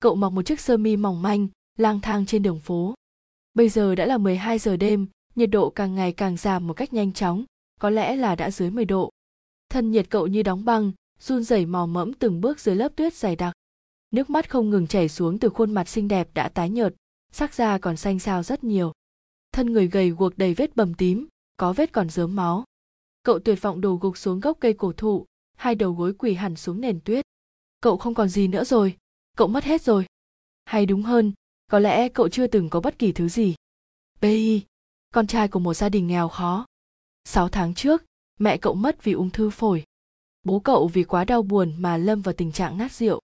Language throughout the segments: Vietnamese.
Cậu mặc một chiếc sơ mi mỏng manh, lang thang trên đường phố. Bây giờ đã là 12 giờ đêm, nhiệt độ càng ngày càng giảm một cách nhanh chóng, có lẽ là đã dưới 10 độ. Thân nhiệt cậu như đóng băng, run rẩy mò mẫm từng bước dưới lớp tuyết dày đặc. Nước mắt không ngừng chảy xuống từ khuôn mặt xinh đẹp đã tái nhợt, sắc da còn xanh xao rất nhiều. Thân người gầy guộc đầy vết bầm tím, có vết còn dớm máu. Cậu tuyệt vọng đổ gục xuống gốc cây cổ thụ, hai đầu gối quỳ hẳn xuống nền tuyết. Cậu không còn gì nữa rồi, cậu mất hết rồi. Hay đúng hơn, có lẽ cậu chưa từng có bất kỳ thứ gì. Bi, con trai của một gia đình nghèo khó. Sáu tháng trước, mẹ cậu mất vì ung thư phổi. Bố cậu vì quá đau buồn mà lâm vào tình trạng nát rượu.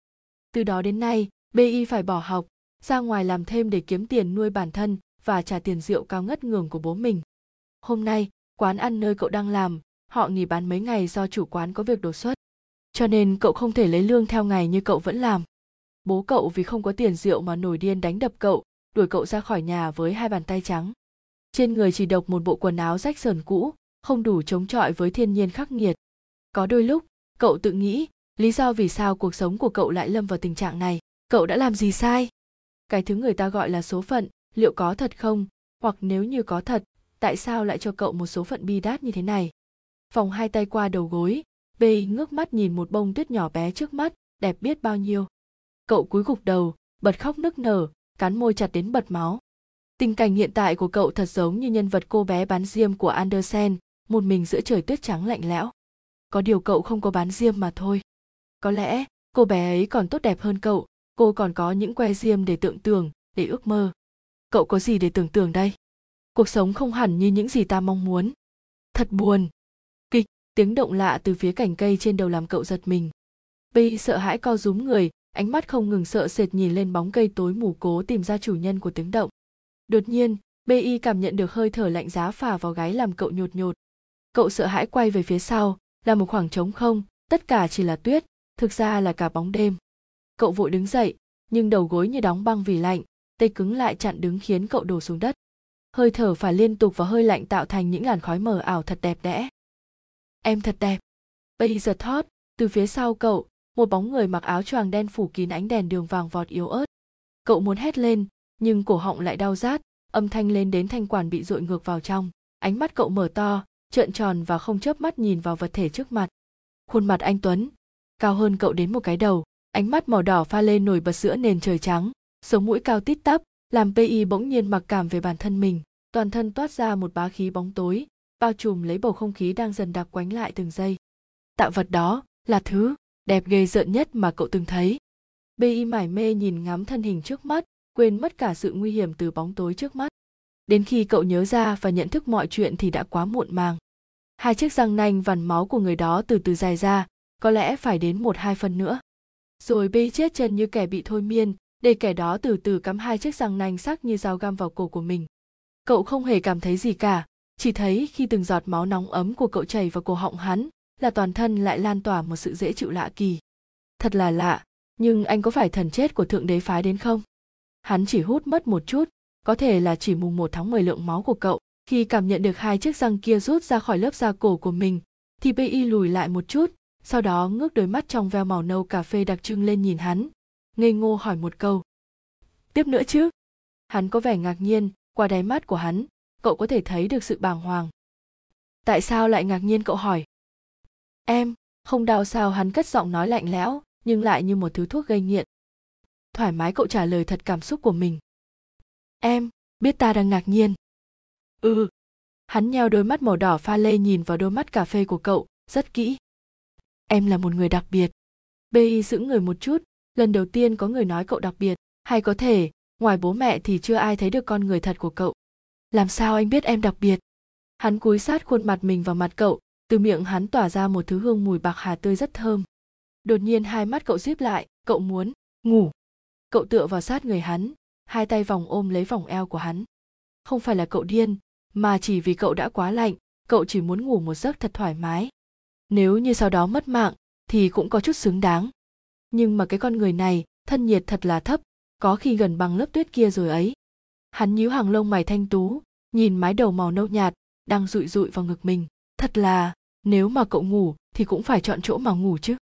Từ đó đến nay, BI phải bỏ học, ra ngoài làm thêm để kiếm tiền nuôi bản thân và trả tiền rượu cao ngất ngường của bố mình. Hôm nay, quán ăn nơi cậu đang làm, họ nghỉ bán mấy ngày do chủ quán có việc đột xuất. Cho nên cậu không thể lấy lương theo ngày như cậu vẫn làm. Bố cậu vì không có tiền rượu mà nổi điên đánh đập cậu, đuổi cậu ra khỏi nhà với hai bàn tay trắng. Trên người chỉ độc một bộ quần áo rách sờn cũ, không đủ chống chọi với thiên nhiên khắc nghiệt. Có đôi lúc, cậu tự nghĩ, lý do vì sao cuộc sống của cậu lại lâm vào tình trạng này, cậu đã làm gì sai? Cái thứ người ta gọi là số phận, liệu có thật không? Hoặc nếu như có thật, tại sao lại cho cậu một số phận bi đát như thế này? Vòng hai tay qua đầu gối, Bê ngước mắt nhìn một bông tuyết nhỏ bé trước mắt, đẹp biết bao nhiêu. Cậu cúi gục đầu, bật khóc nức nở, cắn môi chặt đến bật máu. Tình cảnh hiện tại của cậu thật giống như nhân vật cô bé bán diêm của Andersen, một mình giữa trời tuyết trắng lạnh lẽo. Có điều cậu không có bán diêm mà thôi. Có lẽ, cô bé ấy còn tốt đẹp hơn cậu, cô còn có những que diêm để tưởng tượng, để ước mơ. Cậu có gì để tưởng tượng đây? Cuộc sống không hẳn như những gì ta mong muốn. Thật buồn. Kịch, tiếng động lạ từ phía cành cây trên đầu làm cậu giật mình. Bi sợ hãi co rúm người, ánh mắt không ngừng sợ sệt nhìn lên bóng cây tối mù cố tìm ra chủ nhân của tiếng động. Đột nhiên, BI cảm nhận được hơi thở lạnh giá phả vào gáy làm cậu nhột nhột. Cậu sợ hãi quay về phía sau, là một khoảng trống không, tất cả chỉ là tuyết, thực ra là cả bóng đêm. Cậu vội đứng dậy, nhưng đầu gối như đóng băng vì lạnh, tay cứng lại chặn đứng khiến cậu đổ xuống đất. Hơi thở phải liên tục và hơi lạnh tạo thành những làn khói mờ ảo thật đẹp đẽ. Em thật đẹp. Bây giờ thót, từ phía sau cậu, một bóng người mặc áo choàng đen phủ kín ánh đèn đường vàng vọt yếu ớt. Cậu muốn hét lên, nhưng cổ họng lại đau rát, âm thanh lên đến thanh quản bị dội ngược vào trong. Ánh mắt cậu mở to, trợn tròn và không chớp mắt nhìn vào vật thể trước mặt. Khuôn mặt anh Tuấn, cao hơn cậu đến một cái đầu, ánh mắt màu đỏ pha lên nổi bật giữa nền trời trắng, sống mũi cao tít tắp, làm PI bỗng nhiên mặc cảm về bản thân mình, toàn thân toát ra một bá khí bóng tối, bao trùm lấy bầu không khí đang dần đặc quánh lại từng giây. Tạo vật đó là thứ đẹp ghê rợn nhất mà cậu từng thấy. BI mải mê nhìn ngắm thân hình trước mắt, quên mất cả sự nguy hiểm từ bóng tối trước mắt. Đến khi cậu nhớ ra và nhận thức mọi chuyện thì đã quá muộn màng. Hai chiếc răng nanh vằn máu của người đó từ từ dài ra, có lẽ phải đến một hai phân nữa. Rồi bi chết chân như kẻ bị thôi miên, để kẻ đó từ từ cắm hai chiếc răng nanh sắc như dao găm vào cổ của mình. Cậu không hề cảm thấy gì cả, chỉ thấy khi từng giọt máu nóng ấm của cậu chảy vào cổ họng hắn, là toàn thân lại lan tỏa một sự dễ chịu lạ kỳ. Thật là lạ, nhưng anh có phải thần chết của thượng đế phái đến không? Hắn chỉ hút mất một chút, có thể là chỉ mùng một tháng 10 lượng máu của cậu. Khi cảm nhận được hai chiếc răng kia rút ra khỏi lớp da cổ của mình, thì PI lùi lại một chút, sau đó ngước đôi mắt trong veo màu nâu cà phê đặc trưng lên nhìn hắn, ngây ngô hỏi một câu. Tiếp nữa chứ? Hắn có vẻ ngạc nhiên, qua đáy mắt của hắn, cậu có thể thấy được sự bàng hoàng. Tại sao lại ngạc nhiên cậu hỏi? Em, không đau sao hắn cất giọng nói lạnh lẽo, nhưng lại như một thứ thuốc gây nghiện. Thoải mái cậu trả lời thật cảm xúc của mình. Em, biết ta đang ngạc nhiên. Ừ. Hắn nheo đôi mắt màu đỏ pha lê nhìn vào đôi mắt cà phê của cậu, rất kỹ. Em là một người đặc biệt. Bi giữ người một chút, lần đầu tiên có người nói cậu đặc biệt, hay có thể, ngoài bố mẹ thì chưa ai thấy được con người thật của cậu. Làm sao anh biết em đặc biệt? Hắn cúi sát khuôn mặt mình vào mặt cậu, từ miệng hắn tỏa ra một thứ hương mùi bạc hà tươi rất thơm. Đột nhiên hai mắt cậu díp lại, cậu muốn ngủ. Cậu tựa vào sát người hắn, hai tay vòng ôm lấy vòng eo của hắn. Không phải là cậu điên, mà chỉ vì cậu đã quá lạnh, cậu chỉ muốn ngủ một giấc thật thoải mái. Nếu như sau đó mất mạng, thì cũng có chút xứng đáng. Nhưng mà cái con người này, thân nhiệt thật là thấp, có khi gần bằng lớp tuyết kia rồi ấy. Hắn nhíu hàng lông mày thanh tú, nhìn mái đầu màu nâu nhạt, đang rụi rụi vào ngực mình thật là, nếu mà cậu ngủ thì cũng phải chọn chỗ mà ngủ chứ.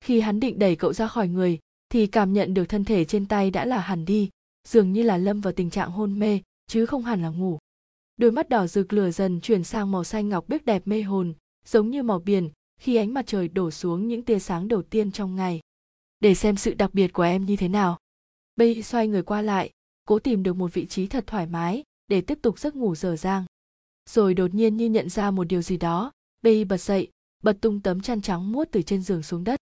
Khi hắn định đẩy cậu ra khỏi người thì cảm nhận được thân thể trên tay đã là hẳn đi, dường như là lâm vào tình trạng hôn mê, chứ không hẳn là ngủ. Đôi mắt đỏ rực lửa dần chuyển sang màu xanh ngọc biếc đẹp mê hồn, giống như màu biển khi ánh mặt trời đổ xuống những tia sáng đầu tiên trong ngày. Để xem sự đặc biệt của em như thế nào. Bây xoay người qua lại, cố tìm được một vị trí thật thoải mái để tiếp tục giấc ngủ dở dang rồi đột nhiên như nhận ra một điều gì đó. Bây bật dậy, bật tung tấm chăn trắng muốt từ trên giường xuống đất.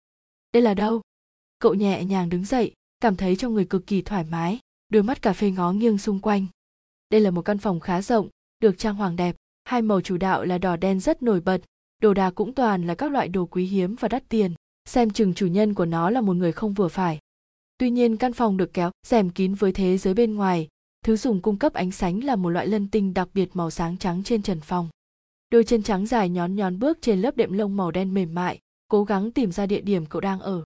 Đây là đâu? Cậu nhẹ nhàng đứng dậy, cảm thấy trong người cực kỳ thoải mái, đôi mắt cà phê ngó nghiêng xung quanh. Đây là một căn phòng khá rộng, được trang hoàng đẹp, hai màu chủ đạo là đỏ đen rất nổi bật, đồ đạc cũng toàn là các loại đồ quý hiếm và đắt tiền, xem chừng chủ nhân của nó là một người không vừa phải. Tuy nhiên, căn phòng được kéo, rèm kín với thế giới bên ngoài thứ dùng cung cấp ánh sáng là một loại lân tinh đặc biệt màu sáng trắng trên trần phòng. Đôi chân trắng dài nhón nhón bước trên lớp đệm lông màu đen mềm mại, cố gắng tìm ra địa điểm cậu đang ở.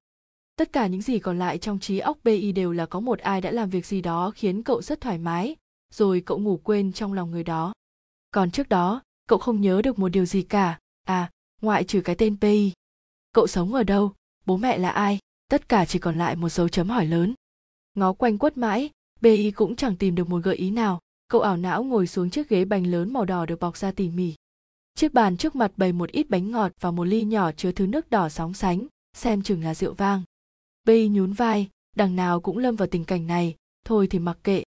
Tất cả những gì còn lại trong trí óc bi đều là có một ai đã làm việc gì đó khiến cậu rất thoải mái, rồi cậu ngủ quên trong lòng người đó. Còn trước đó, cậu không nhớ được một điều gì cả. À ngoại trừ cái tên pi cậu sống ở đâu? Bố mẹ là ai? Tất cả chỉ còn lại một dấu chấm hỏi lớn. Ngó quanh quất mãi bi cũng chẳng tìm được một gợi ý nào. Cậu ảo não ngồi xuống chiếc ghế bành lớn màu đỏ được bọc ra tỉ mỉ. Chiếc bàn trước mặt bày một ít bánh ngọt và một ly nhỏ chứa thứ nước đỏ sóng sánh, xem chừng là rượu vang. Bi nhún vai, đằng nào cũng lâm vào tình cảnh này, thôi thì mặc kệ.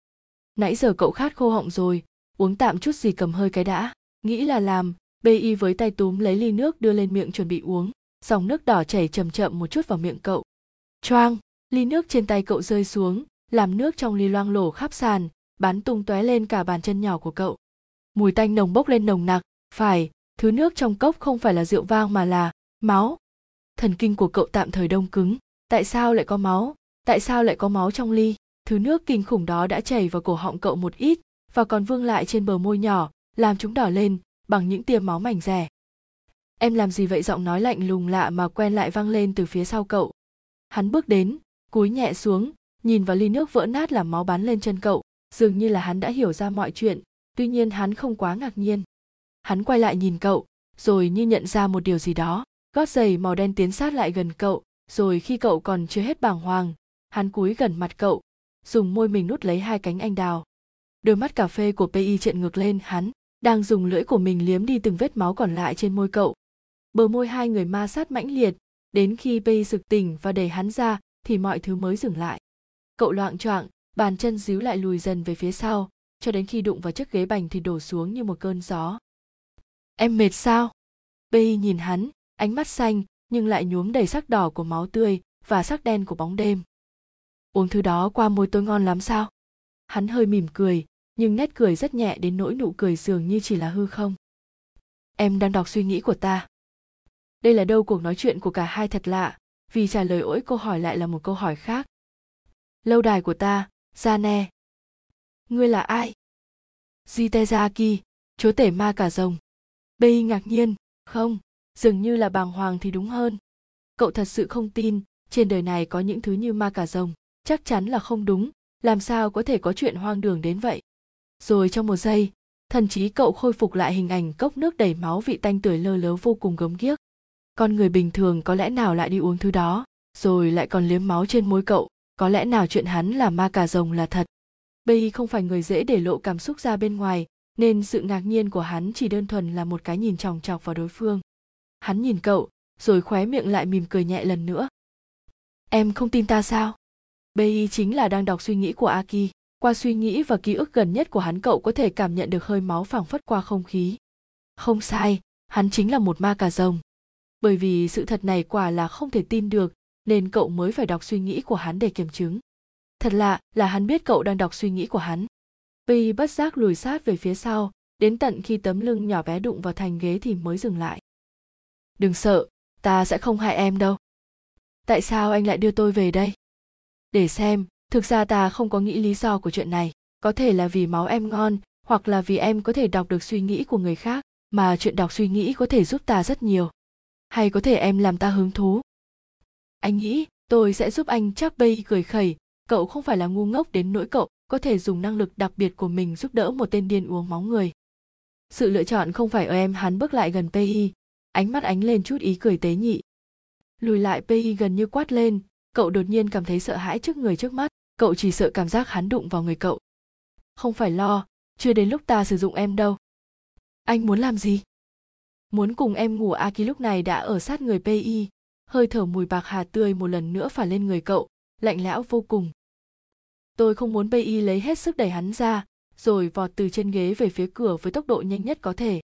Nãy giờ cậu khát khô họng rồi, uống tạm chút gì cầm hơi cái đã. Nghĩ là làm bi với tay túm lấy ly nước đưa lên miệng chuẩn bị uống. Dòng nước đỏ chảy chậm chậm một chút vào miệng cậu. Choang, ly nước trên tay cậu rơi xuống làm nước trong ly loang lổ khắp sàn, bắn tung tóe lên cả bàn chân nhỏ của cậu. Mùi tanh nồng bốc lên nồng nặc, phải, thứ nước trong cốc không phải là rượu vang mà là máu. Thần kinh của cậu tạm thời đông cứng, tại sao lại có máu? Tại sao lại có máu trong ly? Thứ nước kinh khủng đó đã chảy vào cổ họng cậu một ít, và còn vương lại trên bờ môi nhỏ, làm chúng đỏ lên, bằng những tia máu mảnh rẻ em làm gì vậy? Giọng nói lạnh lùng lạ mà quen lại vang lên từ phía sau cậu. Hắn bước đến, cúi nhẹ xuống nhìn vào ly nước vỡ nát làm máu bắn lên chân cậu, dường như là hắn đã hiểu ra mọi chuyện, tuy nhiên hắn không quá ngạc nhiên. Hắn quay lại nhìn cậu, rồi như nhận ra một điều gì đó, gót giày màu đen tiến sát lại gần cậu, rồi khi cậu còn chưa hết bàng hoàng, hắn cúi gần mặt cậu, dùng môi mình nút lấy hai cánh anh đào. Đôi mắt cà phê của pi trợn ngược lên, hắn đang dùng lưỡi của mình liếm đi từng vết máu còn lại trên môi cậu. Bờ môi hai người ma sát mãnh liệt, đến khi pi sực tỉnh và đẩy hắn ra, thì mọi thứ mới dừng lại cậu loạng choạng, bàn chân díu lại lùi dần về phía sau, cho đến khi đụng vào chiếc ghế bành thì đổ xuống như một cơn gió. Em mệt sao? Bi nhìn hắn, ánh mắt xanh, nhưng lại nhuốm đầy sắc đỏ của máu tươi và sắc đen của bóng đêm. Uống thứ đó qua môi tôi ngon lắm sao? Hắn hơi mỉm cười, nhưng nét cười rất nhẹ đến nỗi nụ cười dường như chỉ là hư không. Em đang đọc suy nghĩ của ta. Đây là đâu cuộc nói chuyện của cả hai thật lạ, vì trả lời ỗi câu hỏi lại là một câu hỏi khác lâu đài của ta Jane. ngươi là ai? Jitezaki, chúa tể ma cả rồng. Bay ngạc nhiên, không, dường như là bàng hoàng thì đúng hơn. Cậu thật sự không tin, trên đời này có những thứ như ma cà rồng, chắc chắn là không đúng, làm sao có thể có chuyện hoang đường đến vậy? Rồi trong một giây, thần trí cậu khôi phục lại hình ảnh cốc nước đầy máu vị tanh tưởi lơ lớ vô cùng gớm ghiếc. Con người bình thường có lẽ nào lại đi uống thứ đó, rồi lại còn liếm máu trên môi cậu có lẽ nào chuyện hắn là ma cà rồng là thật. Bay không phải người dễ để lộ cảm xúc ra bên ngoài, nên sự ngạc nhiên của hắn chỉ đơn thuần là một cái nhìn chòng chọc vào đối phương. Hắn nhìn cậu, rồi khóe miệng lại mỉm cười nhẹ lần nữa. Em không tin ta sao? Bi chính là đang đọc suy nghĩ của aki. Qua suy nghĩ và ký ức gần nhất của hắn, cậu có thể cảm nhận được hơi máu phảng phất qua không khí. Không sai, hắn chính là một ma cà rồng. Bởi vì sự thật này quả là không thể tin được nên cậu mới phải đọc suy nghĩ của hắn để kiểm chứng. Thật lạ là hắn biết cậu đang đọc suy nghĩ của hắn. Pi bất giác lùi sát về phía sau, đến tận khi tấm lưng nhỏ bé đụng vào thành ghế thì mới dừng lại. Đừng sợ, ta sẽ không hại em đâu. Tại sao anh lại đưa tôi về đây? Để xem, thực ra ta không có nghĩ lý do của chuyện này. Có thể là vì máu em ngon, hoặc là vì em có thể đọc được suy nghĩ của người khác, mà chuyện đọc suy nghĩ có thể giúp ta rất nhiều. Hay có thể em làm ta hứng thú anh nghĩ tôi sẽ giúp anh chắc bay cười khẩy. Cậu không phải là ngu ngốc đến nỗi cậu có thể dùng năng lực đặc biệt của mình giúp đỡ một tên điên uống máu người. Sự lựa chọn không phải ở em, hắn bước lại gần pi ánh mắt ánh lên chút ý cười tế nhị. Lùi lại pi gần như quát lên. Cậu đột nhiên cảm thấy sợ hãi trước người trước mắt. Cậu chỉ sợ cảm giác hắn đụng vào người cậu. Không phải lo, chưa đến lúc ta sử dụng em đâu. Anh muốn làm gì? Muốn cùng em ngủ aki lúc này đã ở sát người pi hơi thở mùi bạc hà tươi một lần nữa phả lên người cậu, lạnh lẽo vô cùng. Tôi không muốn pi lấy hết sức đẩy hắn ra, rồi vọt từ trên ghế về phía cửa với tốc độ nhanh nhất có thể.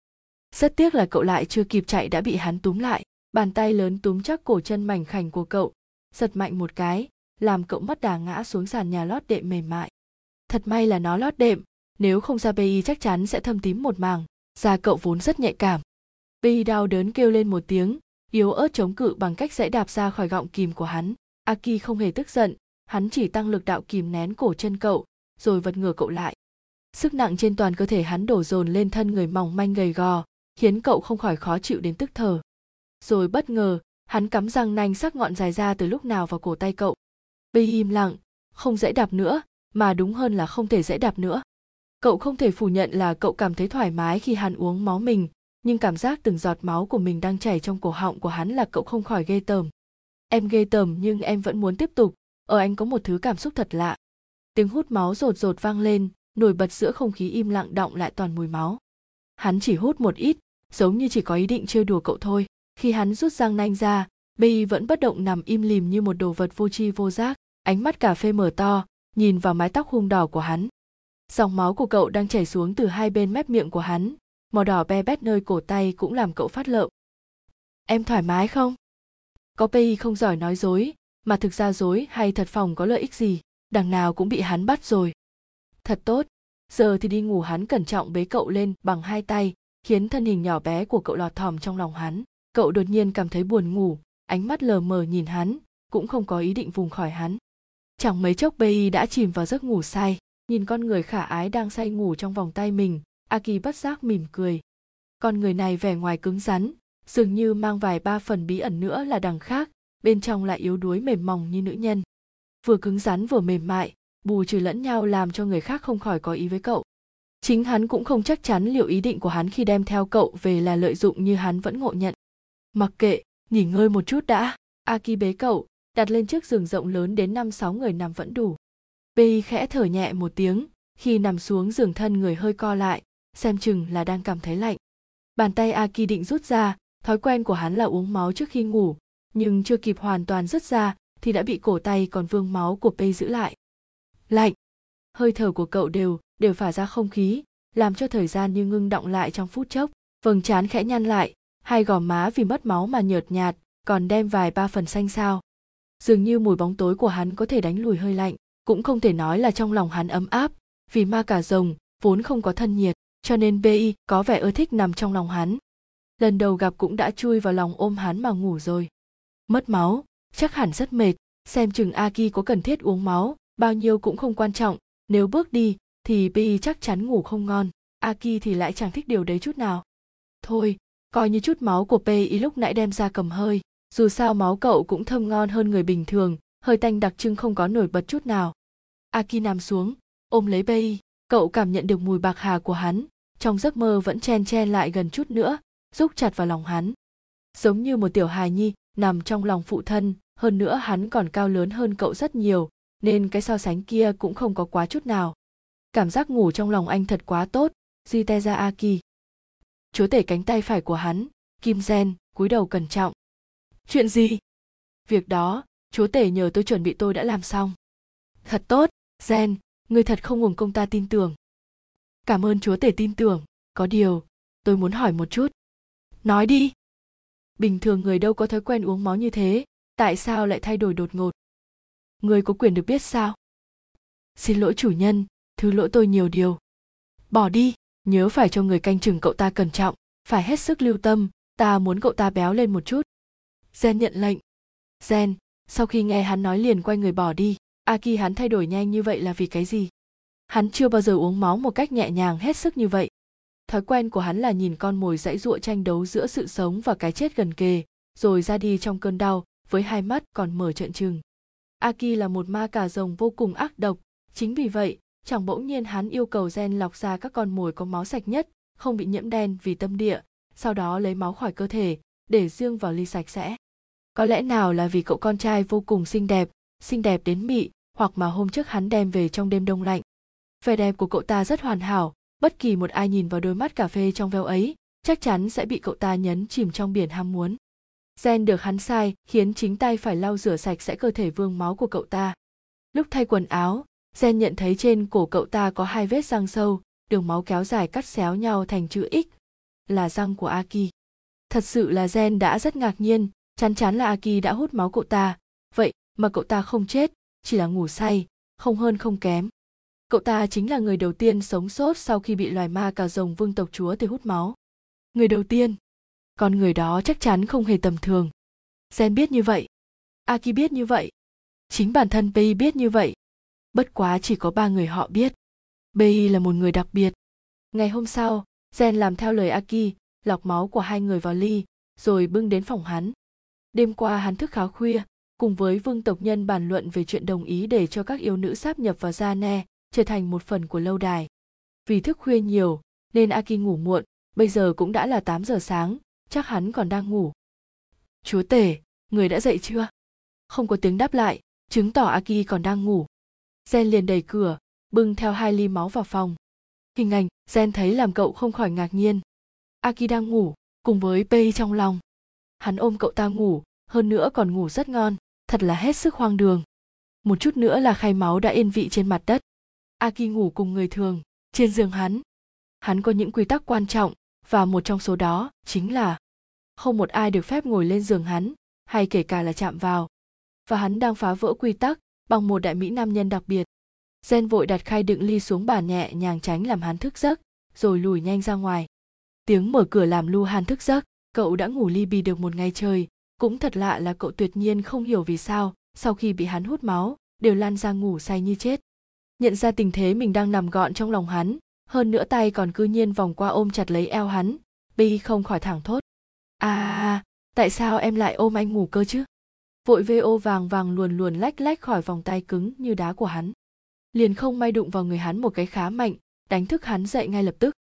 Rất tiếc là cậu lại chưa kịp chạy đã bị hắn túm lại, bàn tay lớn túm chắc cổ chân mảnh khảnh của cậu, giật mạnh một cái, làm cậu mất đà ngã xuống sàn nhà lót đệm mềm mại. Thật may là nó lót đệm, nếu không ra bi chắc chắn sẽ thâm tím một màng, da cậu vốn rất nhạy cảm. Bi đau đớn kêu lên một tiếng yếu ớt chống cự bằng cách dãy đạp ra khỏi gọng kìm của hắn. Aki không hề tức giận, hắn chỉ tăng lực đạo kìm nén cổ chân cậu, rồi vật ngửa cậu lại. Sức nặng trên toàn cơ thể hắn đổ dồn lên thân người mỏng manh gầy gò, khiến cậu không khỏi khó chịu đến tức thở rồi bất ngờ, hắn cắm răng nanh sắc ngọn dài ra từ lúc nào vào cổ tay cậu. Bi im lặng, không dễ đạp nữa, mà đúng hơn là không thể dễ đạp nữa. Cậu không thể phủ nhận là cậu cảm thấy thoải mái khi hắn uống máu mình nhưng cảm giác từng giọt máu của mình đang chảy trong cổ họng của hắn là cậu không khỏi ghê tởm. Em ghê tởm nhưng em vẫn muốn tiếp tục, ở anh có một thứ cảm xúc thật lạ. Tiếng hút máu rột rột vang lên, nổi bật giữa không khí im lặng động lại toàn mùi máu. Hắn chỉ hút một ít, giống như chỉ có ý định trêu đùa cậu thôi. Khi hắn rút răng nanh ra bi vẫn bất động nằm im lìm như một đồ vật vô tri vô giác. Ánh mắt cà phê mở to, nhìn vào mái tóc hung đỏ của hắn. Dòng máu của cậu đang chảy xuống từ hai bên mép miệng của hắn màu đỏ be bét nơi cổ tay cũng làm cậu phát lợm. Em thoải mái không? Có pi không giỏi nói dối, mà thực ra dối hay thật phòng có lợi ích gì, đằng nào cũng bị hắn bắt rồi. Thật tốt, giờ thì đi ngủ hắn cẩn trọng bế cậu lên bằng hai tay, khiến thân hình nhỏ bé của cậu lọt thỏm trong lòng hắn. Cậu đột nhiên cảm thấy buồn ngủ, ánh mắt lờ mờ nhìn hắn, cũng không có ý định vùng khỏi hắn. Chẳng mấy chốc bi đã chìm vào giấc ngủ say, nhìn con người khả ái đang say ngủ trong vòng tay mình aki bất giác mỉm cười. Con người này vẻ ngoài cứng rắn, dường như mang vài ba phần bí ẩn nữa là đằng khác, bên trong lại yếu đuối mềm mỏng như nữ nhân. Vừa cứng rắn vừa mềm mại, bù trừ lẫn nhau làm cho người khác không khỏi có ý với cậu. Chính hắn cũng không chắc chắn liệu ý định của hắn khi đem theo cậu về là lợi dụng như hắn vẫn ngộ nhận. Mặc kệ, nghỉ ngơi một chút đã, aki bế cậu, đặt lên chiếc giường rộng lớn đến năm sáu người nằm vẫn đủ. Bi khẽ thở nhẹ một tiếng, khi nằm xuống giường thân người hơi co lại xem chừng là đang cảm thấy lạnh bàn tay aki định rút ra thói quen của hắn là uống máu trước khi ngủ nhưng chưa kịp hoàn toàn rút ra thì đã bị cổ tay còn vương máu của Pei giữ lại. Lạnh. Hơi thở của cậu đều đều phả ra không khí, làm cho thời gian như ngưng động lại trong phút chốc. Vầng trán khẽ nhăn lại, hai gò má vì mất máu mà nhợt nhạt, còn đem vài ba phần xanh xao. Dường như mùi bóng tối của hắn có thể đánh lùi hơi lạnh, cũng không thể nói là trong lòng hắn ấm áp, vì ma cả rồng vốn không có thân nhiệt, cho nên Bi có vẻ ưa thích nằm trong lòng hắn. Lần đầu gặp cũng đã chui vào lòng ôm hắn mà ngủ rồi. Mất máu, chắc hẳn rất mệt, xem chừng Aki có cần thiết uống máu, bao nhiêu cũng không quan trọng, nếu bước đi thì Bi chắc chắn ngủ không ngon, Aki thì lại chẳng thích điều đấy chút nào. Thôi, coi như chút máu của Pi lúc nãy đem ra cầm hơi, dù sao máu cậu cũng thơm ngon hơn người bình thường, hơi tanh đặc trưng không có nổi bật chút nào. Aki nằm xuống, ôm lấy Pi, cậu cảm nhận được mùi bạc hà của hắn, trong giấc mơ vẫn chen chen lại gần chút nữa, rúc chặt vào lòng hắn. Giống như một tiểu hài nhi nằm trong lòng phụ thân, hơn nữa hắn còn cao lớn hơn cậu rất nhiều nên cái so sánh kia cũng không có quá chút nào. Cảm giác ngủ trong lòng anh thật quá tốt jiteja aki chúa tể cánh tay phải của hắn kim gen cúi đầu cẩn trọng. Chuyện gì? Việc đó chúa tể nhờ tôi chuẩn bị tôi đã làm xong. Thật tốt gen người thật không ngùng công ta tin tưởng cảm ơn chúa tể tin tưởng. Có điều, tôi muốn hỏi một chút. Nói đi. Bình thường người đâu có thói quen uống máu như thế, tại sao lại thay đổi đột ngột? Người có quyền được biết sao? Xin lỗi chủ nhân, thứ lỗi tôi nhiều điều. Bỏ đi, nhớ phải cho người canh chừng cậu ta cẩn trọng, phải hết sức lưu tâm, ta muốn cậu ta béo lên một chút. Gen nhận lệnh. Gen, sau khi nghe hắn nói liền quay người bỏ đi aki hắn thay đổi nhanh như vậy là vì cái gì? Hắn chưa bao giờ uống máu một cách nhẹ nhàng hết sức như vậy thói quen của hắn là nhìn con mồi dãy giụa tranh đấu giữa sự sống và cái chết gần kề rồi ra đi trong cơn đau với hai mắt còn mở trợn trừng. Aki là một ma cà rồng vô cùng ác độc, chính vì vậy, chẳng bỗng nhiên hắn yêu cầu gen lọc ra các con mồi có máu sạch nhất, không bị nhiễm đen vì tâm địa, sau đó lấy máu khỏi cơ thể, để riêng vào ly sạch sẽ. có lẽ nào là vì cậu con trai vô cùng xinh đẹp xinh đẹp đến mị hoặc mà hôm trước hắn đem về trong đêm đông lạnh vẻ đẹp của cậu ta rất hoàn hảo, bất kỳ một ai nhìn vào đôi mắt cà phê trong veo ấy, chắc chắn sẽ bị cậu ta nhấn chìm trong biển ham muốn. Gen được hắn sai, khiến chính tay phải lau rửa sạch sẽ cơ thể vương máu của cậu ta. Lúc thay quần áo, gen nhận thấy trên cổ cậu ta có hai vết răng sâu, đường máu kéo dài cắt xéo nhau thành chữ x, là răng của aki. Thật sự là gen đã rất ngạc nhiên chắn chắn là aki đã hút máu cậu ta. Vậy mà cậu ta không chết, chỉ là ngủ say, không hơn không kém cậu ta chính là người đầu tiên sống sót sau khi bị loài ma cà rồng vương tộc chúa thì hút máu. Người đầu tiên. Con người đó chắc chắn không hề tầm thường. Gen biết như vậy. Aki biết như vậy. Chính bản thân pi biết như vậy. Bất quá chỉ có ba người họ biết. Pi là một người đặc biệt. Ngày hôm sau, gen làm theo lời aki, lọc máu của hai người vào ly, rồi bưng đến phòng hắn. Đêm qua hắn thức khá khuya, cùng với vương tộc nhân bàn luận về chuyện đồng ý để cho các yêu nữ sáp nhập vào gia ne trở thành một phần của lâu đài. Vì thức khuya nhiều, nên aki ngủ muộn, bây giờ cũng đã là 8 giờ sáng, chắc hắn còn đang ngủ. Chúa tể, người đã dậy chưa? Không có tiếng đáp lại, chứng tỏ aki còn đang ngủ. Gen liền đẩy cửa, bưng theo hai ly máu vào phòng. Hình ảnh, gen thấy làm cậu không khỏi ngạc nhiên. Aki đang ngủ, cùng với pei trong lòng. Hắn ôm cậu ta ngủ, hơn nữa còn ngủ rất ngon, thật là hết sức hoang đường. Một chút nữa là khay máu đã yên vị trên mặt đất aki ngủ cùng người thường, trên giường hắn. Hắn có những quy tắc quan trọng, và một trong số đó chính là không một ai được phép ngồi lên giường hắn, hay kể cả là chạm vào. Và hắn đang phá vỡ quy tắc bằng một đại mỹ nam nhân đặc biệt. Gen vội đặt khay đựng ly xuống bàn nhẹ nhàng tránh làm hắn thức giấc, rồi lùi nhanh ra ngoài. Tiếng mở cửa làm lu han thức giấc, cậu đã ngủ ly bì được một ngày trời. Cũng thật lạ là cậu tuyệt nhiên không hiểu vì sao, sau khi bị hắn hút máu, đều lan ra ngủ say như chết nhận ra tình thế mình đang nằm gọn trong lòng hắn hơn nữa tay còn cư nhiên vòng qua ôm chặt lấy eo hắn bi không khỏi thẳng thốt. À, tại sao em lại ôm anh ngủ cơ chứ? Vội vô vàng vàng luồn luồn lách lách khỏi vòng tay cứng như đá của hắn. Liền không may đụng vào người hắn một cái khá mạnh đánh thức hắn dậy ngay lập tức.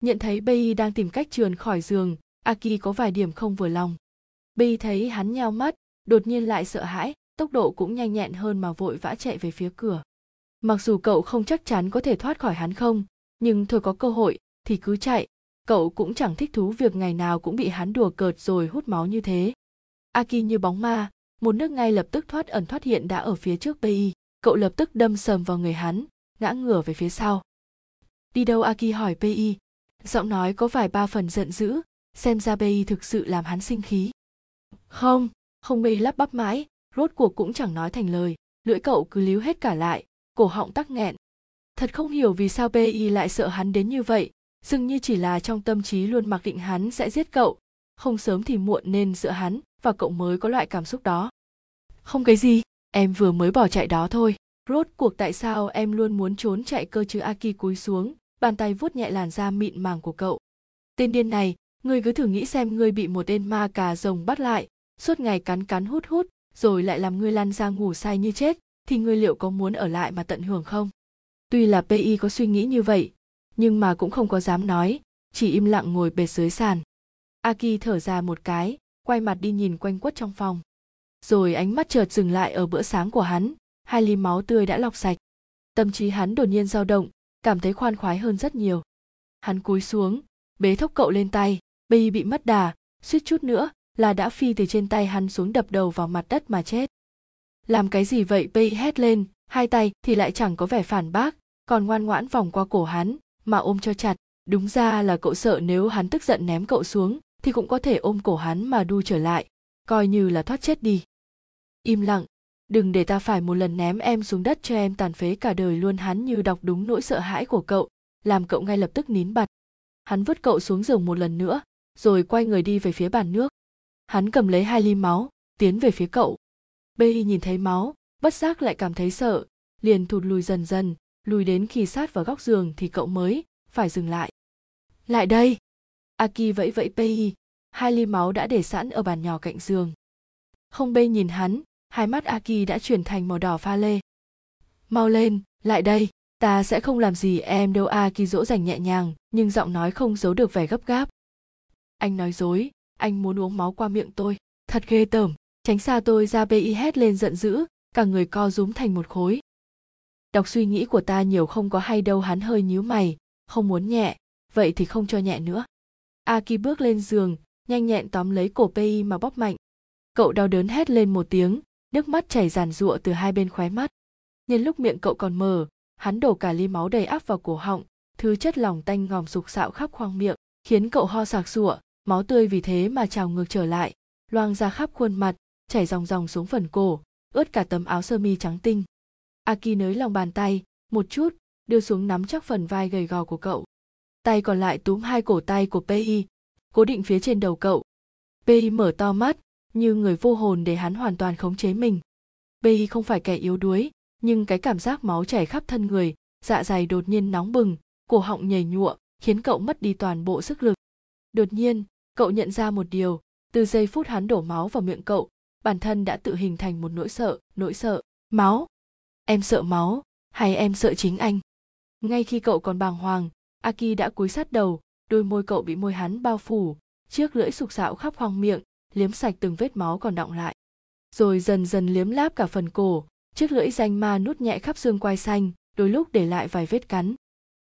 Nhận thấy Bi đang tìm cách trườn khỏi giường aki có vài điểm không vừa lòng. Bi thấy hắn nheo mắt đột nhiên lại sợ hãi tốc độ cũng nhanh nhẹn hơn mà vội vã chạy về phía cửa mặc dù cậu không chắc chắn có thể thoát khỏi hắn không, nhưng thôi có cơ hội, thì cứ chạy. Cậu cũng chẳng thích thú việc ngày nào cũng bị hắn đùa cợt rồi hút máu như thế. Aki như bóng ma, một nước ngay lập tức thoát ẩn thoát hiện đã ở phía trước bi cậu lập tức đâm sầm vào người hắn, ngã ngửa về phía sau. Đi đâu aki hỏi pi giọng nói có vài ba phần giận dữ, xem ra pi thực sự làm hắn sinh khí. Không không pi lắp bắp mãi, rốt cuộc cũng chẳng nói thành lời, lưỡi cậu cứ líu hết cả lại cổ họng tắc nghẹn. Thật không hiểu vì sao pi lại sợ hắn đến như vậy. Dường như chỉ là trong tâm trí luôn mặc định hắn sẽ giết cậu. Không sớm thì muộn nên giữa hắn và cậu mới có loại cảm xúc đó. Không cái gì, em vừa mới bỏ chạy đó thôi. Rốt cuộc tại sao em luôn muốn trốn chạy cơ chứ aki cúi xuống, bàn tay vuốt nhẹ làn da mịn màng của cậu. Tên điên này, ngươi cứ thử nghĩ xem ngươi bị một tên ma cà rồng bắt lại, suốt ngày cắn cắn hút hút, rồi lại làm ngươi lăn ra ngủ say như chết thì ngươi liệu có muốn ở lại mà tận hưởng không? Tuy là pi có suy nghĩ như vậy, nhưng mà cũng không có dám nói, chỉ im lặng ngồi bệt dưới sàn. Aki thở ra một cái, quay mặt đi nhìn quanh quất trong phòng. Rồi ánh mắt chợt dừng lại ở bữa sáng của hắn, hai ly máu tươi đã lọc sạch. Tâm trí hắn đột nhiên dao động, cảm thấy khoan khoái hơn rất nhiều. Hắn cúi xuống, bế thốc cậu lên tay bi bị mất đà, suýt chút nữa là đã phi từ trên tay hắn xuống đập đầu vào mặt đất mà chết làm cái gì vậy bi hét lên, hai tay thì lại chẳng có vẻ phản bác, còn ngoan ngoãn vòng qua cổ hắn, mà ôm cho chặt. Đúng ra là cậu sợ nếu hắn tức giận ném cậu xuống, thì cũng có thể ôm cổ hắn mà đu trở lại. Coi như là thoát chết đi. Im lặng. Đừng để ta phải một lần ném em xuống đất cho em tàn phế cả đời luôn. Hắn như đọc đúng nỗi sợ hãi của cậu, làm cậu ngay lập tức nín bặt. Hắn vứt cậu xuống giường một lần nữa, rồi quay người đi về phía bàn nước. Hắn cầm lấy hai ly máu, tiến về phía cậu bê nhìn thấy máu, bất giác lại cảm thấy sợ. Liền thụt lùi dần dần, lùi đến khi sát vào góc giường thì cậu mới phải dừng lại. Lại đây! Aki vẫy vẫy pei hai ly máu đã để sẵn ở bàn nhỏ cạnh giường. Không bê nhìn hắn, hai mắt aki đã chuyển thành màu đỏ pha lê. Mau lên, lại đây! Ta sẽ không làm gì em đâu, aki dỗ dành nhẹ nhàng, nhưng giọng nói không giấu được vẻ gấp gáp. Anh nói dối, anh muốn uống máu qua miệng tôi. Thật ghê tởm! Tránh xa tôi ra pi hét lên giận dữ, cả người co rúm thành một khối. Đọc suy nghĩ của ta nhiều không có hay đâu, hắn hơi nhíu mày, không muốn nhẹ, vậy thì không cho nhẹ nữa. Aki bước lên giường, nhanh nhẹn tóm lấy cổ pi mà bóp mạnh. Cậu đau đớn hét lên một tiếng, nước mắt chảy giàn giụa từ hai bên khóe mắt. Nhân lúc miệng cậu còn mở hắn đổ cả ly máu đầy áp vào cổ họng, thứ chất lỏng tanh ngòm sục sạo khắp khoang miệng, khiến cậu ho sạc sụa, máu tươi vì thế mà trào ngược trở lại, loang ra khắp khuôn mặt chảy ròng ròng xuống phần cổ, ướt cả tấm áo sơ mi trắng tinh. Aki nới lòng bàn tay, một chút, đưa xuống nắm chắc phần vai gầy gò của cậu. Tay còn lại túm hai cổ tay của pi cố định phía trên đầu cậu. Pi mở to mắt, như người vô hồn để hắn hoàn toàn khống chế mình. Pi không phải kẻ yếu đuối, nhưng cái cảm giác máu chảy khắp thân người dạ dày đột nhiên nóng bừng, cổ họng nhảy nhụa, khiến cậu mất đi toàn bộ sức lực. Đột nhiên, cậu nhận ra một điều, từ giây phút hắn đổ máu vào miệng cậu bản thân đã tự hình thành một nỗi sợ nỗi sợ, máu? Em sợ máu hay em sợ chính anh? Ngay khi cậu còn bàng hoàng, aki đã cúi sát đầu, đôi môi cậu bị môi hắn bao phủ, chiếc lưỡi sục sạo khắp khoang miệng, liếm sạch từng vết máu còn đọng lại. Rồi dần dần liếm láp cả phần cổ, chiếc lưỡi danh ma nút nhẹ khắp xương quai xanh, đôi lúc để lại vài vết cắn.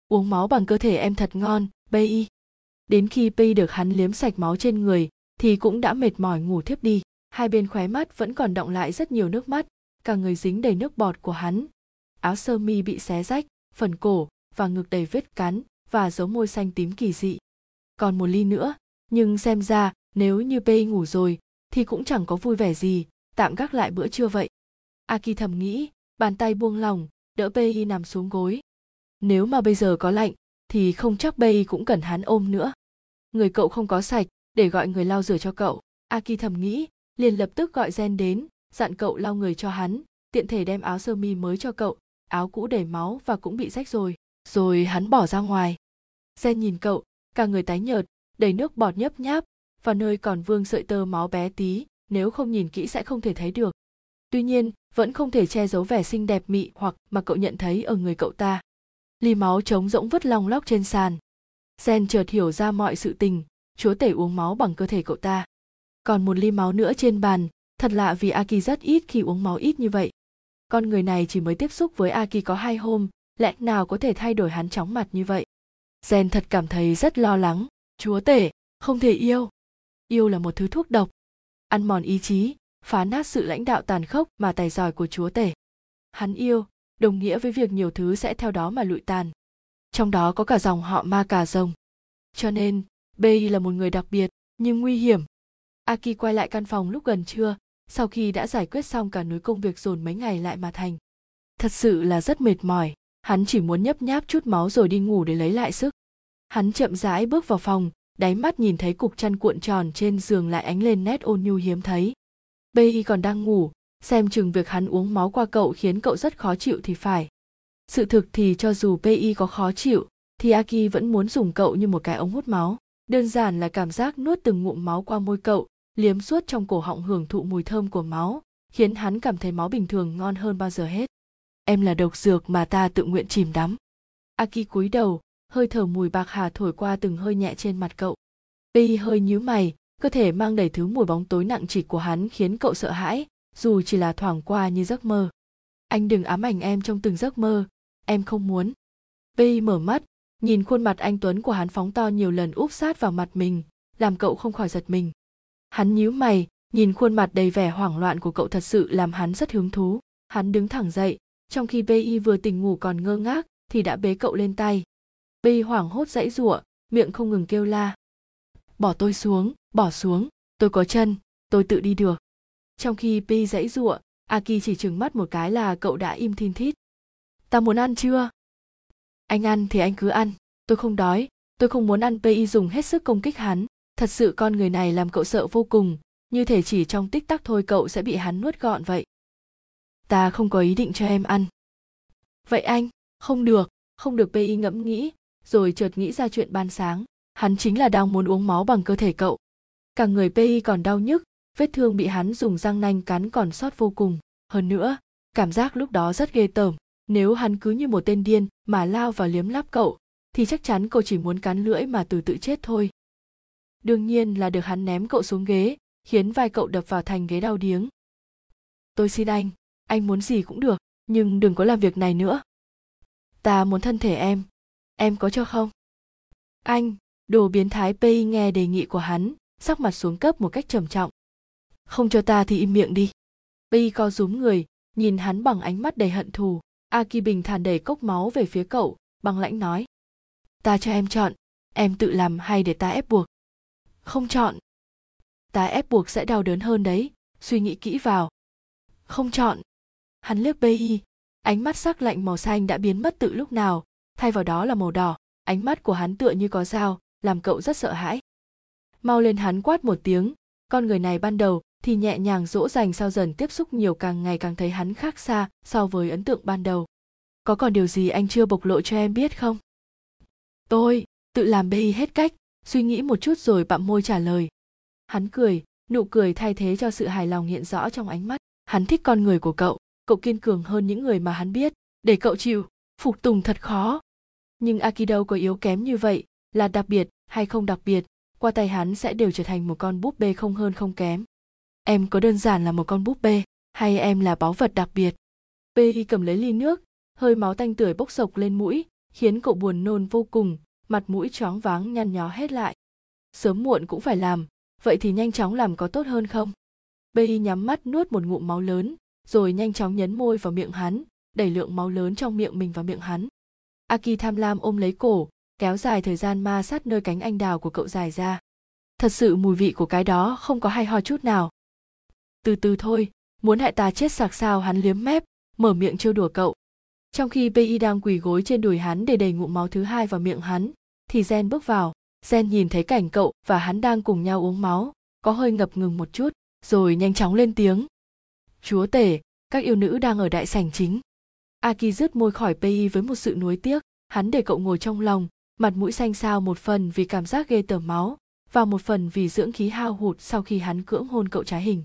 Uống máu bằng cơ thể em thật ngon bay đến khi pi được hắn liếm sạch máu trên người, thì cũng đã mệt mỏi ngủ thiếp đi hai bên khóe mắt vẫn còn động lại rất nhiều nước mắt, cả người dính đầy nước bọt của hắn. Áo sơ mi bị xé rách, phần cổ và ngực đầy vết cắn và dấu môi xanh tím kỳ dị. Còn một ly nữa, nhưng xem ra nếu như Pei ngủ rồi thì cũng chẳng có vui vẻ gì, tạm gác lại bữa trưa vậy. Aki thầm nghĩ, bàn tay buông lỏng, đỡ Pei nằm xuống gối. Nếu mà bây giờ có lạnh, thì không chắc Pei cũng cần hắn ôm nữa. Người cậu không có sạch, để gọi người lau rửa cho cậu, aki thầm nghĩ liền lập tức gọi gen đến, dặn cậu lau người cho hắn, tiện thể đem áo sơ mi mới cho cậu, áo cũ đầy máu và cũng bị rách rồi rồi hắn bỏ ra ngoài. Gen nhìn cậu, cả người tái nhợt, đầy nước bọt nhấp nháp, và nơi còn vương sợi tơ máu bé tí, nếu không nhìn kỹ sẽ không thể thấy được. Tuy nhiên, vẫn không thể che giấu vẻ xinh đẹp mị hoặc mà cậu nhận thấy ở người cậu ta. Ly máu trống rỗng vứt long lóc trên sàn. Gen chợt hiểu ra mọi sự tình, chúa tể uống máu bằng cơ thể cậu ta còn một ly máu nữa trên bàn, thật lạ vì aki rất ít khi uống máu ít như vậy. Con người này chỉ mới tiếp xúc với aki có hai hôm, lẽ nào có thể thay đổi hắn chóng mặt như vậy? Gen thật cảm thấy rất lo lắng. Chúa tể, không thể yêu. Yêu là một thứ thuốc độc. Ăn mòn ý chí, phá nát sự lãnh đạo tàn khốc mà tài giỏi của chúa tể. Hắn yêu, đồng nghĩa với việc nhiều thứ sẽ theo đó mà lụi tàn. Trong đó có cả dòng họ ma cà rồng. Cho nên bay là một người đặc biệt, nhưng nguy hiểm aki quay lại căn phòng lúc gần trưa, sau khi đã giải quyết xong cả núi công việc dồn mấy ngày lại mà thành. Thật sự là rất mệt mỏi, hắn chỉ muốn nhấp nháp chút máu rồi đi ngủ để lấy lại sức. Hắn chậm rãi bước vào phòng, đáy mắt nhìn thấy cục chăn cuộn tròn trên giường lại ánh lên nét ôn nhu hiếm thấy. Bay còn đang ngủ, xem chừng việc hắn uống máu qua cậu khiến cậu rất khó chịu thì phải. Sự thực thì cho dù pi có khó chịu, thì aki vẫn muốn dùng cậu như một cái ống hút máu. Đơn giản là cảm giác nuốt từng ngụm máu qua môi cậu liếm suốt trong cổ họng hưởng thụ mùi thơm của máu, khiến hắn cảm thấy máu bình thường ngon hơn bao giờ hết. Em là độc dược mà ta tự nguyện chìm đắm. Aki cúi đầu, hơi thở mùi bạc hà thổi qua từng hơi nhẹ trên mặt cậu. Pi hơi nhíu mày, cơ thể mang đầy thứ mùi bóng tối nặng trịch của hắn khiến cậu sợ hãi, dù chỉ là thoảng qua như giấc mơ. Anh đừng ám ảnh em trong từng giấc mơ, em không muốn. Pi mở mắt, nhìn khuôn mặt anh tuấn của hắn phóng to nhiều lần úp sát vào mặt mình, làm cậu không khỏi giật mình hắn nhíu mày, nhìn khuôn mặt đầy vẻ hoảng loạn của cậu thật sự làm hắn rất hứng thú. Hắn đứng thẳng dậy, trong khi bi vừa tỉnh ngủ còn ngơ ngác, thì đã bế cậu lên tay. Bi hoảng hốt dãy giụa, miệng không ngừng kêu la. Bỏ tôi xuống, bỏ xuống, tôi có chân, tôi tự đi được. Trong khi pi dãy giụa, aki chỉ trừng mắt một cái là cậu đã im thin thít. Ta muốn ăn chưa? Anh ăn thì anh cứ ăn, tôi không đói, tôi không muốn ăn. Pi dùng hết sức công kích hắn thật sự con người này làm cậu sợ vô cùng, như thể chỉ trong tích tắc thôi cậu sẽ bị hắn nuốt gọn vậy. Ta không có ý định cho em ăn. Vậy anh, không được không được pi ngẫm nghĩ, rồi chợt nghĩ ra chuyện ban sáng. Hắn chính là đang muốn uống máu bằng cơ thể cậu. Cả người pi còn đau nhức, vết thương bị hắn dùng răng nanh cắn còn sót vô cùng. Hơn nữa, cảm giác lúc đó rất ghê tởm. Nếu hắn cứ như một tên điên mà lao vào liếm láp cậu, thì chắc chắn cậu chỉ muốn cắn lưỡi mà từ tự chết thôi đương nhiên là được hắn ném cậu xuống ghế, khiến vai cậu đập vào thành ghế đau điếng. Tôi xin anh anh muốn gì cũng được, nhưng đừng có làm việc này nữa. Ta muốn thân thể em em có cho không? Anh, đồ biến thái pi nghe đề nghị của hắn, sắc mặt xuống cấp một cách trầm trọng. Không cho ta thì im miệng đi. Pi co rúm người, nhìn hắn bằng ánh mắt đầy hận thù. Aki bình thản đẩy cốc máu về phía cậu bằng lãnh nói. Ta cho em chọn, em tự làm hay để ta ép buộc không chọn. Ta ép buộc sẽ đau đớn hơn đấy. Suy nghĩ kỹ vào. Không chọn. Hắn liếc bi ánh mắt sắc lạnh màu xanh đã biến mất từ lúc nào. Thay vào đó là màu đỏ. Ánh mắt của hắn tựa như có dao, làm cậu rất sợ hãi. Mau lên hắn quát một tiếng. Con người này ban đầu thì nhẹ nhàng dỗ dành sau dần tiếp xúc nhiều càng ngày càng thấy hắn khác xa so với ấn tượng ban đầu. Có còn điều gì anh chưa bộc lộ cho em biết không? Tôi, tự làm bê hết cách suy nghĩ một chút rồi bặm môi trả lời. Hắn cười, nụ cười thay thế cho sự hài lòng hiện rõ trong ánh mắt. Hắn thích con người của cậu cậu kiên cường hơn những người mà hắn biết. Để cậu chịu, phục tùng thật khó. Nhưng akido có yếu kém như vậy, là đặc biệt hay không đặc biệt, qua tay hắn sẽ đều trở thành một con búp bê không hơn không kém. Em có đơn giản là một con búp bê, hay em là báu vật đặc biệt? Pi cầm lấy ly nước, hơi máu tanh tưởi bốc sộc lên mũi, khiến cậu buồn nôn vô cùng mặt mũi choáng váng nhăn nhó hết lại. Sớm muộn cũng phải làm, vậy thì nhanh chóng làm có tốt hơn không? Bay nhắm mắt nuốt một ngụm máu lớn, rồi nhanh chóng nhấn môi vào miệng hắn, đẩy lượng máu lớn trong miệng mình vào miệng hắn. Aki tham lam ôm lấy cổ, kéo dài thời gian ma sát nơi cánh anh đào của cậu dài ra. Thật sự mùi vị của cái đó không có hay ho chút nào. Từ từ thôi, muốn hại ta chết sạc sao hắn liếm mép, mở miệng trêu đùa cậu trong khi Bi đang quỳ gối trên đùi hắn để đầy ngụm máu thứ hai vào miệng hắn, thì gen bước vào. Gen nhìn thấy cảnh cậu và hắn đang cùng nhau uống máu, có hơi ngập ngừng một chút, rồi nhanh chóng lên tiếng. Chúa tể, các yêu nữ đang ở đại sảnh chính. Aki rứt môi khỏi pi với một sự nuối tiếc, hắn để cậu ngồi trong lòng, mặt mũi xanh xao một phần vì cảm giác ghê tởm máu và một phần vì dưỡng khí hao hụt sau khi hắn cưỡng hôn cậu trái hình.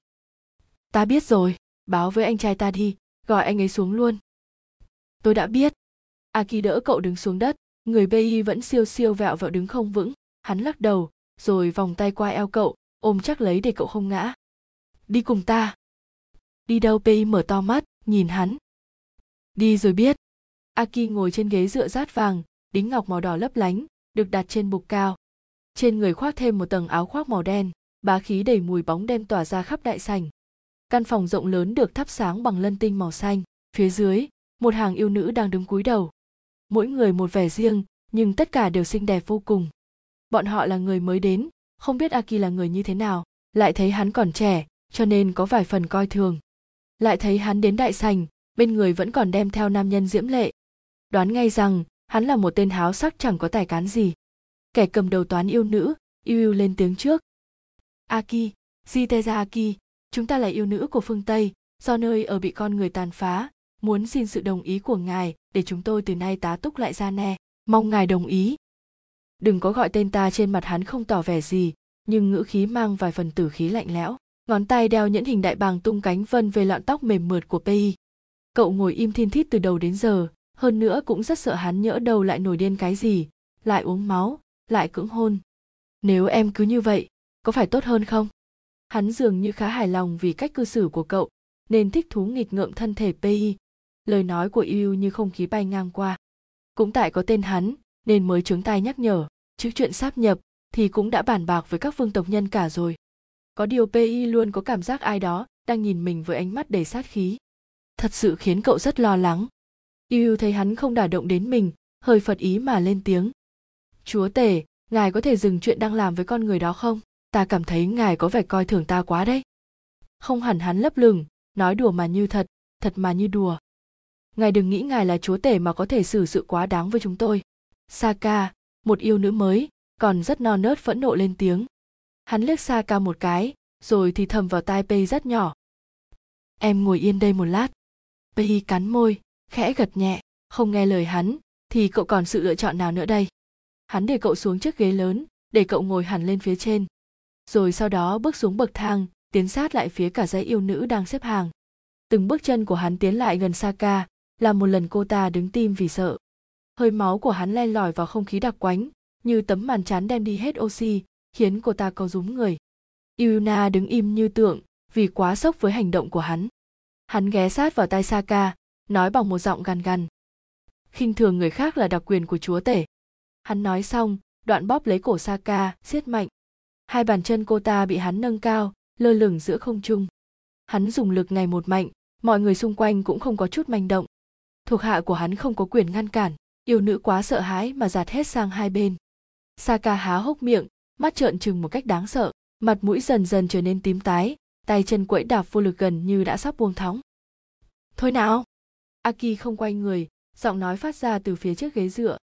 Ta biết rồi, báo với anh trai ta đi, gọi anh ấy xuống luôn tôi đã biết. Aki đỡ cậu đứng xuống đất. Người bi vẫn siêu siêu vẹo vẹo đứng không vững. Hắn lắc đầu, rồi vòng tay qua eo cậu, ôm chắc lấy để cậu không ngã. Đi cùng ta. Đi đâu bi mở to mắt, nhìn hắn. Đi rồi biết. Aki ngồi trên ghế dựa rát vàng, đính ngọc màu đỏ lấp lánh, được đặt trên bục cao. Trên người khoác thêm một tầng áo khoác màu đen, bá khí đầy mùi bóng đen tỏa ra khắp đại sảnh. Căn phòng rộng lớn được thắp sáng bằng lân tinh màu xanh, phía dưới một hàng yêu nữ đang đứng cúi đầu. Mỗi người một vẻ riêng, nhưng tất cả đều xinh đẹp vô cùng. Bọn họ là người mới đến, không biết aki là người như thế nào, lại thấy hắn còn trẻ, cho nên có vài phần coi thường. Lại thấy hắn đến đại sành bên người vẫn còn đem theo nam nhân diễm lệ. Đoán ngay rằng, hắn là một tên háo sắc chẳng có tài cán gì. Kẻ cầm đầu toán yêu nữ, yêu yêu lên tiếng trước. Aki jiteza aki chúng ta là yêu nữ của phương tây, do nơi ở bị con người tàn phá muốn xin sự đồng ý của ngài để chúng tôi từ nay tá túc lại ra nè mong ngài đồng ý. Đừng có gọi tên ta trên mặt hắn không tỏ vẻ gì, nhưng ngữ khí mang vài phần tử khí lạnh lẽo. Ngón tay đeo nhẫn hình đại bàng tung cánh vân về lọn tóc mềm mượt của pi cậu ngồi im thiên thít từ đầu đến giờ, hơn nữa cũng rất sợ hắn nhỡ đầu lại nổi điên cái gì, lại uống máu, lại cưỡng hôn. Nếu em cứ như vậy, có phải tốt hơn không? Hắn dường như khá hài lòng vì cách cư xử của cậu, nên thích thú nghịch ngợm thân thể pi lời nói của yêu như không khí bay ngang qua. Cũng tại có tên hắn, nên mới trướng tai nhắc nhở. Chứ chuyện sáp nhập thì cũng đã bàn bạc với các vương tộc nhân cả rồi. Có điều pi luôn có cảm giác ai đó đang nhìn mình với ánh mắt đầy sát khí. Thật sự khiến cậu rất lo lắng. Yêu thấy hắn không đả động đến mình, hơi phật ý mà lên tiếng. Chúa tể, ngài có thể dừng chuyện đang làm với con người đó không? Ta cảm thấy ngài có vẻ coi thường ta quá đấy. Không hẳn hắn lấp lửng, nói đùa mà như thật thật mà như đùa ngài đừng nghĩ ngài là chúa tể mà có thể xử sự quá đáng với chúng tôi. Saka một yêu nữ mới, còn rất non nớt phẫn nộ lên tiếng. Hắn liếc saka một cái, rồi thì thầm vào tai pei rất nhỏ. Em ngồi yên đây một lát. Pei cắn môi, khẽ gật nhẹ, không nghe lời hắn, thì cậu còn sự lựa chọn nào nữa đây? Hắn để cậu xuống chiếc ghế lớn, để cậu ngồi hẳn lên phía trên. Rồi sau đó bước xuống bậc thang, tiến sát lại phía cả dãy yêu nữ đang xếp hàng. Từng bước chân của hắn tiến lại gần saka là một lần cô ta đứng tim vì sợ hơi máu của hắn len lỏi vào không khí đặc quánh như tấm màn chắn đem đi hết oxy khiến cô ta co rúm người Yuna đứng im như tượng vì quá sốc với hành động của hắn. Hắn ghé sát vào tai Saka, nói bằng một giọng gằn gằn. khinh thường người khác là đặc quyền của chúa tể. Hắn nói xong, đoạn bóp lấy cổ Saka, siết mạnh. Hai bàn chân cô ta bị hắn nâng cao, lơ lửng giữa không trung. Hắn dùng lực ngày một mạnh, mọi người xung quanh cũng không có chút manh động. Thuộc hạ của hắn không có quyền ngăn cản, yêu nữ quá sợ hãi mà giạt hết sang hai bên. Saka há hốc miệng, mắt trợn trừng một cách đáng sợ, mặt mũi dần dần trở nên tím tái, tay chân quẫy đạp vô lực gần như đã sắp buông thõng. Thôi nào! Aki không quay người, giọng nói phát ra từ phía trước ghế dựa.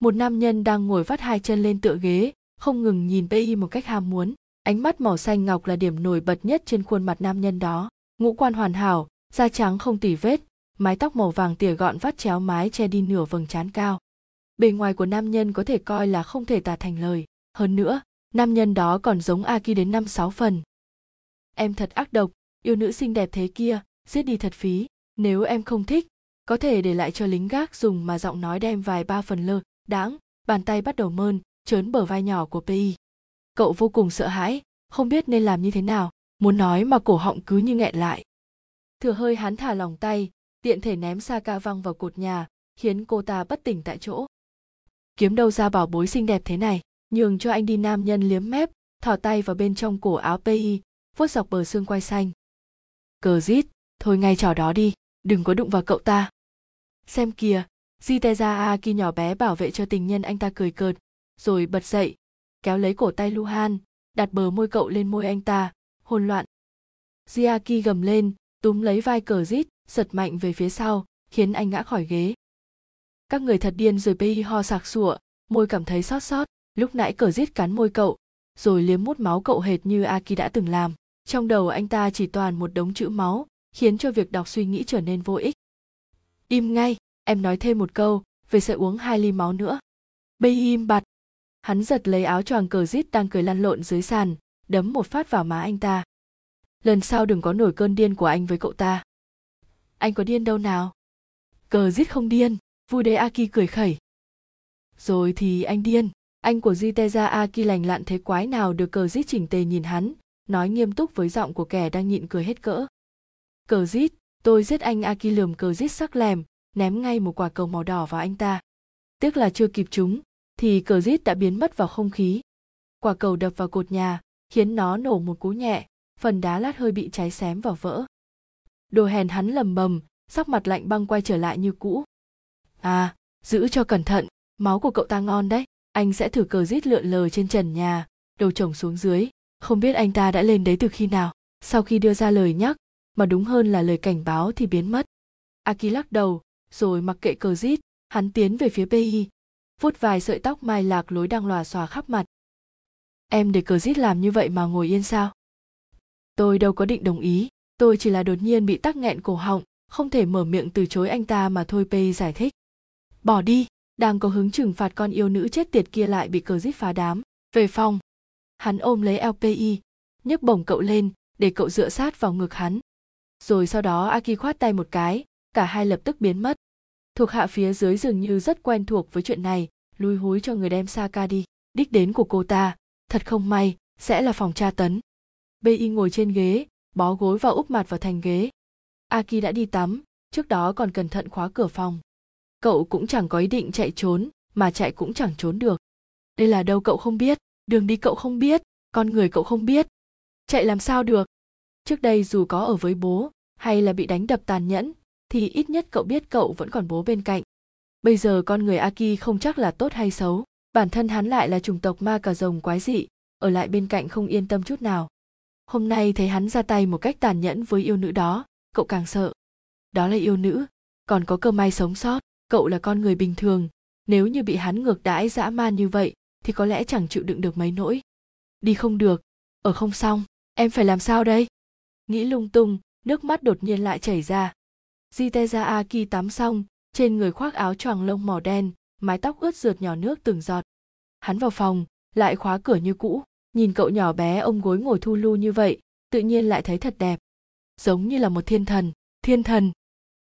Một nam nhân đang ngồi vắt hai chân lên tựa ghế, không ngừng nhìn Pei một cách ham muốn. Ánh mắt màu xanh ngọc là điểm nổi bật nhất trên khuôn mặt nam nhân đó. Ngũ quan hoàn hảo, da trắng không tỉ vết, mái tóc màu vàng tỉa gọn vắt chéo mái che đi nửa vầng trán cao. Bề ngoài của nam nhân có thể coi là không thể tả thành lời. Hơn nữa, nam nhân đó còn giống Aki đến năm sáu phần. Em thật ác độc, yêu nữ xinh đẹp thế kia, giết đi thật phí. Nếu em không thích, có thể để lại cho lính gác dùng mà giọng nói đem vài ba phần lơ, đáng, bàn tay bắt đầu mơn, trớn bờ vai nhỏ của Pi. Cậu vô cùng sợ hãi, không biết nên làm như thế nào, muốn nói mà cổ họng cứ như nghẹn lại. Thừa hơi hắn thả lòng tay, tiện thể ném Saka văng vào cột nhà, khiến cô ta bất tỉnh tại chỗ. Kiếm đâu ra bảo bối xinh đẹp thế này, nhường cho anh đi nam nhân liếm mép, thò tay vào bên trong cổ áo Pi, vuốt dọc bờ xương quai xanh. Cờ rít, thôi ngay trò đó đi, đừng có đụng vào cậu ta. Xem kìa, Jiteza Aki nhỏ bé bảo vệ cho tình nhân anh ta cười cợt, rồi bật dậy, kéo lấy cổ tay Luhan, đặt bờ môi cậu lên môi anh ta, hôn loạn. Jiaki gầm lên, túm lấy vai cờ rít, giật mạnh về phía sau, khiến anh ngã khỏi ghế. Các người thật điên rồi Pi ho sạc sụa, môi cảm thấy xót xót, lúc nãy cờ rít cắn môi cậu, rồi liếm mút máu cậu hệt như Aki đã từng làm. Trong đầu anh ta chỉ toàn một đống chữ máu, khiến cho việc đọc suy nghĩ trở nên vô ích. Im ngay, em nói thêm một câu, về sẽ uống hai ly máu nữa. Bây im bặt. Hắn giật lấy áo choàng cờ rít đang cười lăn lộn dưới sàn, đấm một phát vào má anh ta. Lần sau đừng có nổi cơn điên của anh với cậu ta. Anh có điên đâu nào? Cờ giết không điên, vui đấy Aki cười khẩy. Rồi thì anh điên, anh của Jiteza Aki lành lặn thế quái nào được cờ giết chỉnh tề nhìn hắn, nói nghiêm túc với giọng của kẻ đang nhịn cười hết cỡ. Cờ giết, tôi giết anh Aki lườm cờ giết sắc lèm, ném ngay một quả cầu màu đỏ vào anh ta. Tiếc là chưa kịp chúng, thì cờ giết đã biến mất vào không khí. Quả cầu đập vào cột nhà, khiến nó nổ một cú nhẹ, phần đá lát hơi bị cháy xém và vỡ. Đồ hèn hắn lầm bầm, sắc mặt lạnh băng quay trở lại như cũ. À, giữ cho cẩn thận, máu của cậu ta ngon đấy. Anh sẽ thử cờ rít lượn lờ trên trần nhà, đầu chồng xuống dưới. Không biết anh ta đã lên đấy từ khi nào. Sau khi đưa ra lời nhắc, mà đúng hơn là lời cảnh báo thì biến mất. Aki lắc đầu, rồi mặc kệ cờ rít, hắn tiến về phía bi vuốt vài sợi tóc mai lạc lối đang lòa xòa khắp mặt. Em để cờ rít làm như vậy mà ngồi yên sao? Tôi đâu có định đồng ý, tôi chỉ là đột nhiên bị tắc nghẹn cổ họng, không thể mở miệng từ chối anh ta mà thôi p giải thích. Bỏ đi, đang có hứng trừng phạt con yêu nữ chết tiệt kia lại bị cờ rít phá đám. Về phòng, hắn ôm lấy LPI, nhấc bổng cậu lên để cậu dựa sát vào ngực hắn. Rồi sau đó Aki khoát tay một cái, cả hai lập tức biến mất. Thuộc hạ phía dưới dường như rất quen thuộc với chuyện này, lui húi cho người đem Saka đi. Đích đến của cô ta, thật không may, sẽ là phòng tra tấn. BI ngồi trên ghế, bó gối và úp mặt vào thành ghế. Aki đã đi tắm, trước đó còn cẩn thận khóa cửa phòng. Cậu cũng chẳng có ý định chạy trốn, mà chạy cũng chẳng trốn được. Đây là đâu cậu không biết, đường đi cậu không biết, con người cậu không biết. Chạy làm sao được? Trước đây dù có ở với bố, hay là bị đánh đập tàn nhẫn, thì ít nhất cậu biết cậu vẫn còn bố bên cạnh. Bây giờ con người Aki không chắc là tốt hay xấu, bản thân hắn lại là chủng tộc ma cà rồng quái dị, ở lại bên cạnh không yên tâm chút nào. Hôm nay thấy hắn ra tay một cách tàn nhẫn với yêu nữ đó, cậu càng sợ. Đó là yêu nữ, còn có cơ may sống sót, cậu là con người bình thường, nếu như bị hắn ngược đãi dã man như vậy thì có lẽ chẳng chịu đựng được mấy nỗi. Đi không được, ở không xong, em phải làm sao đây? Nghĩ lung tung, nước mắt đột nhiên lại chảy ra. Jiteza Aki tắm xong, trên người khoác áo choàng lông màu đen, mái tóc ướt rượt nhỏ nước từng giọt. Hắn vào phòng, lại khóa cửa như cũ, nhìn cậu nhỏ bé ôm gối ngồi thu lu như vậy, tự nhiên lại thấy thật đẹp. Giống như là một thiên thần, thiên thần.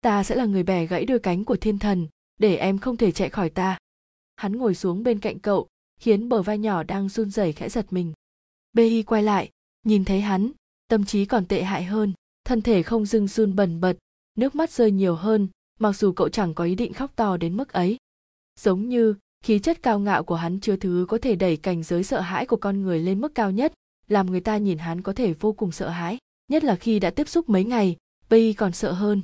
Ta sẽ là người bẻ gãy đôi cánh của thiên thần, để em không thể chạy khỏi ta. Hắn ngồi xuống bên cạnh cậu, khiến bờ vai nhỏ đang run rẩy khẽ giật mình. Bi quay lại, nhìn thấy hắn tâm trí còn tệ hại hơn thân thể không dưng run bần bật nước mắt rơi nhiều hơn mặc dù cậu chẳng có ý định khóc to đến mức ấy giống như khí chất cao ngạo của hắn chứa thứ có thể đẩy cảnh giới sợ hãi của con người lên mức cao nhất, làm người ta nhìn hắn có thể vô cùng sợ hãi, nhất là khi đã tiếp xúc mấy ngày, bây còn sợ hơn.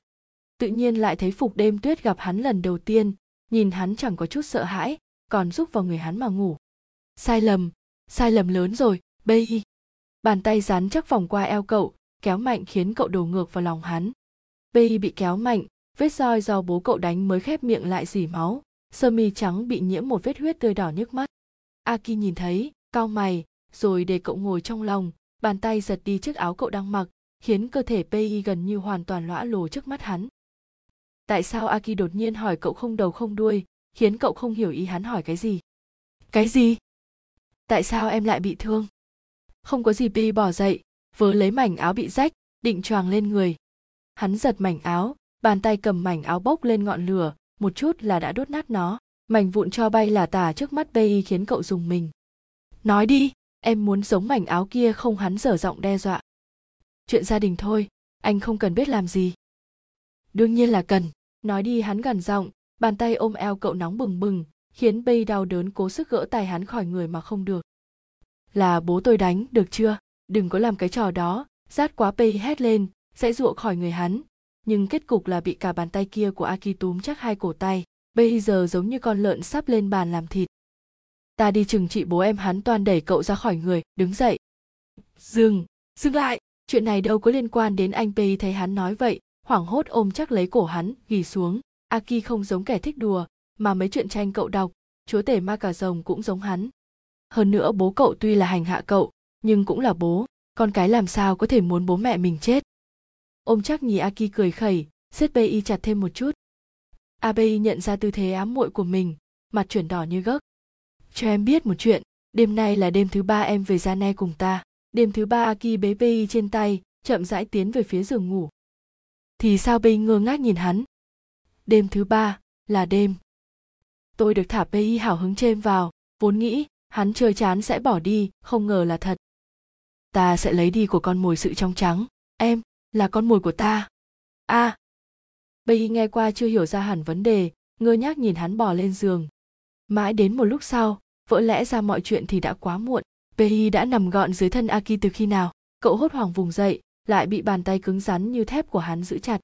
Tự nhiên lại thấy phục đêm tuyết gặp hắn lần đầu tiên, nhìn hắn chẳng có chút sợ hãi, còn giúp vào người hắn mà ngủ. Sai lầm sai lầm lớn rồi, bây bàn tay rắn chắc vòng qua eo cậu, kéo mạnh khiến cậu đổ ngược vào lòng hắn. Bây bị kéo mạnh, vết roi do bố cậu đánh mới khép miệng lại dỉ máu sơ mi trắng bị nhiễm một vết huyết tươi đỏ nhức mắt. Aki nhìn thấy, cau mày, rồi để cậu ngồi trong lòng, bàn tay giật đi chiếc áo cậu đang mặc, khiến cơ thể pi gần như hoàn toàn lõa lồ trước mắt hắn. Tại sao aki đột nhiên hỏi cậu không đầu không đuôi, khiến cậu không hiểu ý hắn hỏi cái gì? Cái gì? Tại sao em lại bị thương? Không có gì pi bỏ dậy, vớ lấy mảnh áo bị rách, định choàng lên người. Hắn giật mảnh áo, bàn tay cầm mảnh áo bốc lên ngọn lửa một chút là đã đốt nát nó. Mảnh vụn cho bay là tả trước mắt bay khiến cậu dùng mình. Nói đi, em muốn giống mảnh áo kia không hắn dở giọng đe dọa. Chuyện gia đình thôi, anh không cần biết làm gì. Đương nhiên là cần. Nói đi hắn gần giọng, bàn tay ôm eo cậu nóng bừng bừng, khiến bay đau đớn cố sức gỡ tay hắn khỏi người mà không được. Là bố tôi đánh, được chưa? Đừng có làm cái trò đó. Rát quá bay hét lên, sẽ dụa khỏi người hắn nhưng kết cục là bị cả bàn tay kia của aki túm chắc hai cổ tay. Bây giờ giống như con lợn sắp lên bàn làm thịt. Ta đi chừng trị bố em hắn toàn đẩy cậu ra khỏi người, đứng dậy. Dừng dừng lại, chuyện này đâu có liên quan đến anh pei thấy hắn nói vậy, hoảng hốt ôm chắc lấy cổ hắn, ghi xuống. Aki không giống kẻ thích đùa, mà mấy chuyện tranh cậu đọc, chúa tể ma cà rồng cũng giống hắn. Hơn nữa bố cậu tuy là hành hạ cậu, nhưng cũng là bố, con cái làm sao có thể muốn bố mẹ mình chết? Ôm chắc nhì aki cười khẩy siết bi chặt thêm một chút. Abi nhận ra tư thế ám muội của mình, mặt chuyển đỏ như gấc. Cho em biết một chuyện, đêm nay là đêm thứ ba em về ra ne cùng ta. Đêm thứ ba aki bế bi trên tay, chậm rãi tiến về phía giường ngủ. Thì sao bi ngơ ngác nhìn hắn? Đêm thứ ba là đêm. Tôi được thả bi hào hứng chêm vào, vốn nghĩ hắn chơi chán sẽ bỏ đi, không ngờ là thật. Ta sẽ lấy đi của con mồi sự trong trắng. Em là con mồi của ta a à. bây nghe qua chưa hiểu ra hẳn vấn đề ngơ nhác nhìn hắn bò lên giường mãi đến một lúc sau vỡ lẽ ra mọi chuyện thì đã quá muộn Pei đã nằm gọn dưới thân Aki từ khi nào? Cậu hốt hoảng vùng dậy, lại bị bàn tay cứng rắn như thép của hắn giữ chặt.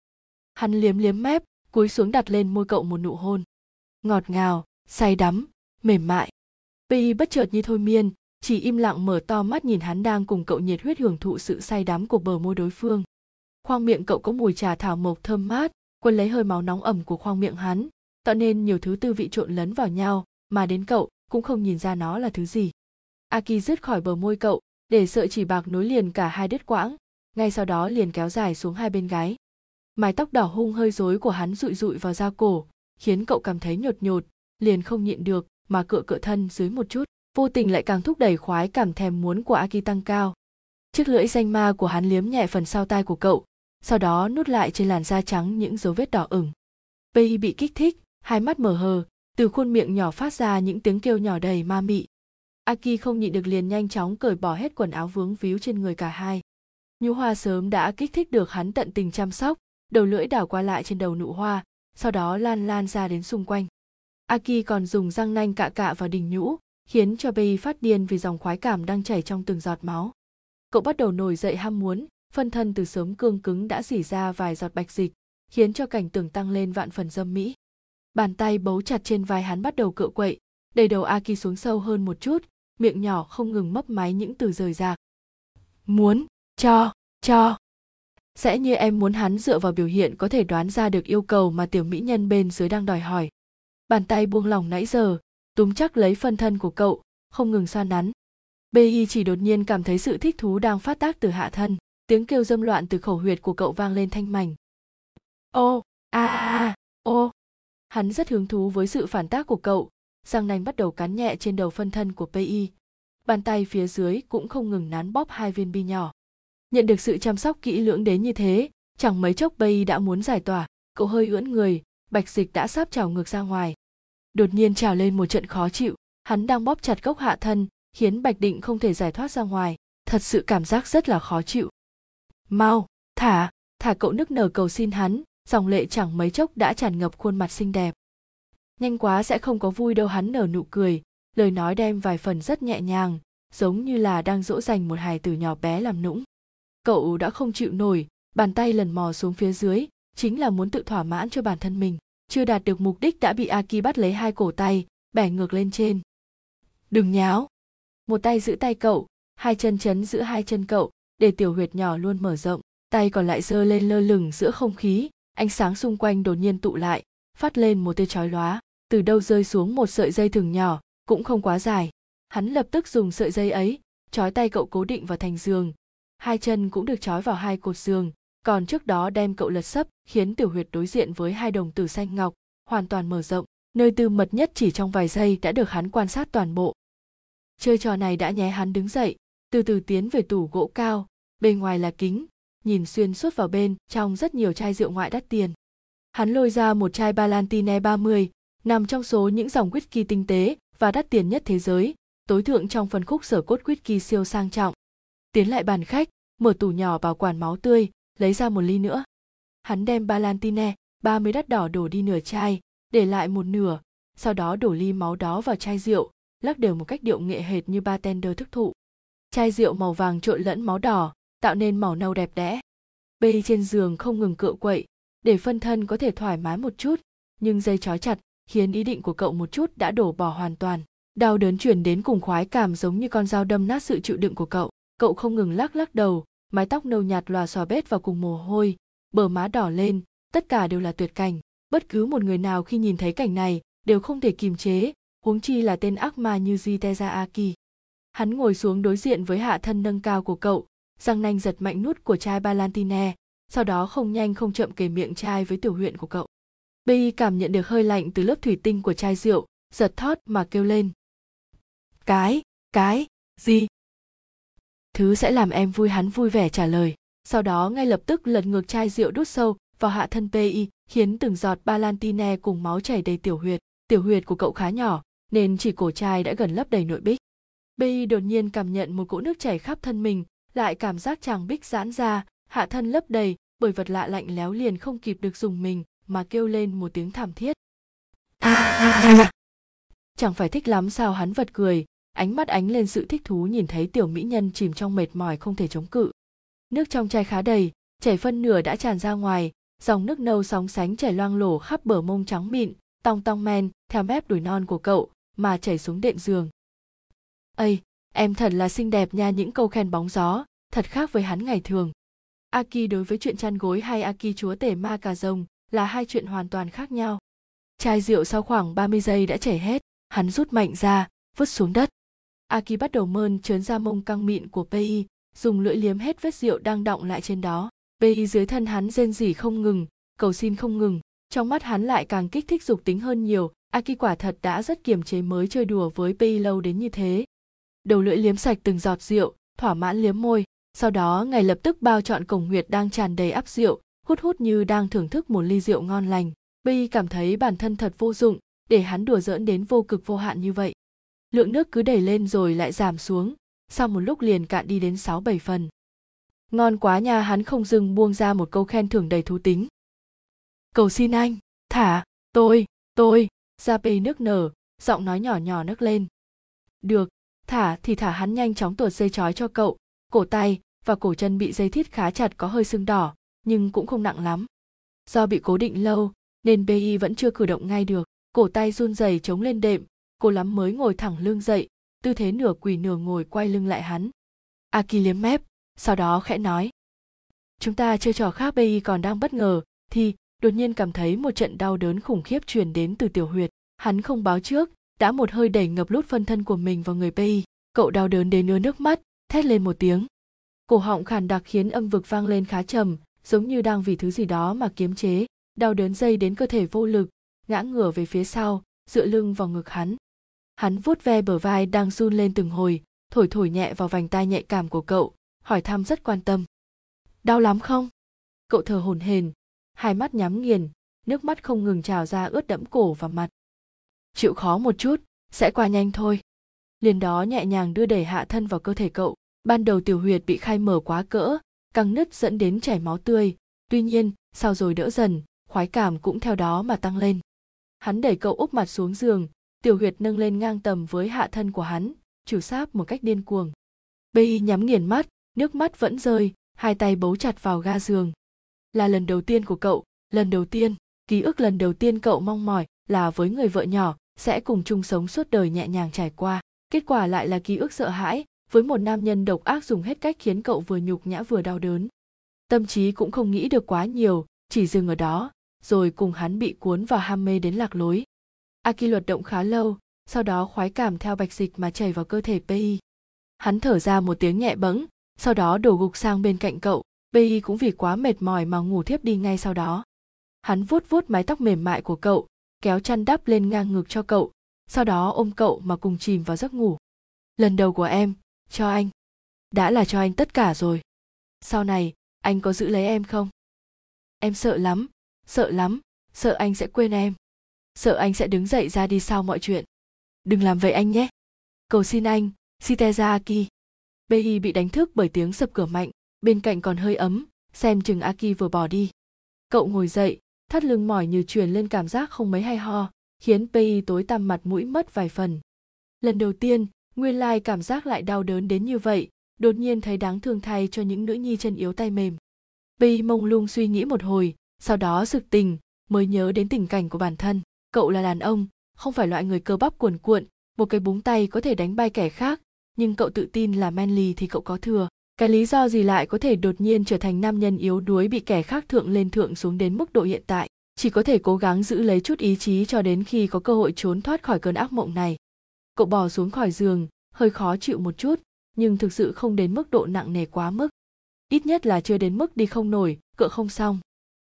Hắn liếm liếm mép, cúi xuống đặt lên môi cậu một nụ hôn. Ngọt ngào, say đắm, mềm mại. Pei bất chợt như thôi miên, chỉ im lặng mở to mắt nhìn hắn đang cùng cậu nhiệt huyết hưởng thụ sự say đắm của bờ môi đối phương. Khoang miệng cậu có mùi trà thảo mộc thơm mát, quân lấy hơi máu nóng ẩm của khoang miệng hắn, tạo nên nhiều thứ tư vị trộn lẫn vào nhau, mà đến cậu cũng không nhìn ra nó là thứ gì. Aki dứt khỏi bờ môi cậu, để sợi chỉ bạc nối liền cả hai đứt quãng, ngay sau đó liền kéo dài xuống hai bên gái. Mái tóc đỏ hung hơi rối của hắn rụi rụi vào da cổ, khiến cậu cảm thấy nhột nhột, liền không nhịn được mà cựa cựa thân dưới một chút, vô tình lại càng thúc đẩy khoái cảm thèm muốn của Aki tăng cao. Chiếc lưỡi danh ma của hắn liếm nhẹ phần sau tai của cậu, sau đó nút lại trên làn da trắng những dấu vết đỏ ửng. Pei bị kích thích, hai mắt mở hờ, từ khuôn miệng nhỏ phát ra những tiếng kêu nhỏ đầy ma mị. Aki không nhịn được liền nhanh chóng cởi bỏ hết quần áo vướng víu trên người cả hai. nhũ hoa sớm đã kích thích được hắn tận tình chăm sóc, đầu lưỡi đảo qua lại trên đầu nụ hoa, sau đó lan lan ra đến xung quanh. Aki còn dùng răng nanh cạ cạ vào đỉnh nhũ, khiến cho bay phát điên vì dòng khoái cảm đang chảy trong từng giọt máu. Cậu bắt đầu nổi dậy ham muốn, phân thân từ sớm cương cứng đã dỉ ra vài giọt bạch dịch, khiến cho cảnh tưởng tăng lên vạn phần dâm mỹ. Bàn tay bấu chặt trên vai hắn bắt đầu cựa quậy, đẩy đầu Aki xuống sâu hơn một chút, miệng nhỏ không ngừng mấp máy những từ rời rạc. Muốn, cho, cho. Sẽ như em muốn hắn dựa vào biểu hiện có thể đoán ra được yêu cầu mà tiểu mỹ nhân bên dưới đang đòi hỏi. Bàn tay buông lỏng nãy giờ, túm chắc lấy phân thân của cậu, không ngừng xoa nắn. Bê chỉ đột nhiên cảm thấy sự thích thú đang phát tác từ hạ thân, tiếng kêu dâm loạn từ khẩu huyệt của cậu vang lên thanh mảnh. Ô, a a, ô. Hắn rất hứng thú với sự phản tác của cậu, răng nanh bắt đầu cắn nhẹ trên đầu phân thân của PI. Bàn tay phía dưới cũng không ngừng nắn bóp hai viên bi nhỏ. Nhận được sự chăm sóc kỹ lưỡng đến như thế, chẳng mấy chốc PI đã muốn giải tỏa, cậu hơi ưỡn người, bạch dịch đã sắp trào ngược ra ngoài. Đột nhiên trào lên một trận khó chịu, hắn đang bóp chặt gốc hạ thân, khiến Bạch Định không thể giải thoát ra ngoài. thật sự cảm giác rất là khó chịu mau, thả thả cậu nức nở cầu xin hắn, dòng lệ chẳng mấy chốc đã tràn ngập khuôn mặt xinh đẹp. Nhanh quá sẽ không có vui đâu hắn nở nụ cười, lời nói đem vài phần rất nhẹ nhàng, giống như là đang dỗ dành một hài tử nhỏ bé làm nũng. Cậu đã không chịu nổi, bàn tay lần mò xuống phía dưới, chính là muốn tự thỏa mãn cho bản thân mình, chưa đạt được mục đích đã bị aki bắt lấy hai cổ tay, bẻ ngược lên trên. Đừng nháo. Một tay giữ tay cậu, hai chân chấn giữ hai chân cậu để tiểu huyệt nhỏ luôn mở rộng, tay còn lại giơ lên lơ lửng giữa không khí, ánh sáng xung quanh đột nhiên tụ lại, phát lên một tia chói lóa, từ đâu rơi xuống một sợi dây thừng nhỏ, cũng không quá dài. Hắn lập tức dùng sợi dây ấy, trói tay cậu cố định vào thành giường. Hai chân cũng được trói vào hai cột giường, còn trước đó đem cậu lật sấp, khiến tiểu huyệt đối diện với hai đồng tử xanh ngọc, hoàn toàn mở rộng. Nơi tư mật nhất chỉ trong vài giây đã được hắn quan sát toàn bộ. Chơi trò này đã nhé hắn đứng dậy từ từ tiến về tủ gỗ cao bên ngoài là kính nhìn xuyên suốt vào bên trong rất nhiều chai rượu ngoại đắt tiền hắn lôi ra một chai balantine 30, nằm trong số những dòng whisky tinh tế và đắt tiền nhất thế giới, tối thượng trong phân khúc sở cốt whisky siêu sang trọng. Tiến lại bàn khách, mở tủ nhỏ bảo quản máu tươi, lấy ra một ly nữa. Hắn đem balantine 30 đắt đỏ đổ đi nửa chai, để lại một nửa, sau đó đổ ly máu đó vào chai rượu, lắc đều một cách điệu nghệ hệt như bartender thức thụ. Chai rượu màu vàng trộn lẫn máu đỏ, tạo nên màu nâu đẹp đẽ. Bê trên giường không ngừng cựa quậy, để phân thân có thể thoải mái một chút, nhưng dây trói chặt khiến ý định của cậu một chút đã đổ bỏ hoàn toàn. Đau đớn chuyển đến cùng khoái cảm giống như con dao đâm nát sự chịu đựng của cậu. Cậu không ngừng lắc lắc đầu, mái tóc nâu nhạt lòa xòa bết vào cùng mồ hôi, bờ má đỏ lên, tất cả đều là tuyệt cảnh. Bất cứ một người nào khi nhìn thấy cảnh này đều không thể kìm chế, huống chi là tên ác ma như Jiteza Aki. Hắn ngồi xuống đối diện với hạ thân nâng cao của cậu, răng nanh giật mạnh nút của chai Balantine, sau đó không nhanh không chậm kề miệng chai với tiểu huyện của cậu. Bi cảm nhận được hơi lạnh từ lớp thủy tinh của chai rượu, giật thót mà kêu lên. Cái, cái, gì? Thứ sẽ làm em vui hắn vui vẻ trả lời. Sau đó ngay lập tức lật ngược chai rượu đút sâu vào hạ thân Pi, khiến từng giọt Balantine cùng máu chảy đầy tiểu huyệt. Tiểu huyệt của cậu khá nhỏ, nên chỉ cổ chai đã gần lấp đầy nội bích. Pi đột nhiên cảm nhận một cỗ nước chảy khắp thân mình, lại cảm giác chàng bích giãn ra, hạ thân lấp đầy bởi vật lạ lạnh léo liền không kịp được dùng mình mà kêu lên một tiếng thảm thiết. À, à, à. chẳng phải thích lắm sao hắn vật cười ánh mắt ánh lên sự thích thú nhìn thấy tiểu mỹ nhân chìm trong mệt mỏi không thể chống cự. Nước trong chai khá đầy chảy phân nửa đã tràn ra ngoài dòng nước nâu sóng sánh chảy loang lổ khắp bờ mông trắng mịn tong tong men theo mép đùi non của cậu mà chảy xuống đệm giường ây em thật là xinh đẹp nha những câu khen bóng gió thật khác với hắn ngày thường Aki đối với chuyện chăn gối hay Aki chúa tể ma cà rồng là hai chuyện hoàn toàn khác nhau. Chai rượu sau khoảng 30 giây đã chảy hết, hắn rút mạnh ra, vứt xuống đất. Aki bắt đầu mơn trớn ra mông căng mịn của Pi, dùng lưỡi liếm hết vết rượu đang đọng lại trên đó. Pi dưới thân hắn rên rỉ không ngừng, cầu xin không ngừng, trong mắt hắn lại càng kích thích dục tính hơn nhiều. Aki quả thật đã rất kiềm chế mới chơi đùa với Pi lâu đến như thế. Đầu lưỡi liếm sạch từng giọt rượu, thỏa mãn liếm môi, sau đó ngài lập tức bao trọn cổng huyệt đang tràn đầy áp rượu hút hút như đang thưởng thức một ly rượu ngon lành. Bi cảm thấy bản thân thật vô dụng để hắn đùa giỡn đến vô cực vô hạn như vậy. Lượng nước cứ đẩy lên rồi lại giảm xuống sau một lúc liền cạn đi đến sáu bảy phần. Ngon quá nha hắn không dừng buông ra một câu khen thưởng đầy thú tính. Cầu xin anh thả tôi tôi ra bê nước nở giọng nói nhỏ nhỏ nấc lên. Được thả thì thả hắn nhanh chóng tuột dây chói cho cậu. Cổ tay và cổ chân bị dây thít khá chặt có hơi sưng đỏ, nhưng cũng không nặng lắm. Do bị cố định lâu, nên bi vẫn chưa cử động ngay được. Cổ tay run rẩy chống lên đệm, cô lắm mới ngồi thẳng lưng dậy, tư thế nửa quỳ nửa ngồi quay lưng lại hắn. Aki liếm mép sau đó khẽ nói, chúng ta chơi trò khác bi còn đang bất ngờ, thì đột nhiên cảm thấy một trận đau đớn khủng khiếp truyền đến từ tiểu huyệt. Hắn không báo trước đã một hơi đẩy ngập lút phân thân của mình vào người bi cậu đau đớn đến ứa nước mắt, thét lên một tiếng. Cổ họng khàn đặc khiến âm vực vang lên khá trầm, giống như đang vì thứ gì đó mà kiếm chế, đau đớn dây đến cơ thể vô lực, ngã ngửa về phía sau, dựa lưng vào ngực hắn. Hắn vuốt ve bờ vai đang run lên từng hồi, thổi thổi nhẹ vào vành tai nhạy cảm của cậu, hỏi thăm rất quan tâm. Đau lắm không? Cậu thở hổn hển, hai mắt nhắm nghiền, nước mắt không ngừng trào ra ướt đẫm cổ và mặt chịu khó một chút, sẽ qua nhanh thôi. Liền đó nhẹ nhàng đưa đẩy hạ thân vào cơ thể cậu. Ban đầu tiểu huyệt bị khai mở quá cỡ, căng nứt dẫn đến chảy máu tươi. Tuy nhiên, sau rồi đỡ dần, khoái cảm cũng theo đó mà tăng lên. Hắn đẩy cậu úp mặt xuống giường, tiểu huyệt nâng lên ngang tầm với hạ thân của hắn chủ sáp một cách điên cuồng. Bi nhắm nghiền mắt, nước mắt vẫn rơi, hai tay bấu chặt vào ga giường. Là lần đầu tiên của cậu, lần đầu tiên, ký ức lần đầu tiên cậu mong mỏi là với người vợ nhỏ sẽ cùng chung sống suốt đời nhẹ nhàng trải qua. Kết quả lại là ký ức sợ hãi, với một nam nhân độc ác dùng hết cách khiến cậu vừa nhục nhã vừa đau đớn. Tâm trí cũng không nghĩ được quá nhiều, chỉ dừng ở đó, rồi cùng hắn bị cuốn vào ham mê đến lạc lối. Aki luật động khá lâu, sau đó khoái cảm theo bạch dịch mà chảy vào cơ thể pi hắn thở ra một tiếng nhẹ bẫng, sau đó đổ gục sang bên cạnh cậu. Pi cũng vì quá mệt mỏi mà ngủ thiếp đi ngay sau đó. Hắn vuốt vuốt mái tóc mềm mại của cậu kéo chăn đắp lên ngang ngực cho cậu, sau đó ôm cậu mà cùng chìm vào giấc ngủ. Lần đầu của em, cho anh. Đã là cho anh tất cả rồi. Sau này, anh có giữ lấy em không? Em sợ lắm sợ lắm, sợ anh sẽ quên em. Sợ anh sẽ đứng dậy ra đi sau mọi chuyện. Đừng làm vậy anh nhé. Cầu xin anh, shiteza aki. Behi bị đánh thức bởi tiếng sập cửa mạnh, bên cạnh còn hơi ấm, xem chừng aki vừa bỏ đi. Cậu ngồi dậy thắt lưng mỏi như truyền lên cảm giác không mấy hay ho, khiến pi tối tăm mặt mũi mất vài phần. Lần đầu tiên, nguyên lai cảm giác lại đau đớn đến như vậy, đột nhiên thấy đáng thương thay cho những nữ nhi chân yếu tay mềm. Pi mông lung suy nghĩ một hồi, sau đó sực tình mới nhớ đến tình cảnh của bản thân. Cậu là đàn ông, không phải loại người cơ bắp cuồn cuộn, một cái búng tay có thể đánh bay kẻ khác, nhưng cậu tự tin là manly thì cậu có thừa cái lý do gì lại có thể đột nhiên trở thành nam nhân yếu đuối bị kẻ khác thượng lên thượng xuống đến mức độ hiện tại? Chỉ có thể cố gắng giữ lấy chút ý chí cho đến khi có cơ hội trốn thoát khỏi cơn ác mộng này. Cậu bò xuống khỏi giường, hơi khó chịu một chút, nhưng thực sự không đến mức độ nặng nề quá mức. Ít nhất là chưa đến mức đi không nổi, cựa không xong.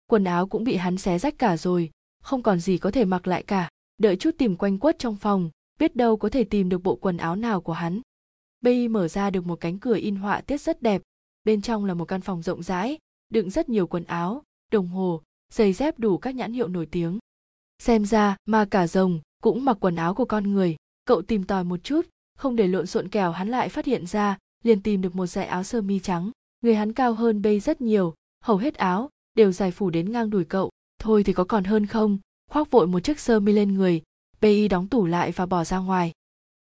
Quần áo cũng bị hắn xé rách cả rồi, không còn gì có thể mặc lại cả. Đợi chút tìm quanh quất trong phòng, biết đâu có thể tìm được bộ quần áo nào của hắn. Bi mở ra được một cánh cửa in họa tiết rất đẹp. Bên trong là một căn phòng rộng rãi, đựng rất nhiều quần áo, đồng hồ, giày dép đủ các nhãn hiệu nổi tiếng. Xem ra mà cả rồng cũng mặc quần áo của con người. Cậu tìm tòi một chút, không để lộn xộn kèo hắn lại phát hiện ra, liền tìm được một dải áo sơ mi trắng. Người hắn cao hơn bây rất nhiều, hầu hết áo đều dài phủ đến ngang đùi cậu. Thôi thì có còn hơn không? Khoác vội một chiếc sơ mi lên người. Bay đóng tủ lại và bỏ ra ngoài.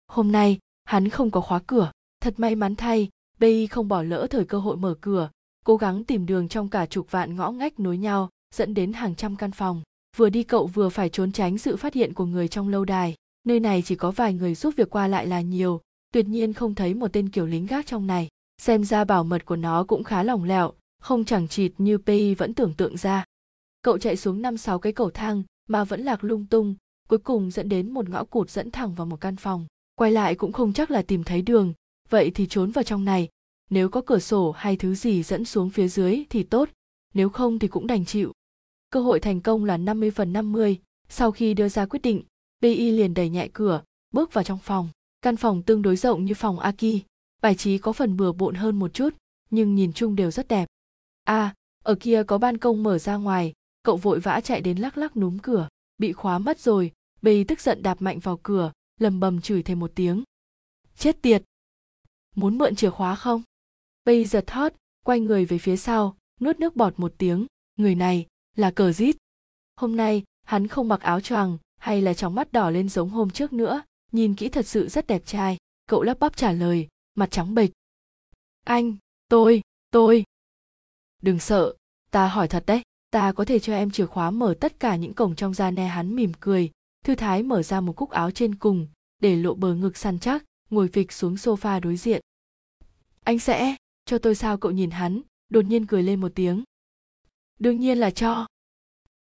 Hôm nay hắn không có khóa cửa. Thật may mắn thay pi không bỏ lỡ thời cơ hội mở cửa, cố gắng tìm đường trong cả chục vạn ngõ ngách nối nhau, dẫn đến hàng trăm căn phòng. Vừa đi cậu vừa phải trốn tránh sự phát hiện của người trong lâu đài. Nơi này chỉ có vài người giúp việc qua lại là nhiều, tuyệt nhiên không thấy một tên kiểu lính gác trong này. Xem ra bảo mật của nó cũng khá lỏng lẻo, không chẳng chịt như pi vẫn tưởng tượng ra. Cậu chạy xuống năm sáu cái cầu thang, mà vẫn lạc lung tung, cuối cùng dẫn đến một ngõ cụt dẫn thẳng vào một căn phòng quay lại cũng không chắc là tìm thấy đường. Vậy thì trốn vào trong này. Nếu có cửa sổ hay thứ gì dẫn xuống phía dưới thì tốt. Nếu không thì cũng đành chịu. Cơ hội thành công là 50 phần 50 sau khi đưa ra quyết định BI liền đẩy nhẹ cửa, bước vào trong phòng. Căn phòng tương đối rộng như phòng Aki bài trí có phần bừa bộn hơn một chút, nhưng nhìn chung đều rất đẹp. À ở kia có ban công mở ra ngoài. Cậu vội vã chạy đến lắc lắc núm cửa. Bị khóa mất rồi bì tức giận đạp mạnh vào cửa lầm bầm chửi thêm một tiếng. Chết tiệt! Muốn mượn chìa khóa không? Bây giật thót quay người về phía sau, nuốt nước bọt một tiếng. Người này là cờ rít. Hôm nay, hắn không mặc áo choàng hay là trong mắt đỏ lên giống hôm trước nữa. Nhìn kỹ thật sự rất đẹp trai. Cậu lắp bắp trả lời, mặt trắng bệch. Anh, tôi tôi. Đừng sợ, ta hỏi thật đấy. Ta có thể cho em chìa khóa mở tất cả những cổng trong gia ne hắn mỉm cười thư thái mở ra một cúc áo trên cùng, để lộ bờ ngực săn chắc, ngồi phịch xuống sofa đối diện. Anh sẽ, cho tôi sao cậu nhìn hắn? đột nhiên cười lên một tiếng. Đương nhiên là cho.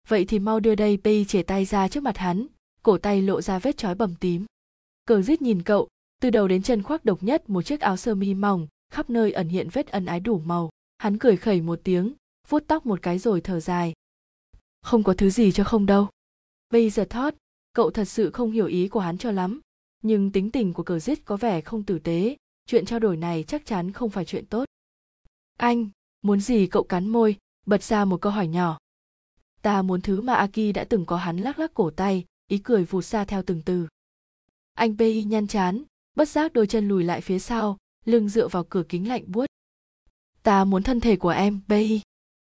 Vậy thì mau đưa đây pi chể tay ra trước mặt hắn. Cổ tay lộ ra vết chói bầm tím. Cờ rít nhìn cậu. Từ đầu đến chân khoác độc nhất một chiếc áo sơ mi mỏng, khắp nơi ẩn hiện vết ân ái đủ màu. Hắn cười khẩy một tiếng, vuốt tóc một cái rồi thở dài. Không có thứ gì cho không đâu. Bây giờ thót cậu thật sự không hiểu ý của hắn cho lắm. Nhưng tính tình của cờ giết có vẻ không tử tế. Chuyện trao đổi này chắc chắn không phải chuyện tốt. Anh, muốn gì cậu cắn môi, bật ra một câu hỏi nhỏ. Ta muốn thứ mà aki đã từng có hắn lắc lắc cổ tay, ý cười vụt xa theo từng từ. Anh pi nhăn chán, bất giác đôi chân lùi lại phía sau, lưng dựa vào cửa kính lạnh buốt. Ta muốn thân thể của em pi.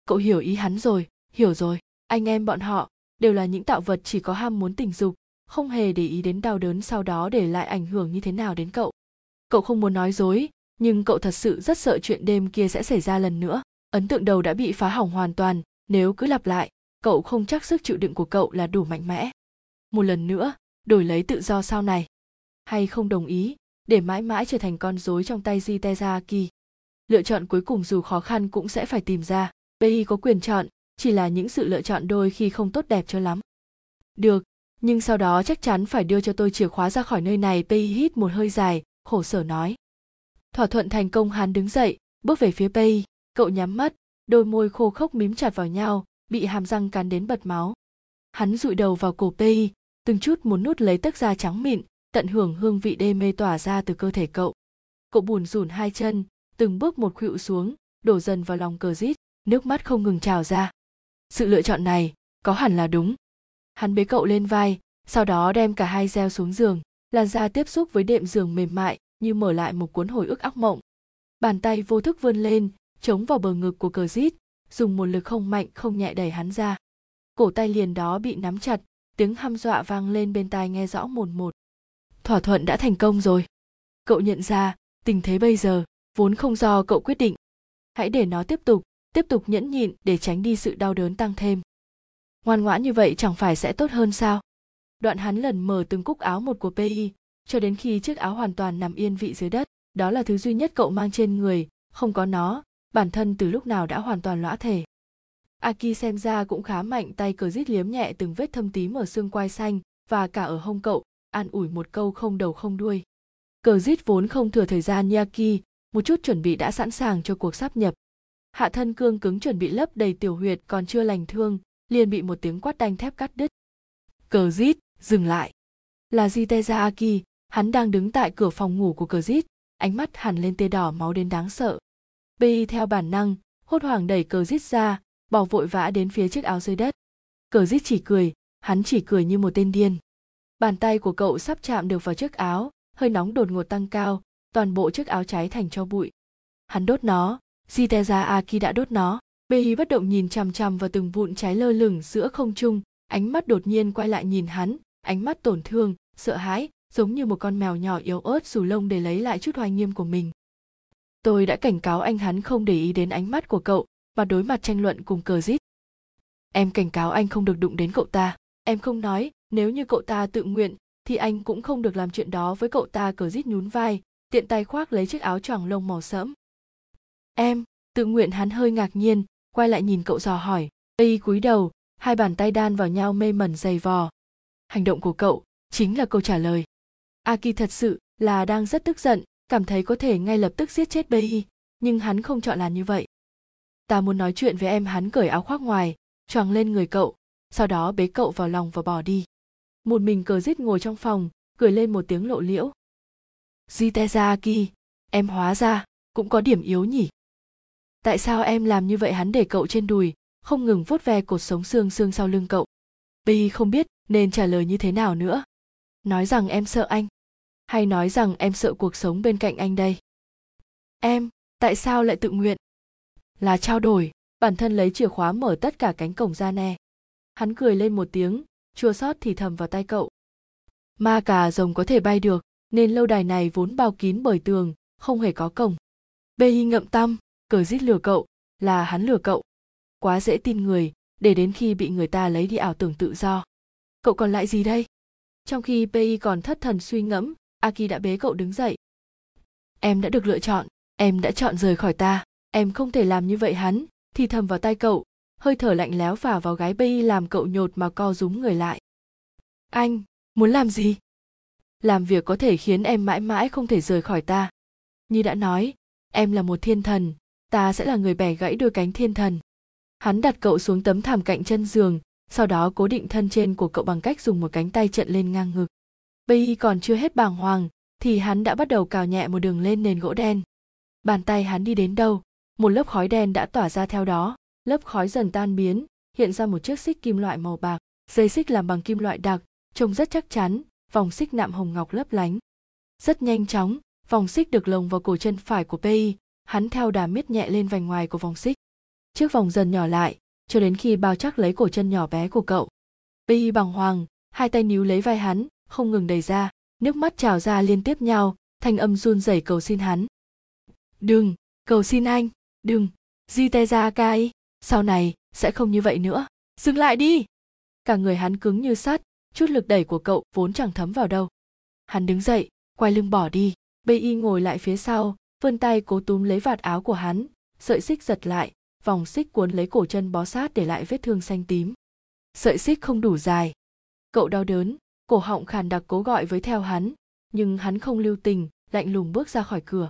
cậu hiểu ý hắn rồi, hiểu rồi, anh em bọn họ đều là những tạo vật chỉ có ham muốn tình dục không hề để ý đến đau đớn sau đó để lại ảnh hưởng như thế nào đến cậu cậu không muốn nói dối nhưng cậu thật sự rất sợ chuyện đêm kia sẽ xảy ra lần nữa ấn tượng đầu đã bị phá hỏng hoàn toàn nếu cứ lặp lại cậu không chắc sức chịu đựng của cậu là đủ mạnh mẽ một lần nữa đổi lấy tự do sau này hay không đồng ý để mãi mãi trở thành con rối trong tay Jitezaki. Lựa chọn cuối cùng dù khó khăn cũng sẽ phải tìm ra. Bei có quyền chọn, chỉ là những sự lựa chọn đôi khi không tốt đẹp cho lắm. Được, nhưng sau đó chắc chắn phải đưa cho tôi chìa khóa ra khỏi nơi này. pay hít một hơi dài, khổ sở nói. Thỏa thuận thành công hắn đứng dậy, bước về phía pay Cậu nhắm mắt, đôi môi khô khốc mím chặt vào nhau, bị hàm răng cắn đến bật máu. Hắn dụi đầu vào cổ pay từng chút muốn nút lấy tấc da trắng mịn, tận hưởng hương vị đê mê tỏa ra từ cơ thể cậu cậu buồn rủn hai chân từng bước một khuỵu xuống đổ dần vào lòng cờ rít nước mắt không ngừng trào ra sự lựa chọn này có hẳn là đúng. Hắn bế cậu lên vai, sau đó đem cả hai gieo xuống giường, làn da tiếp xúc với đệm giường mềm mại như mở lại một cuốn hồi ức ác mộng. Bàn tay vô thức vươn lên, chống vào bờ ngực của cờ rít, dùng một lực không mạnh không nhẹ đẩy hắn ra. Cổ tay liền đó bị nắm chặt, tiếng hăm dọa vang lên bên tai nghe rõ mồn một. Thỏa thuận đã thành công rồi. Cậu nhận ra, tình thế bây giờ vốn không do cậu quyết định. Hãy để nó tiếp tục tiếp tục nhẫn nhịn để tránh đi sự đau đớn tăng thêm. Ngoan ngoãn như vậy chẳng phải sẽ tốt hơn sao? Đoạn hắn lần mở từng cúc áo một của pi cho đến khi chiếc áo hoàn toàn nằm yên vị dưới đất. Đó là thứ duy nhất cậu mang trên người, không có nó, bản thân từ lúc nào đã hoàn toàn lõa thể. Aki xem ra cũng khá mạnh, tay cờ rít liếm nhẹ từng vết thâm tím ở xương quai xanh và cả ở hông cậu, an ủi một câu không đầu không đuôi. Cờ rít vốn không thừa thời gian yaki, một chút chuẩn bị đã sẵn sàng cho cuộc sắp nhập hạ thân cương cứng chuẩn bị lấp đầy tiểu huyệt còn chưa lành thương, liền bị một tiếng quát đanh thép cắt đứt. Cờ rít dừng lại. Là jiteza aki hắn đang đứng tại cửa phòng ngủ của cờ rít ánh mắt hẳn lên tia đỏ máu đến đáng sợ. Bi theo bản năng, hốt hoảng đẩy cờ rít ra, bỏ vội vã đến phía chiếc áo dưới đất. Cờ rít chỉ cười, hắn chỉ cười như một tên điên. Bàn tay của cậu sắp chạm được vào chiếc áo, hơi nóng đột ngột tăng cao, toàn bộ chiếc áo cháy thành cho bụi. Hắn đốt nó jiteza aki đã đốt nó. Behi bất động nhìn chằm chằm vào từng vụn trái lơ lửng giữa không trung. Ánh mắt đột nhiên quay lại nhìn hắn. Ánh mắt tổn thương, sợ hãi, giống như một con mèo nhỏ yếu ớt rủ lông để lấy lại chút hoài nghiêm của mình. Tôi đã cảnh cáo anh hắn không để ý đến ánh mắt của cậu và đối mặt tranh luận cùng cờ rít em cảnh cáo anh không được đụng đến cậu ta. Em không nói, nếu như cậu ta tự nguyện, thì anh cũng không được làm chuyện đó với cậu ta cờ rít nhún vai. Tiện tay khoác lấy chiếc áo choàng lông màu sẫm em, tự nguyện hắn hơi ngạc nhiên, quay lại nhìn cậu dò hỏi y cúi đầu, hai bàn tay đan vào nhau mê mẩn dày vò. Hành động của cậu chính là câu trả lời. Aki thật sự là đang rất tức giận, cảm thấy có thể ngay lập tức giết chết bi nhưng hắn không chọn làm như vậy. Ta muốn nói chuyện với em hắn cởi áo khoác ngoài, choàng lên người cậu, sau đó bế cậu vào lòng và bỏ đi. Một mình cờ rít ngồi trong phòng, cười lên một tiếng lộ liễu. Jitezaki em hóa ra cũng có điểm yếu nhỉ? Tại sao em làm như vậy hắn để cậu trên đùi, không ngừng vuốt ve cột sống xương xương sau lưng cậu? Bi không biết nên trả lời như thế nào nữa. Nói rằng em sợ anh, hay nói rằng em sợ cuộc sống bên cạnh anh đây? Em, tại sao lại tự nguyện? Là trao đổi, bản thân lấy chìa khóa mở tất cả cánh cổng ra nè. Hắn cười lên một tiếng, chua xót thì thầm vào tay cậu. Ma cà rồng có thể bay được, nên lâu đài này vốn bao kín bởi tường, không hề có cổng. Bi ngậm tâm cờ giết lừa cậu là hắn lừa cậu quá dễ tin người để đến khi bị người ta lấy đi ảo tưởng tự do cậu còn lại gì đây trong khi pi còn thất thần suy ngẫm aki đã bế cậu đứng dậy em đã được lựa chọn em đã chọn rời khỏi ta em không thể làm như vậy hắn thì thầm vào tay cậu hơi thở lạnh lẽo phả vào gái pi làm cậu nhột mà co rúm người lại. Anh, muốn làm gì? Làm việc có thể khiến em mãi mãi không thể rời khỏi ta. Như đã nói, em là một thiên thần, ta sẽ là người bẻ gãy đôi cánh thiên thần. Hắn đặt cậu xuống tấm thảm cạnh chân giường, sau đó cố định thân trên của cậu bằng cách dùng một cánh tay trận lên ngang ngực. Bay còn chưa hết bàng hoàng, thì hắn đã bắt đầu cào nhẹ một đường lên nền gỗ đen. Bàn tay hắn đi đến đâu, một lớp khói đen đã tỏa ra theo đó, lớp khói dần tan biến hiện ra một chiếc xích kim loại màu bạc dây xích làm bằng kim loại đặc trông rất chắc chắn vòng xích nạm hồng ngọc lấp lánh rất nhanh chóng vòng xích được lồng vào cổ chân phải của pi hắn theo đà miết nhẹ lên vành ngoài của vòng xích. Chiếc vòng dần nhỏ lại, cho đến khi bao chắc lấy cổ chân nhỏ bé của cậu. Pi bằng hoàng, hai tay níu lấy vai hắn, không ngừng đẩy ra, nước mắt trào ra liên tiếp nhau, thanh âm run rẩy cầu xin hắn. Đừng, cầu xin anh, đừng di tay ra cai sau này sẽ không như vậy nữa, dừng lại đi. Cả người hắn cứng như sắt, chút lực đẩy của cậu vốn chẳng thấm vào đâu. Hắn đứng dậy, quay lưng bỏ đi bi ngồi lại phía sau vươn tay cố túm lấy vạt áo của hắn, sợi xích giật lại, vòng xích cuốn lấy cổ chân bó sát để lại vết thương xanh tím. Sợi xích không đủ dài. Cậu đau đớn, cổ họng khàn đặc cố gọi với theo hắn, nhưng hắn không lưu tình, lạnh lùng bước ra khỏi cửa.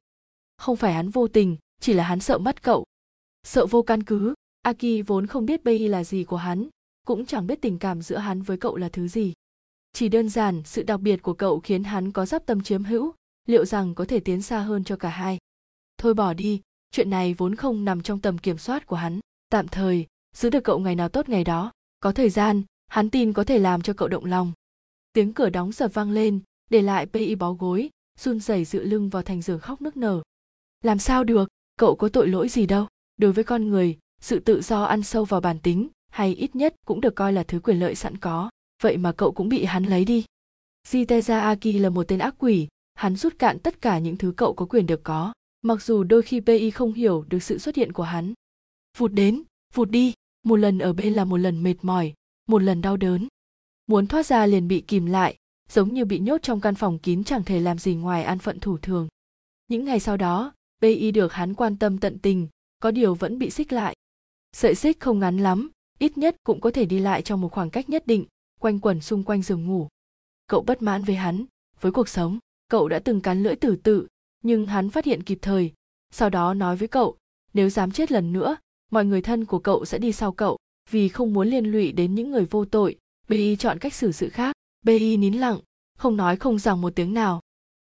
Không phải hắn vô tình, chỉ là hắn sợ mất cậu. Sợ vô căn cứ, aki vốn không biết Bay là gì của hắn, cũng chẳng biết tình cảm giữa hắn với cậu là thứ gì. Chỉ đơn giản, sự đặc biệt của cậu khiến hắn có dắp tâm chiếm hữu liệu rằng có thể tiến xa hơn cho cả hai? Thôi bỏ đi, chuyện này vốn không nằm trong tầm kiểm soát của hắn. Tạm thời, giữ được cậu ngày nào tốt ngày đó. Có thời gian, hắn tin có thể làm cho cậu động lòng. Tiếng cửa đóng sập vang lên, để lại pi bó gối, run rẩy dựa lưng vào thành giường khóc nức nở. Làm sao được, cậu có tội lỗi gì đâu. Đối với con người, sự tự do ăn sâu vào bản tính, hay ít nhất cũng được coi là thứ quyền lợi sẵn có. Vậy mà cậu cũng bị hắn lấy đi. Jiteza aki là một tên ác quỷ hắn rút cạn tất cả những thứ cậu có quyền được có, mặc dù đôi khi pi không hiểu được sự xuất hiện của hắn. Vụt đến, vụt đi, một lần ở bên là một lần mệt mỏi, một lần đau đớn. Muốn thoát ra liền bị kìm lại, giống như bị nhốt trong căn phòng kín chẳng thể làm gì ngoài an phận thủ thường. Những ngày sau đó pi được hắn quan tâm tận tình, có điều vẫn bị xích lại. Sợi xích không ngắn lắm, ít nhất cũng có thể đi lại trong một khoảng cách nhất định, quanh quẩn xung quanh giường ngủ. Cậu bất mãn với hắn, với cuộc sống cậu đã từng cắn lưỡi tử tự, nhưng hắn phát hiện kịp thời. Sau đó nói với cậu, nếu dám chết lần nữa, mọi người thân của cậu sẽ đi sau cậu, vì không muốn liên lụy đến những người vô tội. Bi chọn cách xử sự khác. Bi nín lặng, không nói không rằng một tiếng nào.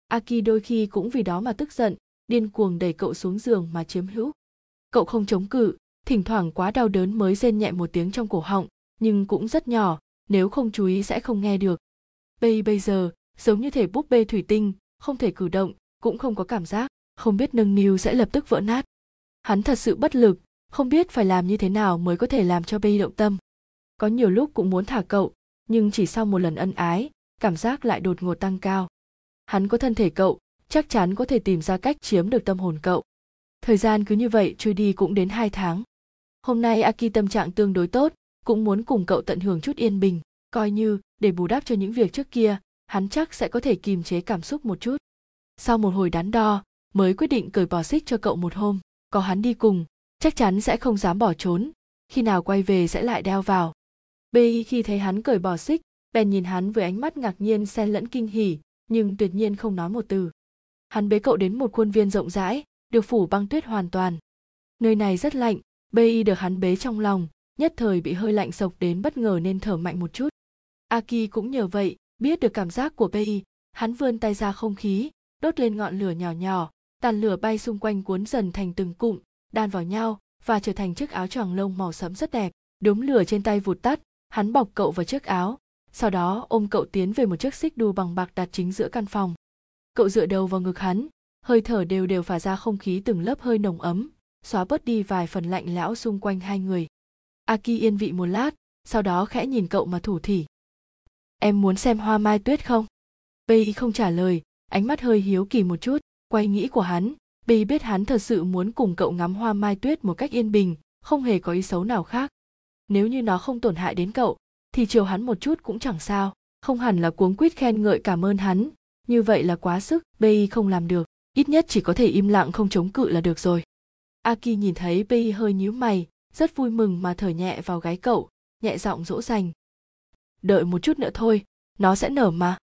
Aki đôi khi cũng vì đó mà tức giận, điên cuồng đẩy cậu xuống giường mà chiếm hữu. Cậu không chống cự, thỉnh thoảng quá đau đớn mới rên nhẹ một tiếng trong cổ họng, nhưng cũng rất nhỏ, nếu không chú ý sẽ không nghe được. Bây bây giờ giống như thể búp bê thủy tinh, không thể cử động, cũng không có cảm giác, không biết nâng niu sẽ lập tức vỡ nát. Hắn thật sự bất lực, không biết phải làm như thế nào mới có thể làm cho bây động tâm. Có nhiều lúc cũng muốn thả cậu, nhưng chỉ sau một lần ân ái, cảm giác lại đột ngột tăng cao. Hắn có thân thể cậu, chắc chắn có thể tìm ra cách chiếm được tâm hồn cậu. Thời gian cứ như vậy trôi đi cũng đến hai tháng. Hôm nay aki tâm trạng tương đối tốt, cũng muốn cùng cậu tận hưởng chút yên bình, coi như để bù đắp cho những việc trước kia hắn chắc sẽ có thể kìm chế cảm xúc một chút. Sau một hồi đắn đo, mới quyết định cởi bỏ xích cho cậu một hôm. Có hắn đi cùng, chắc chắn sẽ không dám bỏ trốn. Khi nào quay về sẽ lại đeo vào. Bi khi thấy hắn cởi bỏ xích, bèn nhìn hắn với ánh mắt ngạc nhiên xen lẫn kinh hỉ, nhưng tuyệt nhiên không nói một từ. Hắn bế cậu đến một khuôn viên rộng rãi, được phủ băng tuyết hoàn toàn. Nơi này rất lạnh bi được hắn bế trong lòng, nhất thời bị hơi lạnh sộc đến bất ngờ nên thở mạnh một chút. Aki cũng nhờ vậy biết được cảm giác của bi hắn vươn tay ra không khí, đốt lên ngọn lửa nhỏ nhỏ, tàn lửa bay xung quanh cuốn dần thành từng cụm, đan vào nhau và trở thành chiếc áo choàng lông màu sẫm rất đẹp. Đốm lửa trên tay vụt tắt, hắn bọc cậu vào chiếc áo, sau đó ôm cậu tiến về một chiếc xích đu bằng bạc đặt chính giữa căn phòng. Cậu dựa đầu vào ngực hắn, hơi thở đều đều phả ra không khí từng lớp hơi nồng ấm, xóa bớt đi vài phần lạnh lẽo xung quanh hai người. Aki yên vị một lát, sau đó khẽ nhìn cậu mà thủ thỉ em muốn xem hoa mai tuyết không? Bi không trả lời, ánh mắt hơi hiếu kỳ một chút, quay nghĩ của hắn. Bi biết hắn thật sự muốn cùng cậu ngắm hoa mai tuyết một cách yên bình, không hề có ý xấu nào khác. Nếu như nó không tổn hại đến cậu, thì chiều hắn một chút cũng chẳng sao, không hẳn là cuống quýt khen ngợi cảm ơn hắn. Như vậy là quá sức Bi không làm được, ít nhất chỉ có thể im lặng không chống cự là được rồi. Aki nhìn thấy Bi hơi nhíu mày, rất vui mừng mà thở nhẹ vào gái cậu, nhẹ giọng dỗ dành đợi một chút nữa thôi, nó sẽ nở mà.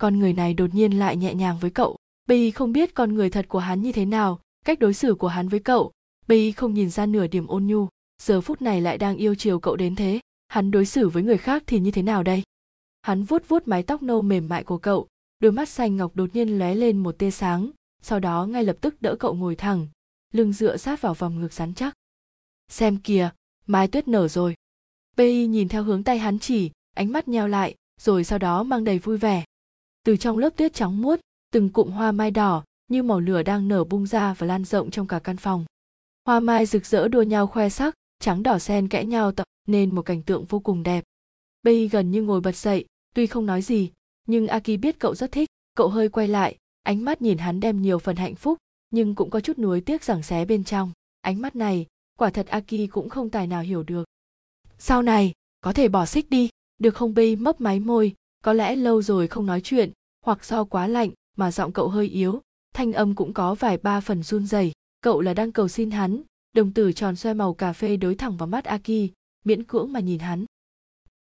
Con người này đột nhiên lại nhẹ nhàng với cậu. Bi không biết con người thật của hắn như thế nào, cách đối xử của hắn với cậu. Bi không nhìn ra nửa điểm ôn nhu. Giờ phút này lại đang yêu chiều cậu đến thế. Hắn đối xử với người khác thì như thế nào đây? Hắn vuốt vuốt mái tóc nâu mềm mại của cậu. Đôi mắt xanh ngọc đột nhiên lóe lên một tia sáng. Sau đó ngay lập tức đỡ cậu ngồi thẳng, lưng dựa sát vào vòng ngực rắn chắc. Xem kìa mai tuyết nở rồi. Pi nhìn theo hướng tay hắn chỉ ánh mắt nheo lại, rồi sau đó mang đầy vui vẻ. Từ trong lớp tuyết trắng muốt, từng cụm hoa mai đỏ như màu lửa đang nở bung ra và lan rộng trong cả căn phòng. Hoa mai rực rỡ đua nhau khoe sắc, trắng đỏ xen kẽ nhau tạo nên một cảnh tượng vô cùng đẹp. Bei gần như ngồi bật dậy, tuy không nói gì, nhưng aki biết cậu rất thích, cậu hơi quay lại, ánh mắt nhìn hắn đem nhiều phần hạnh phúc, nhưng cũng có chút nuối tiếc rằng xé bên trong. Ánh mắt này, quả thật aki cũng không tài nào hiểu được. Sau này, có thể bỏ xích đi được không bi mấp máy môi, có lẽ lâu rồi không nói chuyện, hoặc do quá lạnh mà giọng cậu hơi yếu, thanh âm cũng có vài ba phần run rẩy. Cậu là đang cầu xin hắn, đồng tử tròn xoe màu cà phê đối thẳng vào mắt aki, miễn cưỡng mà nhìn hắn.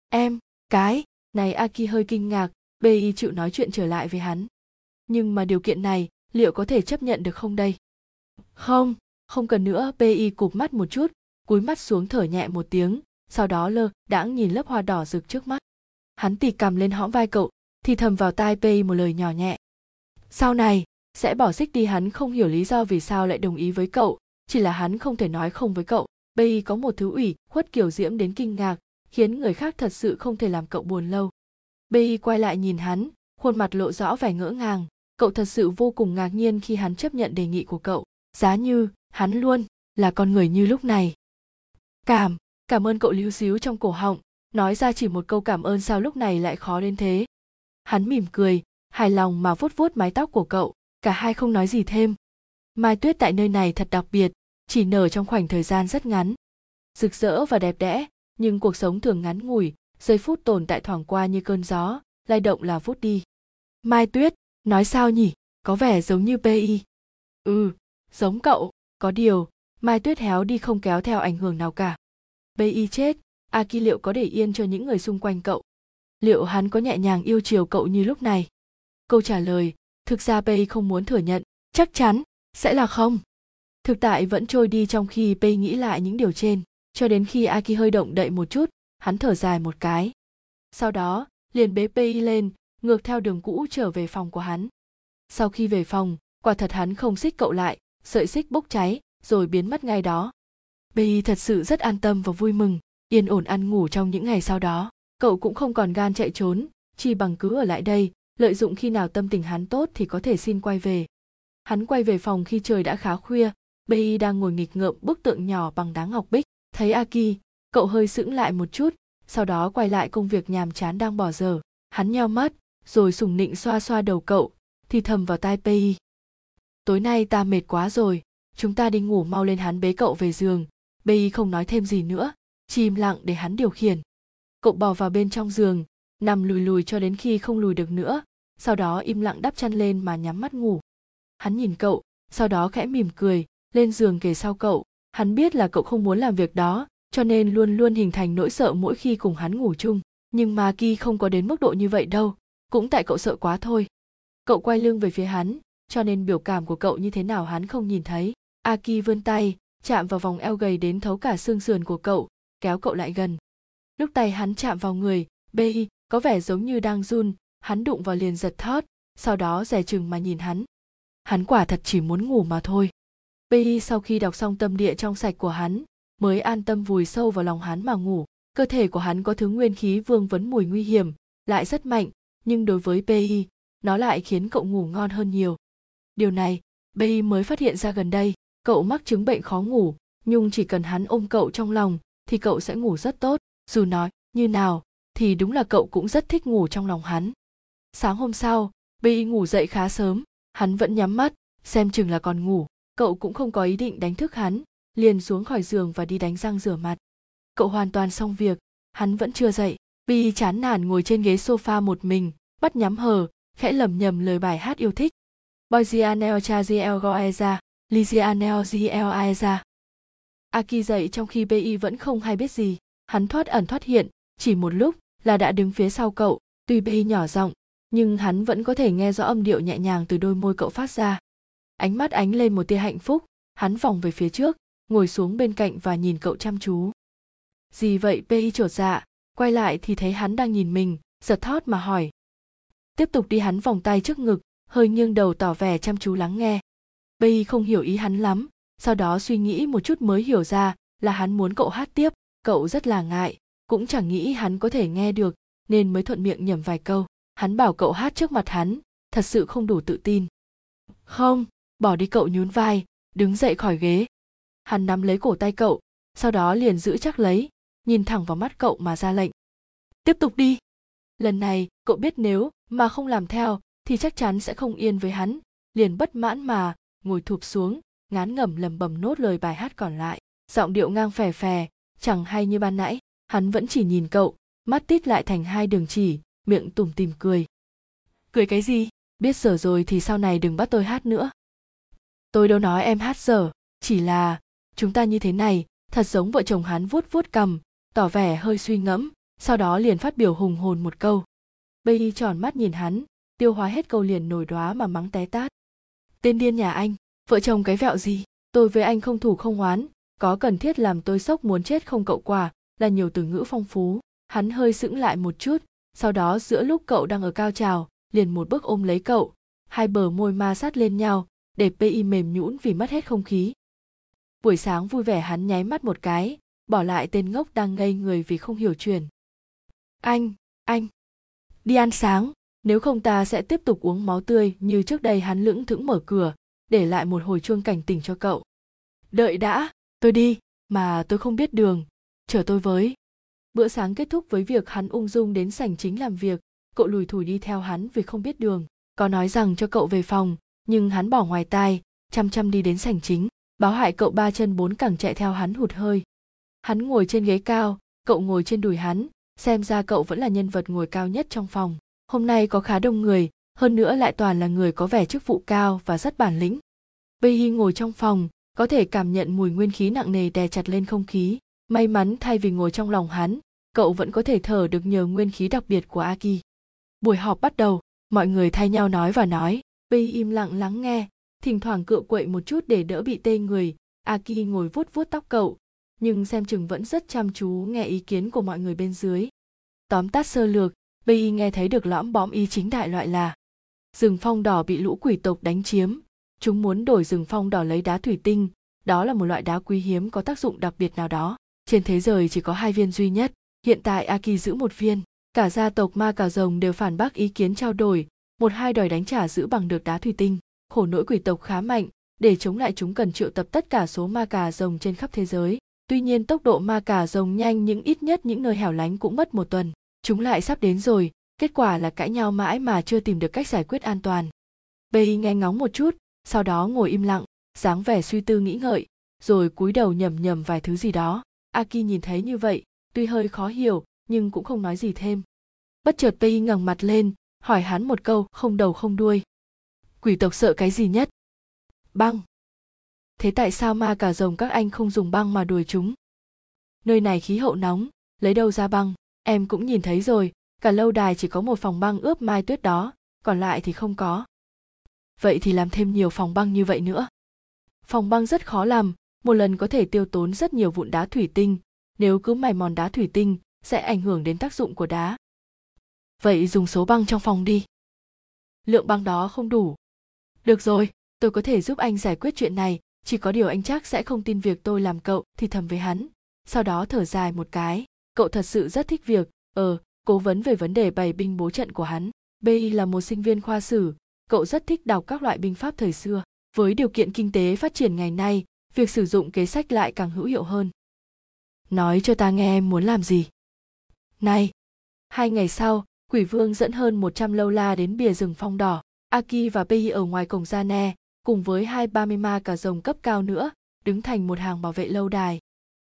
Em, cái, này aki hơi kinh ngạc bi chịu nói chuyện trở lại với hắn. Nhưng mà điều kiện này, liệu có thể chấp nhận được không đây? Không không cần nữa bi cụp mắt một chút, cúi mắt xuống thở nhẹ một tiếng sau đó lơ đãng nhìn lớp hoa đỏ rực trước mắt. Hắn tì cầm lên hõm vai cậu, thì thầm vào tai pay một lời nhỏ nhẹ. Sau này, sẽ bỏ xích đi, hắn không hiểu lý do vì sao lại đồng ý với cậu, chỉ là hắn không thể nói không với cậu. Pay có một thứ ủy khuất kiểu diễm đến kinh ngạc, khiến người khác thật sự không thể làm cậu buồn lâu. Pay quay lại nhìn hắn, khuôn mặt lộ rõ vẻ ngỡ ngàng. Cậu thật sự vô cùng ngạc nhiên khi hắn chấp nhận đề nghị của cậu. Giá như hắn luôn là con người như lúc này. Cảm cảm ơn cậu líu xíu trong cổ họng. Nói ra chỉ một câu cảm ơn sao lúc này lại khó đến thế. Hắn mỉm cười, hài lòng mà vuốt vuốt mái tóc của cậu. Cả hai không nói gì thêm. Mai tuyết tại nơi này thật đặc biệt, chỉ nở trong khoảnh thời gian rất ngắn. Rực rỡ và đẹp đẽ, nhưng cuộc sống thường ngắn ngủi, giây phút tồn tại thoảng qua như cơn gió, lay động là phút đi. Mai tuyết, nói sao nhỉ? Có vẻ giống như pi ừ giống cậu, có điều, mai tuyết héo đi không kéo theo ảnh hưởng nào cả pi chết aki liệu có để yên cho những người xung quanh cậu liệu hắn có nhẹ nhàng yêu chiều cậu như lúc này câu trả lời thực ra Pei không muốn thừa nhận, chắc chắn sẽ là không. Thực tại vẫn trôi đi trong khi Pei nghĩ lại những điều trên, cho đến khi Aki hơi động đậy một chút, hắn thở dài một cái. Sau đó, liền bế Pei lên, ngược theo đường cũ trở về phòng của hắn. Sau khi về phòng, quả thật hắn không xích cậu lại, sợi xích bốc cháy, rồi biến mất ngay đó bi thật sự rất an tâm và vui mừng, yên ổn ăn ngủ trong những ngày sau đó. Cậu cũng không còn gan chạy trốn, chỉ bằng cứ ở lại đây, lợi dụng khi nào tâm tình hắn tốt thì có thể xin quay về. Hắn quay về phòng khi trời đã khá khuya bi đang ngồi nghịch ngợm bức tượng nhỏ bằng đá ngọc bích. Thấy aki cậu hơi sững lại một chút sau đó quay lại công việc nhàm chán đang bỏ giờ hắn nheo mắt rồi sùng nịnh xoa xoa đầu cậu thì thầm vào tai pi tối nay ta mệt quá rồi chúng ta đi ngủ mau lên hắn bế cậu về giường Bay không nói thêm gì nữa chỉ im lặng để hắn điều khiển. Cậu bò vào bên trong giường, nằm lùi lùi cho đến khi không lùi được nữa, sau đó im lặng đắp chăn lên mà nhắm mắt ngủ. Hắn nhìn cậu, sau đó khẽ mỉm cười, lên giường kề sau cậu. Hắn biết là cậu không muốn làm việc đó, cho nên luôn luôn hình thành nỗi sợ mỗi khi cùng hắn ngủ chung. Nhưng mà ki không có đến mức độ như vậy đâu, cũng tại cậu sợ quá thôi. Cậu quay lưng về phía hắn, cho nên biểu cảm của cậu như thế nào hắn không nhìn thấy. Aki vươn tay chạm vào vòng eo gầy đến thấu cả xương sườn của cậu, kéo cậu lại gần. Lúc tay hắn chạm vào người bi có vẻ giống như đang run, hắn đụng vào liền giật thót, sau đó dè chừng mà nhìn hắn. Hắn quả thật chỉ muốn ngủ mà thôi. Bi sau khi đọc xong tâm địa trong sạch của hắn, mới an tâm vùi sâu vào lòng hắn mà ngủ. Cơ thể của hắn có thứ nguyên khí vương vấn mùi nguy hiểm, lại rất mạnh, nhưng đối với Bi nó lại khiến cậu ngủ ngon hơn nhiều. Điều này Bi mới phát hiện ra gần đây cậu mắc chứng bệnh khó ngủ nhưng chỉ cần hắn ôm cậu trong lòng thì cậu sẽ ngủ rất tốt. Dù nói như nào thì đúng là cậu cũng rất thích ngủ trong lòng hắn. Sáng hôm sau bi ngủ dậy khá sớm hắn vẫn nhắm mắt xem chừng là còn ngủ. Cậu cũng không có ý định đánh thức hắn liền xuống khỏi giường và đi đánh răng rửa mặt. Cậu hoàn toàn xong việc hắn vẫn chưa dậy. Bi chán nản ngồi trên ghế sofa một mình bắt nhắm hờ khẽ lẩm nhẩm lời bài hát yêu thích. Boyzianel cha gia Goeza, Lizianel GL Aeza. Aki dậy trong khi Bi vẫn không hay biết gì, hắn thoát ẩn thoát hiện, chỉ một lúc là đã đứng phía sau cậu, tuy Bi nhỏ giọng, nhưng hắn vẫn có thể nghe rõ âm điệu nhẹ nhàng từ đôi môi cậu phát ra. Ánh mắt ánh lên một tia hạnh phúc hắn vòng về phía trước ngồi xuống bên cạnh và nhìn cậu chăm chú. Gì vậy BI trột dạ? Quay lại thì thấy hắn đang nhìn mình giật thót mà hỏi. Tiếp tục đi hắn vòng tay trước ngực hơi nghiêng đầu tỏ vẻ chăm chú lắng nghe. Bây không hiểu ý hắn lắm, sau đó suy nghĩ một chút mới hiểu ra là hắn muốn cậu hát tiếp, cậu rất là ngại, cũng chẳng nghĩ hắn có thể nghe được, nên mới thuận miệng nhầm vài câu. Hắn bảo cậu hát trước mặt hắn, thật sự không đủ tự tin. Không, bỏ đi cậu nhún vai, đứng dậy khỏi ghế. Hắn nắm lấy cổ tay cậu, sau đó liền giữ chắc lấy, nhìn thẳng vào mắt cậu mà ra lệnh. Tiếp tục đi. Lần này, cậu biết nếu mà không làm theo, thì chắc chắn sẽ không yên với hắn, liền bất mãn mà ngồi thụp xuống, ngán ngẩm lầm bầm nốt lời bài hát còn lại. Giọng điệu ngang phè phè, chẳng hay như ban nãy, hắn vẫn chỉ nhìn cậu, mắt tít lại thành hai đường chỉ, miệng tủm tìm cười. Cười cái gì? Biết dở rồi thì sau này đừng bắt tôi hát nữa. Tôi đâu nói em hát dở chỉ là, chúng ta như thế này, thật giống vợ chồng hắn vuốt vuốt cầm tỏ vẻ hơi suy ngẫm, sau đó liền phát biểu hùng hồn một câu. Bây tròn mắt nhìn hắn, tiêu hóa hết câu liền nổi đoá mà mắng té tát tên điên nhà anh. Vợ chồng cái vẹo gì? Tôi với anh không thủ không oán. Có cần thiết làm tôi sốc muốn chết không cậu quả là nhiều từ ngữ phong phú. Hắn hơi sững lại một chút. Sau đó giữa lúc cậu đang ở cao trào, liền một bước ôm lấy cậu. Hai bờ môi ma sát lên nhau, để pi mềm nhũn vì mất hết không khí. Buổi sáng vui vẻ hắn nháy mắt một cái, bỏ lại tên ngốc đang ngây người vì không hiểu chuyện. Anh anh, đi ăn sáng nếu không ta sẽ tiếp tục uống máu tươi như trước đây hắn lững thững mở cửa, để lại một hồi chuông cảnh tỉnh cho cậu. Đợi đã, tôi đi, mà tôi không biết đường chở tôi với. Bữa sáng kết thúc với việc hắn ung dung đến sảnh chính làm việc, cậu lùi thủi đi theo hắn vì không biết đường. Có nói rằng cho cậu về phòng, nhưng hắn bỏ ngoài tai, chăm chăm đi đến sảnh chính, báo hại cậu ba chân bốn cẳng chạy theo hắn hụt hơi. Hắn ngồi trên ghế cao, cậu ngồi trên đùi hắn, xem ra cậu vẫn là nhân vật ngồi cao nhất trong phòng hôm nay có khá đông người, hơn nữa lại toàn là người có vẻ chức vụ cao và rất bản lĩnh. Bây hi ngồi trong phòng, có thể cảm nhận mùi nguyên khí nặng nề đè chặt lên không khí. May mắn thay vì ngồi trong lòng hắn, cậu vẫn có thể thở được nhờ nguyên khí đặc biệt của aki buổi họp bắt đầu, mọi người thay nhau nói và nói. Bây im lặng lắng nghe, thỉnh thoảng cựa quậy một chút để đỡ bị tê người. Aki ngồi vuốt vuốt tóc cậu, nhưng xem chừng vẫn rất chăm chú nghe ý kiến của mọi người bên dưới. Tóm tắt sơ lược y nghe thấy được lõm bõm ý chính đại loại là, rừng phong đỏ bị lũ quỷ tộc đánh chiếm. Chúng muốn đổi rừng phong đỏ lấy đá thủy tinh. Đó là một loại đá quý hiếm có tác dụng đặc biệt nào đó. Trên thế giới chỉ có hai viên duy nhất. Hiện tại aki giữ một viên. Cả gia tộc ma cà rồng đều phản bác ý kiến trao đổi. Một hai đòi đánh trả giữ bằng được đá thủy tinh. Khổ nỗi quỷ tộc khá mạnh. Để chống lại chúng cần triệu tập tất cả số ma cà rồng trên khắp thế giới. Tuy nhiên tốc độ ma cà rồng nhanh nhưng ít nhất những nơi hẻo lánh cũng mất một tuần chúng lại sắp đến rồi, kết quả là cãi nhau mãi mà chưa tìm được cách giải quyết an toàn. Bê nghe ngóng một chút, sau đó ngồi im lặng, dáng vẻ suy tư nghĩ ngợi, rồi cúi đầu nhầm nhầm vài thứ gì đó. Aki nhìn thấy như vậy, tuy hơi khó hiểu, nhưng cũng không nói gì thêm. Bất chợt Pei ngẩng mặt lên, hỏi hắn một câu, không đầu không đuôi. Quỷ tộc sợ cái gì nhất? Băng. Thế tại sao ma cả rồng các anh không dùng băng mà đuổi chúng? Nơi này khí hậu nóng, lấy đâu ra băng? Em cũng nhìn thấy rồi, cả lâu đài chỉ có một phòng băng ướp mai tuyết đó, còn lại thì không có. Vậy thì làm thêm nhiều phòng băng như vậy nữa. Phòng băng rất khó làm, một lần có thể tiêu tốn rất nhiều vụn đá thủy tinh. Nếu cứ mài mòn đá thủy tinh, sẽ ảnh hưởng đến tác dụng của đá. Vậy dùng số băng trong phòng đi. Lượng băng đó không đủ. Được rồi, tôi có thể giúp anh giải quyết chuyện này, chỉ có điều anh chắc sẽ không tin việc tôi làm cậu thì thầm với hắn. Sau đó thở dài một cái cậu thật sự rất thích việc ờ cố vấn về vấn đề bày binh bố trận của hắn. Bi là một sinh viên khoa sử, cậu rất thích đọc các loại binh pháp thời xưa. Với điều kiện kinh tế phát triển ngày nay, việc sử dụng kế sách lại càng hữu hiệu hơn. Nói cho ta nghe em muốn làm gì? Này, hai ngày sau, quỷ vương dẫn hơn 100 lâu la đến bìa rừng phong đỏ. Aki và bi ở ngoài cổng ra ne, cùng với hai ba mươi ma cả rồng cấp cao nữa, đứng thành một hàng bảo vệ lâu đài.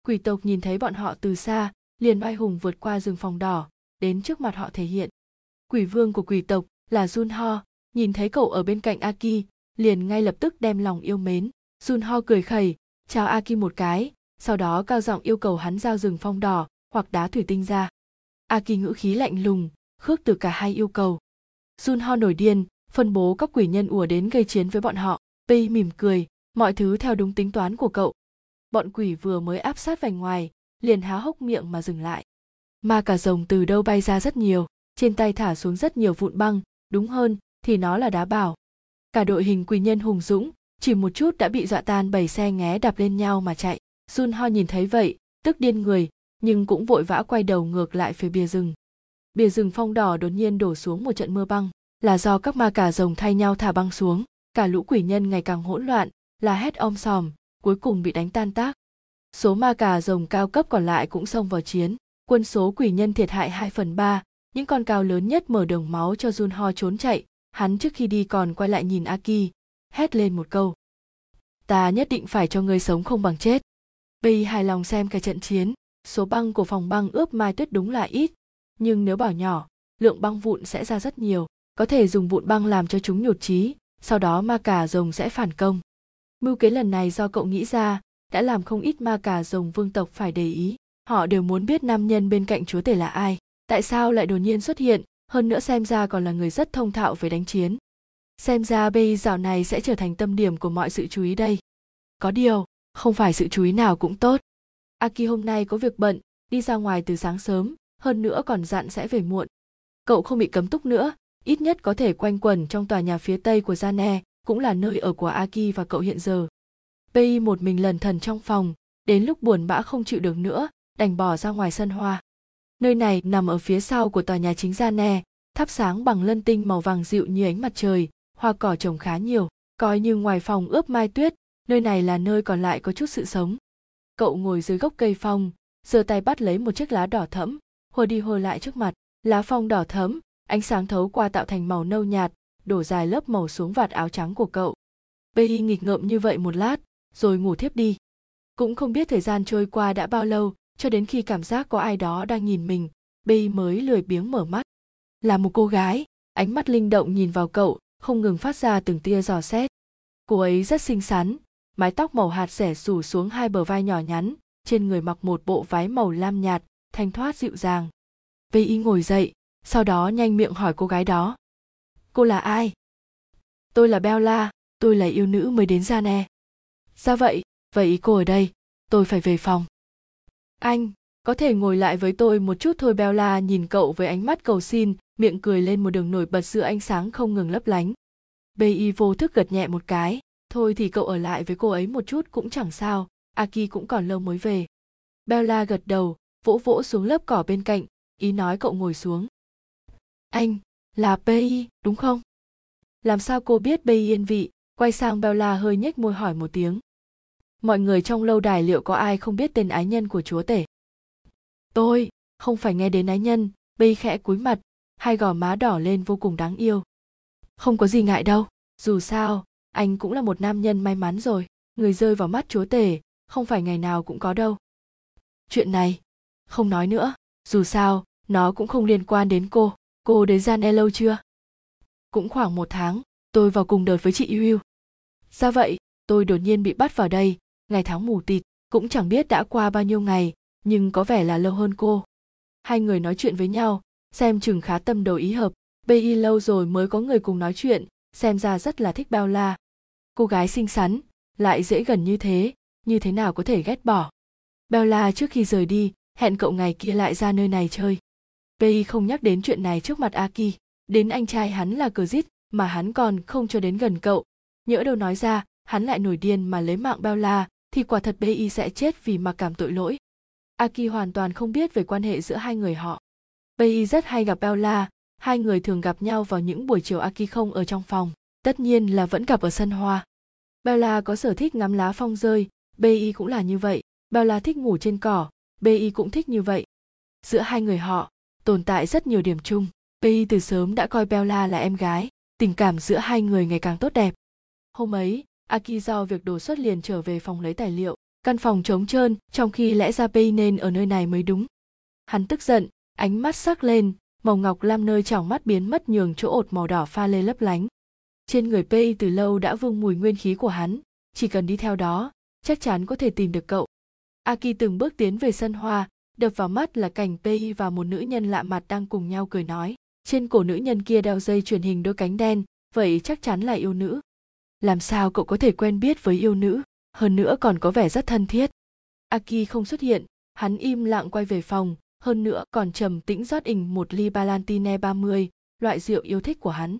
Quỷ tộc nhìn thấy bọn họ từ xa liền oai hùng vượt qua rừng phòng đỏ, đến trước mặt họ thể hiện. Quỷ vương của quỷ tộc là jun ho nhìn thấy cậu ở bên cạnh aki, liền ngay lập tức đem lòng yêu mến. Jun ho cười khẩy, chào aki một cái, sau đó cao giọng yêu cầu hắn giao rừng phong đỏ hoặc đá thủy tinh ra. Aki ngữ khí lạnh lùng, khước từ cả hai yêu cầu. Jun ho nổi điên, phân bố các quỷ nhân ùa đến gây chiến với bọn họ pi mỉm cười, mọi thứ theo đúng tính toán của cậu. Bọn quỷ vừa mới áp sát vành ngoài liền há hốc miệng mà dừng lại. Ma cả rồng từ đâu bay ra rất nhiều, trên tay thả xuống rất nhiều vụn băng, đúng hơn, thì nó là đá bảo. Cả đội hình quỷ nhân hùng dũng, chỉ một chút đã bị dọa tan bầy xe ngé đạp lên nhau mà chạy. Sun Ho nhìn thấy vậy, tức điên người, nhưng cũng vội vã quay đầu ngược lại phía bìa rừng. Bìa rừng phong đỏ đột nhiên đổ xuống một trận mưa băng, là do các ma cả rồng thay nhau thả băng xuống, cả lũ quỷ nhân ngày càng hỗn loạn là hét om sòm, cuối cùng bị đánh tan tác số ma cà rồng cao cấp còn lại cũng xông vào chiến quân số quỷ nhân thiệt hại 2 phần 3, những con cao lớn nhất mở đường máu cho Junho trốn chạy, hắn trước khi đi còn quay lại nhìn Aki, hét lên một câu. Ta nhất định phải cho ngươi sống không bằng chết. Bi hài lòng xem cái trận chiến, số băng của phòng băng ướp mai tuyết đúng là ít, nhưng nếu bảo nhỏ, lượng băng vụn sẽ ra rất nhiều, có thể dùng vụn băng làm cho chúng nhột trí, sau đó ma cà rồng sẽ phản công. Mưu kế lần này do cậu nghĩ ra, đã làm không ít ma cà rồng vương tộc phải để ý. Họ đều muốn biết nam nhân bên cạnh chúa tể là ai, tại sao lại đột nhiên xuất hiện, hơn nữa xem ra còn là người rất thông thạo về đánh chiến. Xem ra bây dạo này sẽ trở thành tâm điểm của mọi sự chú ý đây. Có điều, không phải sự chú ý nào cũng tốt. Aki hôm nay có việc bận, đi ra ngoài từ sáng sớm, hơn nữa còn dặn sẽ về muộn. Cậu không bị cấm túc nữa, ít nhất có thể quanh quẩn trong tòa nhà phía tây của Jane, cũng là nơi ở của Aki và cậu hiện giờ. Pei một mình lần thần trong phòng, đến lúc buồn bã không chịu được nữa, đành bỏ ra ngoài sân hoa. Nơi này nằm ở phía sau của tòa nhà chính gia nè, e, thắp sáng bằng lân tinh màu vàng dịu như ánh mặt trời, hoa cỏ trồng khá nhiều, coi như ngoài phòng ướp mai tuyết, nơi này là nơi còn lại có chút sự sống. Cậu ngồi dưới gốc cây phong, giơ tay bắt lấy một chiếc lá đỏ thẫm, hồi đi hồi lại trước mặt, lá phong đỏ thẫm, ánh sáng thấu qua tạo thành màu nâu nhạt, đổ dài lớp màu xuống vạt áo trắng của cậu. Pei nghịch ngợm như vậy một lát, rồi ngủ thiếp đi. Cũng không biết thời gian trôi qua đã bao lâu, cho đến khi cảm giác có ai đó đang nhìn mình, bi mới lười biếng mở mắt. Là một cô gái, ánh mắt linh động nhìn vào cậu, không ngừng phát ra từng tia dò xét. Cô ấy rất xinh xắn, mái tóc màu hạt rẻ rủ xuống hai bờ vai nhỏ nhắn, trên người mặc một bộ váy màu lam nhạt, thanh thoát dịu dàng. Pei ngồi dậy, sau đó nhanh miệng hỏi cô gái đó. Cô là ai? Tôi là Bella, tôi là yêu nữ mới đến ra nè. E. Ra vậy, vậy cô ở đây, tôi phải về phòng. Anh, có thể ngồi lại với tôi một chút thôi Bella nhìn cậu với ánh mắt cầu xin, miệng cười lên một đường nổi bật giữa ánh sáng không ngừng lấp lánh. Bi vô thức gật nhẹ một cái, thôi thì cậu ở lại với cô ấy một chút cũng chẳng sao, Aki cũng còn lâu mới về. Bella gật đầu, vỗ vỗ xuống lớp cỏ bên cạnh, ý nói cậu ngồi xuống. Anh, là Bi, đúng không? Làm sao cô biết Bi yên vị, quay sang Bella hơi nhếch môi hỏi một tiếng. Mọi người trong lâu đài liệu có ai không biết tên ái nhân của chúa tể? Tôi, không phải nghe đến ái nhân, Bi khẽ cúi mặt, hai gò má đỏ lên vô cùng đáng yêu. Không có gì ngại đâu, dù sao, anh cũng là một nam nhân may mắn rồi, người rơi vào mắt chúa tể, không phải ngày nào cũng có đâu. Chuyện này, không nói nữa, dù sao, nó cũng không liên quan đến cô. Cô đến gian e lâu chưa? Cũng khoảng một tháng, tôi vào cùng đợt với chị Yêu. Ra vậy, tôi đột nhiên bị bắt vào đây, ngày tháng mù tịt, cũng chẳng biết đã qua bao nhiêu ngày, nhưng có vẻ là lâu hơn cô. Hai người nói chuyện với nhau, xem chừng khá tâm đầu ý hợp, BI lâu rồi mới có người cùng nói chuyện, xem ra rất là thích bao la. Cô gái xinh xắn, lại dễ gần như thế, như thế nào có thể ghét bỏ. Bella trước khi rời đi, hẹn cậu ngày kia lại ra nơi này chơi. bi không nhắc đến chuyện này trước mặt Aki, đến anh trai hắn là cờ dít mà hắn còn không cho đến gần cậu. Nhỡ đâu nói ra, hắn lại nổi điên mà lấy mạng Bella, thì quả thật bi sẽ chết vì mặc cảm tội lỗi. Aki hoàn toàn không biết về quan hệ giữa hai người họ. bi rất hay gặp Bella, hai người thường gặp nhau vào những buổi chiều Aki không ở trong phòng, tất nhiên là vẫn gặp ở sân hoa. Bella có sở thích ngắm lá phong rơi, bi cũng là như vậy, Bella thích ngủ trên cỏ, bi cũng thích như vậy. Giữa hai người họ, tồn tại rất nhiều điểm chung. bi từ sớm đã coi Bella là em gái, tình cảm giữa hai người ngày càng tốt đẹp. Hôm ấy, Aki do việc đồ xuất liền trở về phòng lấy tài liệu, căn phòng trống trơn, trong khi lẽ ra Pei nên ở nơi này mới đúng. Hắn tức giận, ánh mắt sắc lên, màu ngọc lam nơi tròng mắt biến mất nhường chỗ ột màu đỏ pha lê lấp lánh. Trên người Pei từ lâu đã vương mùi nguyên khí của hắn, chỉ cần đi theo đó, chắc chắn có thể tìm được cậu. Aki từng bước tiến về sân hoa, đập vào mắt là cảnh Pei và một nữ nhân lạ mặt đang cùng nhau cười nói. Trên cổ nữ nhân kia đeo dây truyền hình đôi cánh đen, vậy chắc chắn là yêu nữ. Làm sao cậu có thể quen biết với yêu nữ, hơn nữa còn có vẻ rất thân thiết. Aki không xuất hiện, hắn im lặng quay về phòng, hơn nữa còn trầm tĩnh rót ình một ly Balantine 30, loại rượu yêu thích của hắn.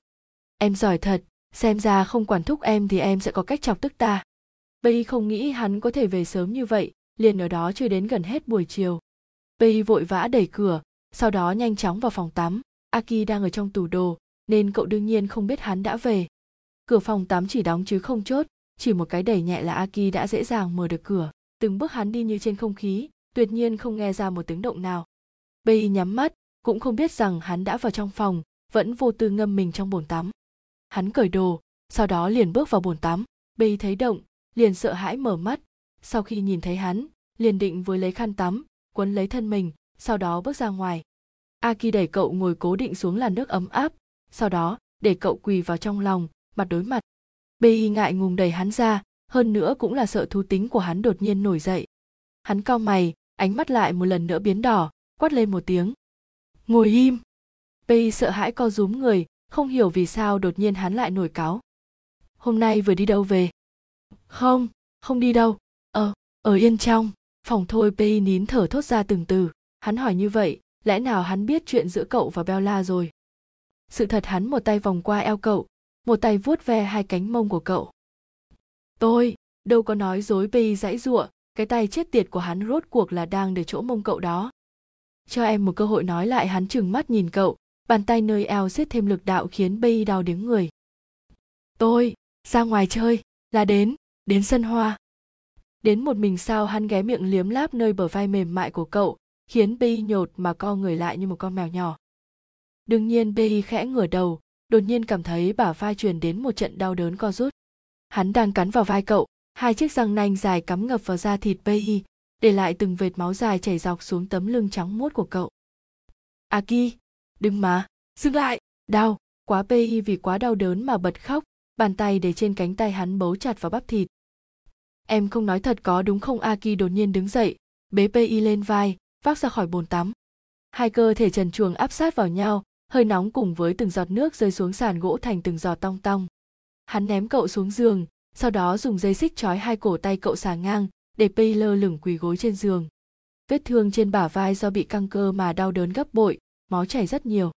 Em giỏi thật, xem ra không quản thúc em thì em sẽ có cách chọc tức ta. Bây không nghĩ hắn có thể về sớm như vậy, liền ở đó chơi đến gần hết buổi chiều. Pei vội vã đẩy cửa, sau đó nhanh chóng vào phòng tắm. Aki đang ở trong tủ đồ, nên cậu đương nhiên không biết hắn đã về cửa phòng tắm chỉ đóng chứ không chốt, chỉ một cái đẩy nhẹ là aki đã dễ dàng mở được cửa. Từng bước hắn đi như trên không khí, tuyệt nhiên không nghe ra một tiếng động nào. Bay nhắm mắt, cũng không biết rằng hắn đã vào trong phòng, vẫn vô tư ngâm mình trong bồn tắm. Hắn cởi đồ, sau đó liền bước vào bồn tắm. Bay thấy động, liền sợ hãi mở mắt. Sau khi nhìn thấy hắn, liền định với lấy khăn tắm, quấn lấy thân mình, sau đó bước ra ngoài. Aki đẩy cậu ngồi cố định xuống làn nước ấm áp, sau đó để cậu quỳ vào trong lòng mặt đối mặt. Bi ngại ngùng đẩy hắn ra, hơn nữa cũng là sợ thú tính của hắn đột nhiên nổi dậy. Hắn cau mày, ánh mắt lại một lần nữa biến đỏ, quát lên một tiếng. Ngồi im. Bi sợ hãi co rúm người, không hiểu vì sao đột nhiên hắn lại nổi cáo hôm nay vừa đi đâu về? Không không đi đâu. Ờ ở yên trong. Phòng thôi bi nín thở thốt ra từng từ. Hắn hỏi như vậy, lẽ nào hắn biết chuyện giữa cậu và bella rồi? Sự thật hắn một tay vòng qua eo cậu một tay vuốt ve hai cánh mông của cậu. Tôi, đâu có nói dối bi dãy giụa, cái tay chết tiệt của hắn rốt cuộc là đang để chỗ mông cậu đó. Cho em một cơ hội nói lại hắn trừng mắt nhìn cậu, bàn tay nơi eo siết thêm lực đạo khiến bi đau điếng người. Tôi, ra ngoài chơi, là đến đến sân hoa. Đến một mình sao hắn ghé miệng liếm láp nơi bờ vai mềm mại của cậu, khiến bi nhột mà co người lại như một con mèo nhỏ. Đương nhiên bi khẽ ngửa đầu đột nhiên cảm thấy bả vai truyền đến một trận đau đớn co rút. Hắn đang cắn vào vai cậu, hai chiếc răng nanh dài cắm ngập vào da thịt bi để lại từng vệt máu dài chảy dọc xuống tấm lưng trắng muốt của cậu. Aki đừng mà, dừng lại, đau, quá bi vì quá đau đớn mà bật khóc, bàn tay để trên cánh tay hắn bấu chặt vào bắp thịt. Em không nói thật có đúng không aki đột nhiên đứng dậy, bế pi lên vai, vác ra khỏi bồn tắm. Hai cơ thể trần truồng áp sát vào nhau hơi nóng cùng với từng giọt nước rơi xuống sàn gỗ thành từng giọt tong tong. Hắn ném cậu xuống giường, sau đó dùng dây xích trói hai cổ tay cậu xà ngang, để pi lơ lửng quỳ gối trên giường. Vết thương trên bả vai do bị căng cơ mà đau đớn gấp bội, máu chảy rất nhiều.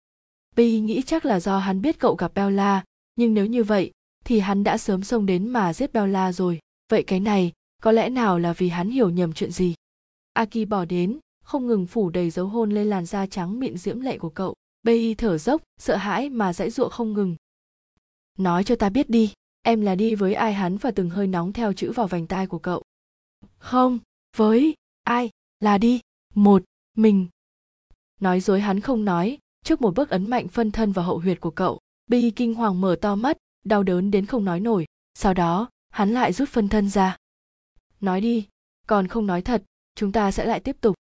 Pi nghĩ chắc là do hắn biết cậu gặp bella nhưng nếu như vậy, thì hắn đã sớm xông đến mà giết bella rồi. Vậy cái này, có lẽ nào là vì hắn hiểu nhầm chuyện gì? Aki bỏ đến, không ngừng phủ đầy dấu hôn lên làn da trắng mịn diễm lệ của cậu. Bi thở dốc, sợ hãi mà dãy ruộng không ngừng. Nói cho ta biết đi, em là đi với ai hắn và từng hơi nóng theo chữ vào vành tai của cậu. Không, với, ai, là đi, một, mình. Nói dối hắn không nói, trước một bước ấn mạnh phân thân vào hậu huyệt của cậu, Bi kinh hoàng mở to mắt, đau đớn đến không nói nổi, sau đó, hắn lại rút phân thân ra. Nói đi, còn không nói thật, chúng ta sẽ lại tiếp tục.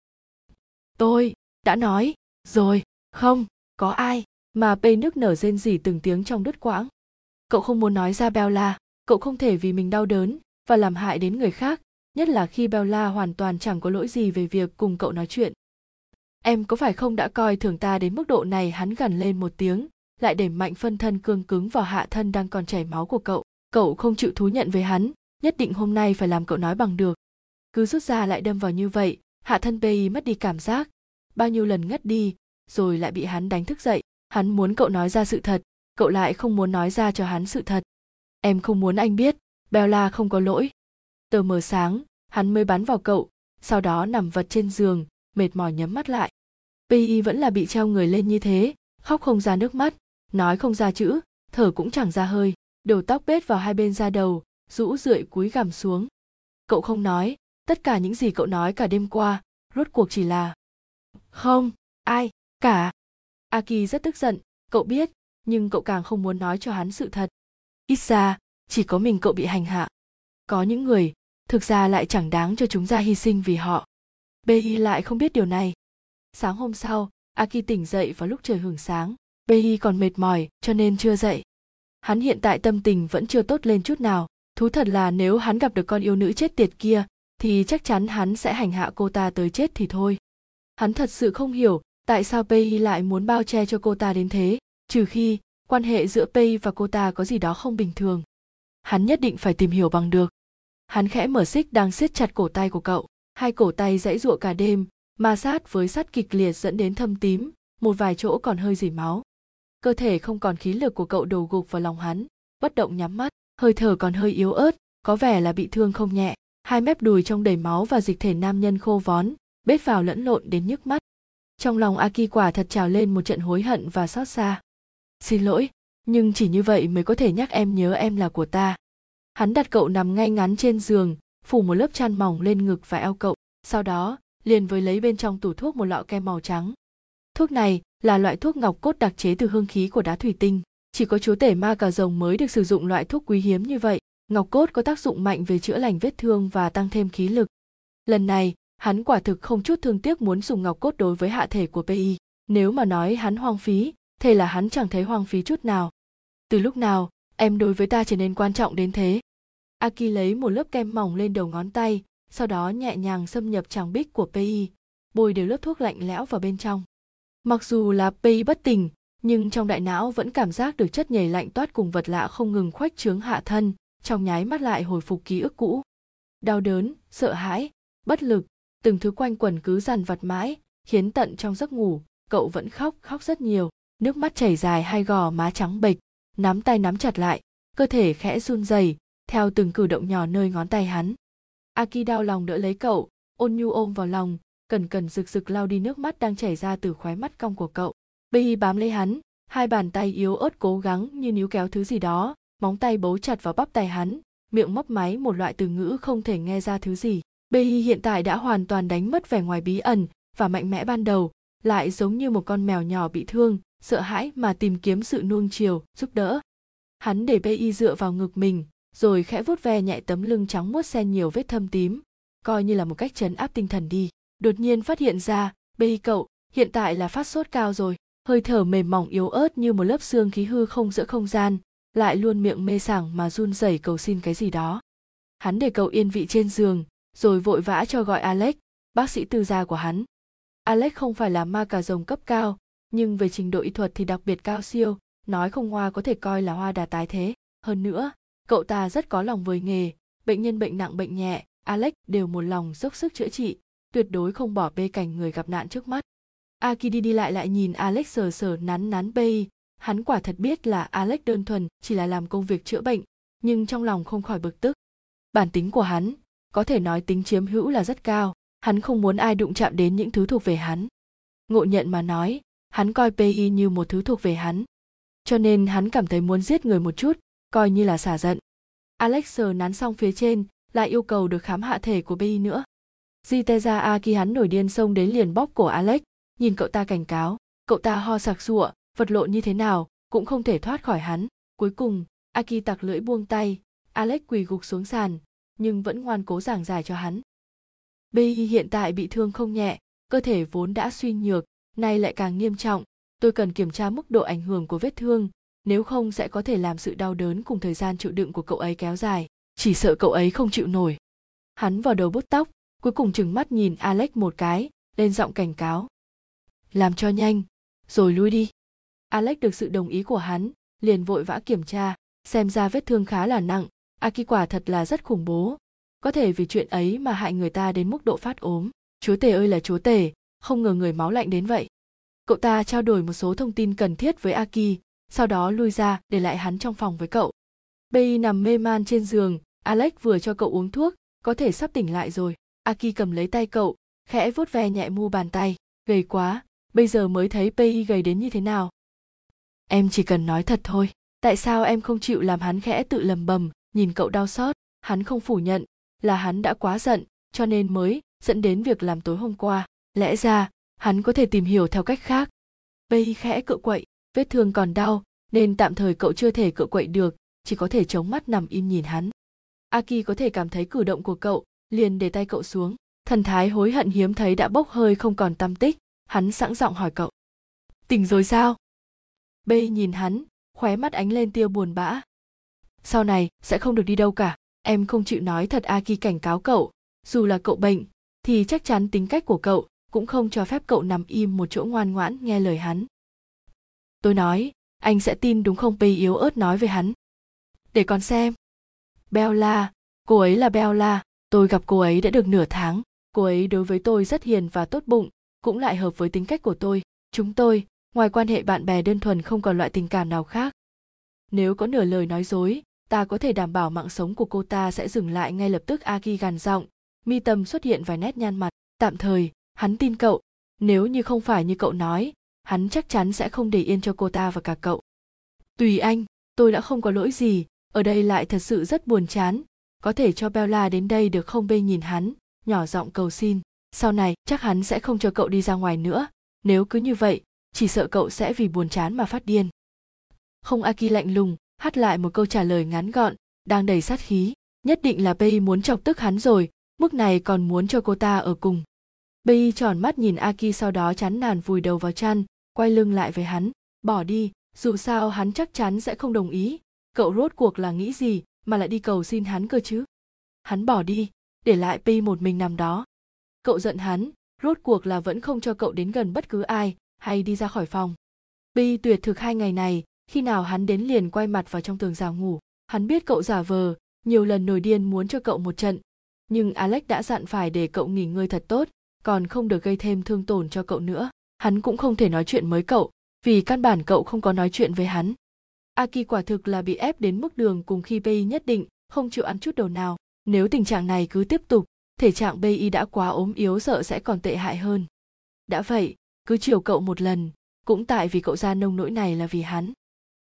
Tôi, đã nói, rồi, không, có ai mà bê nước nở rên rỉ từng tiếng trong đứt quãng? Cậu không muốn nói ra bella cậu không thể vì mình đau đớn và làm hại đến người khác, nhất là khi bella hoàn toàn chẳng có lỗi gì về việc cùng cậu nói chuyện. Em có phải không đã coi thường ta đến mức độ này hắn gằn lên một tiếng, lại đẩy mạnh phân thân cương cứng vào hạ thân đang còn chảy máu của cậu. Cậu không chịu thú nhận với hắn, nhất định hôm nay phải làm cậu nói bằng được. Cứ rút ra lại đâm vào như vậy, hạ thân bi mất đi cảm giác. Bao nhiêu lần ngất đi rồi lại bị hắn đánh thức dậy. Hắn muốn cậu nói ra sự thật, cậu lại không muốn nói ra cho hắn sự thật. Em không muốn anh biết, bella không có lỗi. Tờ mờ sáng, hắn mới bắn vào cậu, sau đó nằm vật trên giường, mệt mỏi nhắm mắt lại. Pi vẫn là bị treo người lên như thế, khóc không ra nước mắt, nói không ra chữ, thở cũng chẳng ra hơi, đầu tóc bết vào hai bên da đầu, rũ rượi cúi gằm xuống. Cậu không nói, tất cả những gì cậu nói cả đêm qua, rốt cuộc chỉ là, không, ai? Cả. Aki rất tức giận, cậu biết, nhưng cậu càng không muốn nói cho hắn sự thật. Ít ra, chỉ có mình cậu bị hành hạ. Có những người, thực ra lại chẳng đáng cho chúng ra hy sinh vì họ. Bi lại không biết điều này. Sáng hôm sau, aki tỉnh dậy vào lúc trời hưởng sáng. Bi còn mệt mỏi, cho nên chưa dậy. Hắn hiện tại tâm tình vẫn chưa tốt lên chút nào. Thú thật là nếu hắn gặp được con yêu nữ chết tiệt kia, thì chắc chắn hắn sẽ hành hạ cô ta tới chết thì thôi. Hắn thật sự không hiểu tại sao Pei lại muốn bao che cho cô ta đến thế, trừ khi quan hệ giữa Pei và cô ta có gì đó không bình thường. Hắn nhất định phải tìm hiểu bằng được. Hắn khẽ mở xích đang siết chặt cổ tay của cậu, hai cổ tay dãy giụa cả đêm, ma sát với sắt kịch liệt dẫn đến thâm tím, một vài chỗ còn hơi dỉ máu. Cơ thể không còn khí lực của cậu đầu gục vào lòng hắn, bất động nhắm mắt, hơi thở còn hơi yếu ớt, có vẻ là bị thương không nhẹ. Hai mép đùi trong đầy máu và dịch thể nam nhân khô vón, bết vào lẫn lộn đến nhức mắt trong lòng aki quả thật trào lên một trận hối hận và xót xa. Xin lỗi, nhưng chỉ như vậy mới có thể nhắc em nhớ em là của ta. Hắn đặt cậu nằm ngay ngắn trên giường, phủ một lớp chăn mỏng lên ngực và eo cậu, sau đó, liền với lấy bên trong tủ thuốc một lọ kem màu trắng. Thuốc này là loại thuốc ngọc cốt đặc chế từ hương khí của đá thủy tinh. Chỉ có chúa tể ma cà rồng mới được sử dụng loại thuốc quý hiếm như vậy. Ngọc cốt có tác dụng mạnh về chữa lành vết thương và tăng thêm khí lực. Lần này hắn quả thực không chút thương tiếc muốn dùng ngọc cốt đối với hạ thể của pi nếu mà nói hắn hoang phí thế là hắn chẳng thấy hoang phí chút nào. Từ lúc nào, em đối với ta trở nên quan trọng đến thế? Aki lấy một lớp kem mỏng lên đầu ngón tay, sau đó nhẹ nhàng xâm nhập tràng bích của pi bôi đều lớp thuốc lạnh lẽo vào bên trong. Mặc dù là pi bất tỉnh nhưng trong đại não vẫn cảm giác được chất nhảy lạnh toát cùng vật lạ không ngừng khoách trướng hạ thân, trong nháy mắt lại hồi phục ký ức cũ. Đau đớn, sợ hãi, bất lực từng thứ quanh quần cứ dằn vặt mãi khiến tận trong giấc ngủ. Cậu vẫn khóc khóc rất nhiều. Nước mắt chảy dài hai gò má trắng bệch, nắm tay nắm chặt lại, cơ thể khẽ run rẩy, theo từng cử động nhỏ nơi ngón tay hắn. Aki đau lòng đỡ lấy cậu, ôn nhu ôm vào lòng, cần cần rực rực lau đi nước mắt đang chảy ra từ khóe mắt cong của cậu. Bi bám lấy hắn, hai bàn tay yếu ớt cố gắng như níu kéo thứ gì đó, móng tay bấu chặt vào bắp tay hắn, miệng mấp máy một loại từ ngữ không thể nghe ra thứ gì. Behi hiện tại đã hoàn toàn đánh mất vẻ ngoài bí ẩn và mạnh mẽ ban đầu, lại giống như một con mèo nhỏ bị thương, sợ hãi mà tìm kiếm sự nuông chiều, giúp đỡ. Hắn để Behi dựa vào ngực mình, rồi khẽ vuốt ve nhẹ tấm lưng trắng muốt xen nhiều vết thâm tím, coi như là một cách chấn áp tinh thần đi. Đột nhiên phát hiện ra, Behi cậu, hiện tại là phát sốt cao rồi, hơi thở mềm mỏng yếu ớt như một lớp xương khí hư không giữa không gian, lại luôn miệng mê sảng mà run rẩy cầu xin cái gì đó. Hắn để cậu yên vị trên giường, rồi vội vã cho gọi Alex, bác sĩ tư gia của hắn. Alex không phải là ma cà rồng cấp cao, nhưng về trình độ y thuật thì đặc biệt cao siêu, nói không hoa có thể coi là hoa đà tái thế. Hơn nữa, cậu ta rất có lòng với nghề, bệnh nhân bệnh nặng bệnh nhẹ, Alex đều một lòng dốc sức chữa trị, tuyệt đối không bỏ bê cảnh người gặp nạn trước mắt. Aki đi đi lại lại nhìn Alex sờ sờ nắn nắn bê, hắn quả thật biết là Alex đơn thuần chỉ là làm công việc chữa bệnh, nhưng trong lòng không khỏi bực tức. Bản tính của hắn, có thể nói tính chiếm hữu là rất cao hắn không muốn ai đụng chạm đến những thứ thuộc về hắn. Ngộ nhận mà nói hắn coi pi như một thứ thuộc về hắn. Cho nên hắn cảm thấy muốn giết người một chút coi như là xả giận. Alex sờ nắn xong phía trên lại yêu cầu được khám hạ thể của pi nữa. Jiteza khi hắn nổi điên xông đến liền bóp cổ Alex, nhìn cậu ta cảnh cáo, cậu ta ho sặc sụa, vật lộn như thế nào, cũng không thể thoát khỏi hắn. Cuối cùng, Aki tặc lưỡi buông tay, Alex quỳ gục xuống sàn, nhưng vẫn ngoan cố giảng giải cho hắn. Bi hiện tại bị thương không nhẹ, cơ thể vốn đã suy nhược, nay lại càng nghiêm trọng, tôi cần kiểm tra mức độ ảnh hưởng của vết thương, nếu không sẽ có thể làm sự đau đớn cùng thời gian chịu đựng của cậu ấy kéo dài, chỉ sợ cậu ấy không chịu nổi. Hắn vào đầu bút tóc, cuối cùng chừng mắt nhìn Alex một cái, lên giọng cảnh cáo. Làm cho nhanh, rồi lui đi. Alex được sự đồng ý của hắn, liền vội vã kiểm tra, xem ra vết thương khá là nặng, Aki quả thật là rất khủng bố, có thể vì chuyện ấy mà hại người ta đến mức độ phát ốm. Chúa tể ơi là chúa tể, không ngờ người máu lạnh đến vậy. Cậu ta trao đổi một số thông tin cần thiết với Aki, sau đó lui ra để lại hắn trong phòng với cậu. Bay nằm mê man trên giường, Alex vừa cho cậu uống thuốc, có thể sắp tỉnh lại rồi. Aki cầm lấy tay cậu, khẽ vuốt ve nhẹ mu bàn tay, gầy quá, bây giờ mới thấy Pei gầy đến như thế nào. Em chỉ cần nói thật thôi, tại sao em không chịu làm hắn khẽ tự lầm bầm, nhìn cậu đau xót, hắn không phủ nhận là hắn đã quá giận, cho nên mới dẫn đến việc làm tối hôm qua. Lẽ ra, hắn có thể tìm hiểu theo cách khác. Bây khẽ cựa quậy, vết thương còn đau, nên tạm thời cậu chưa thể cựa quậy được, chỉ có thể chống mắt nằm im nhìn hắn. Aki có thể cảm thấy cử động của cậu, liền để tay cậu xuống. Thần thái hối hận hiếm thấy đã bốc hơi không còn tâm tích, hắn sẵn giọng hỏi cậu. Tỉnh rồi sao? B nhìn hắn, khóe mắt ánh lên tia buồn bã sau này, sẽ không được đi đâu cả. Em không chịu nói thật aki cảnh cáo cậu. Dù là cậu bệnh, thì chắc chắn tính cách của cậu cũng không cho phép cậu nằm im một chỗ ngoan ngoãn nghe lời hắn. Tôi nói, anh sẽ tin đúng không Pei yếu ớt nói về hắn? Để con xem. Bella cô ấy là bella tôi gặp cô ấy đã được nửa tháng. Cô ấy đối với tôi rất hiền và tốt bụng, cũng lại hợp với tính cách của tôi. Chúng tôi, ngoài quan hệ bạn bè đơn thuần không còn loại tình cảm nào khác. Nếu có nửa lời nói dối ta có thể đảm bảo mạng sống của cô ta sẽ dừng lại ngay lập tức aki gằn giọng. Mi tâm xuất hiện vài nét nhăn mặt. Tạm thời, hắn tin cậu. Nếu như không phải như cậu nói, hắn chắc chắn sẽ không để yên cho cô ta và cả cậu. Tùy anh, tôi đã không có lỗi gì. Ở đây lại thật sự rất buồn chán. Có thể cho bella đến đây được không bê nhìn hắn? Nhỏ giọng cầu xin. Sau này, chắc hắn sẽ không cho cậu đi ra ngoài nữa. Nếu cứ như vậy, chỉ sợ cậu sẽ vì buồn chán mà phát điên. Không aki lạnh lùng hát lại một câu trả lời ngắn gọn, đang đầy sát khí. Nhất định là Bay muốn chọc tức hắn rồi, mức này còn muốn cho cô ta ở cùng. Bay tròn mắt nhìn aki sau đó chán nản vùi đầu vào chăn, quay lưng lại với hắn. Bỏ đi, dù sao hắn chắc chắn sẽ không đồng ý. Cậu rốt cuộc là nghĩ gì mà lại đi cầu xin hắn cơ chứ? Hắn bỏ đi, để lại pi một mình nằm đó. Cậu giận hắn, rốt cuộc là vẫn không cho cậu đến gần bất cứ ai, hay đi ra khỏi phòng. Pi tuyệt thực hai ngày này khi nào hắn đến liền quay mặt vào trong tường rào ngủ, hắn biết cậu giả vờ, nhiều lần nổi điên muốn cho cậu một trận. Nhưng alex đã dặn phải để cậu nghỉ ngơi thật tốt, còn không được gây thêm thương tổn cho cậu nữa. Hắn cũng không thể nói chuyện với cậu, vì căn bản cậu không có nói chuyện với hắn. Aki quả thực là bị ép đến mức đường cùng khi bi nhất định không chịu ăn chút đồ nào. Nếu tình trạng này cứ tiếp tục, thể trạng bi đã quá ốm yếu sợ sẽ còn tệ hại hơn. Đã vậy, cứ chiều cậu một lần, cũng tại vì cậu ra nông nỗi này là vì hắn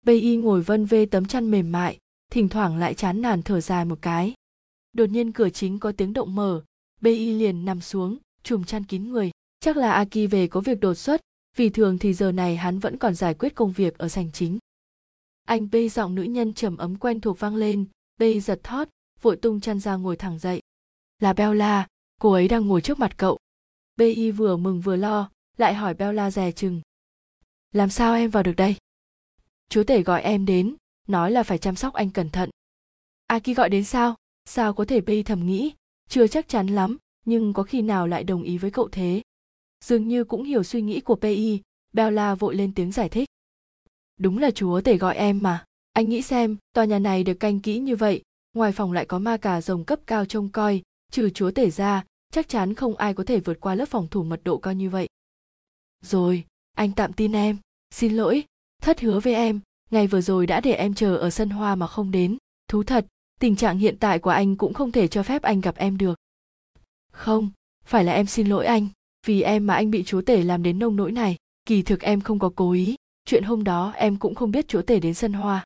y ngồi vân vê tấm chăn mềm mại, thỉnh thoảng lại chán nản thở dài một cái. Đột nhiên cửa chính có tiếng động mở y liền nằm xuống, chùm chăn kín người. Chắc là aki về có việc đột xuất, vì thường thì giờ này hắn vẫn còn giải quyết công việc ở sành chính. Anh bê giọng nữ nhân trầm ấm quen thuộc vang lên bê giật thót, vội tung chăn ra ngồi thẳng dậy. Là bella, cô ấy đang ngồi trước mặt cậu. Bê y vừa mừng vừa lo, lại hỏi bella dè chừng. Làm sao em vào được đây? Chúa tể gọi em đến, nói là phải chăm sóc anh cẩn thận. À, Aki gọi đến sao? Sao có thể bê thầm nghĩ? Chưa chắc chắn lắm, nhưng có khi nào lại đồng ý với cậu thế? Dường như cũng hiểu suy nghĩ của pi bella vội lên tiếng giải thích. Đúng là chúa tể gọi em mà. Anh nghĩ xem, tòa nhà này được canh kỹ như vậy, ngoài phòng lại có ma cà rồng cấp cao trông coi, trừ chúa tể ra, chắc chắn không ai có thể vượt qua lớp phòng thủ mật độ cao như vậy. Rồi, anh tạm tin em. Xin lỗi thất hứa với em, ngày vừa rồi đã để em chờ ở sân hoa mà không đến. Thú thật, tình trạng hiện tại của anh cũng không thể cho phép anh gặp em được. Không, phải là em xin lỗi anh, vì em mà anh bị chúa tể làm đến nông nỗi này. Kỳ thực em không có cố ý, chuyện hôm đó em cũng không biết chúa tể đến sân hoa.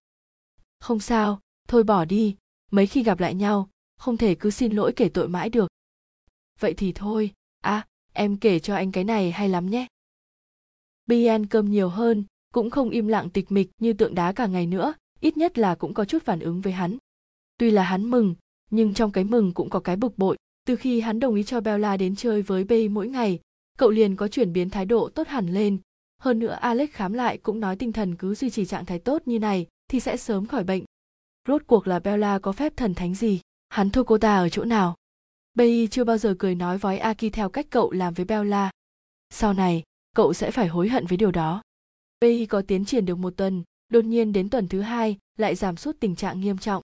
Không sao, thôi bỏ đi, mấy khi gặp lại nhau, không thể cứ xin lỗi kể tội mãi được. Vậy thì thôi à em kể cho anh cái này hay lắm nhé. Bi ăn cơm nhiều hơn cũng không im lặng tịch mịch như tượng đá cả ngày nữa, ít nhất là cũng có chút phản ứng với hắn. Tuy là hắn mừng, nhưng trong cái mừng cũng có cái bực bội. Từ khi hắn đồng ý cho bella đến chơi với bay mỗi ngày, cậu liền có chuyển biến thái độ tốt hẳn lên. Hơn nữa alex khám lại cũng nói tinh thần cứ duy trì trạng thái tốt như này thì sẽ sớm khỏi bệnh. Rốt cuộc là bella có phép thần thánh gì? Hắn thua cô ta ở chỗ nào? Bay chưa bao giờ cười nói với aki theo cách cậu làm với bella. Sau này, cậu sẽ phải hối hận với điều đó bay có tiến triển được một tuần, đột nhiên đến tuần thứ hai lại giảm sút tình trạng nghiêm trọng.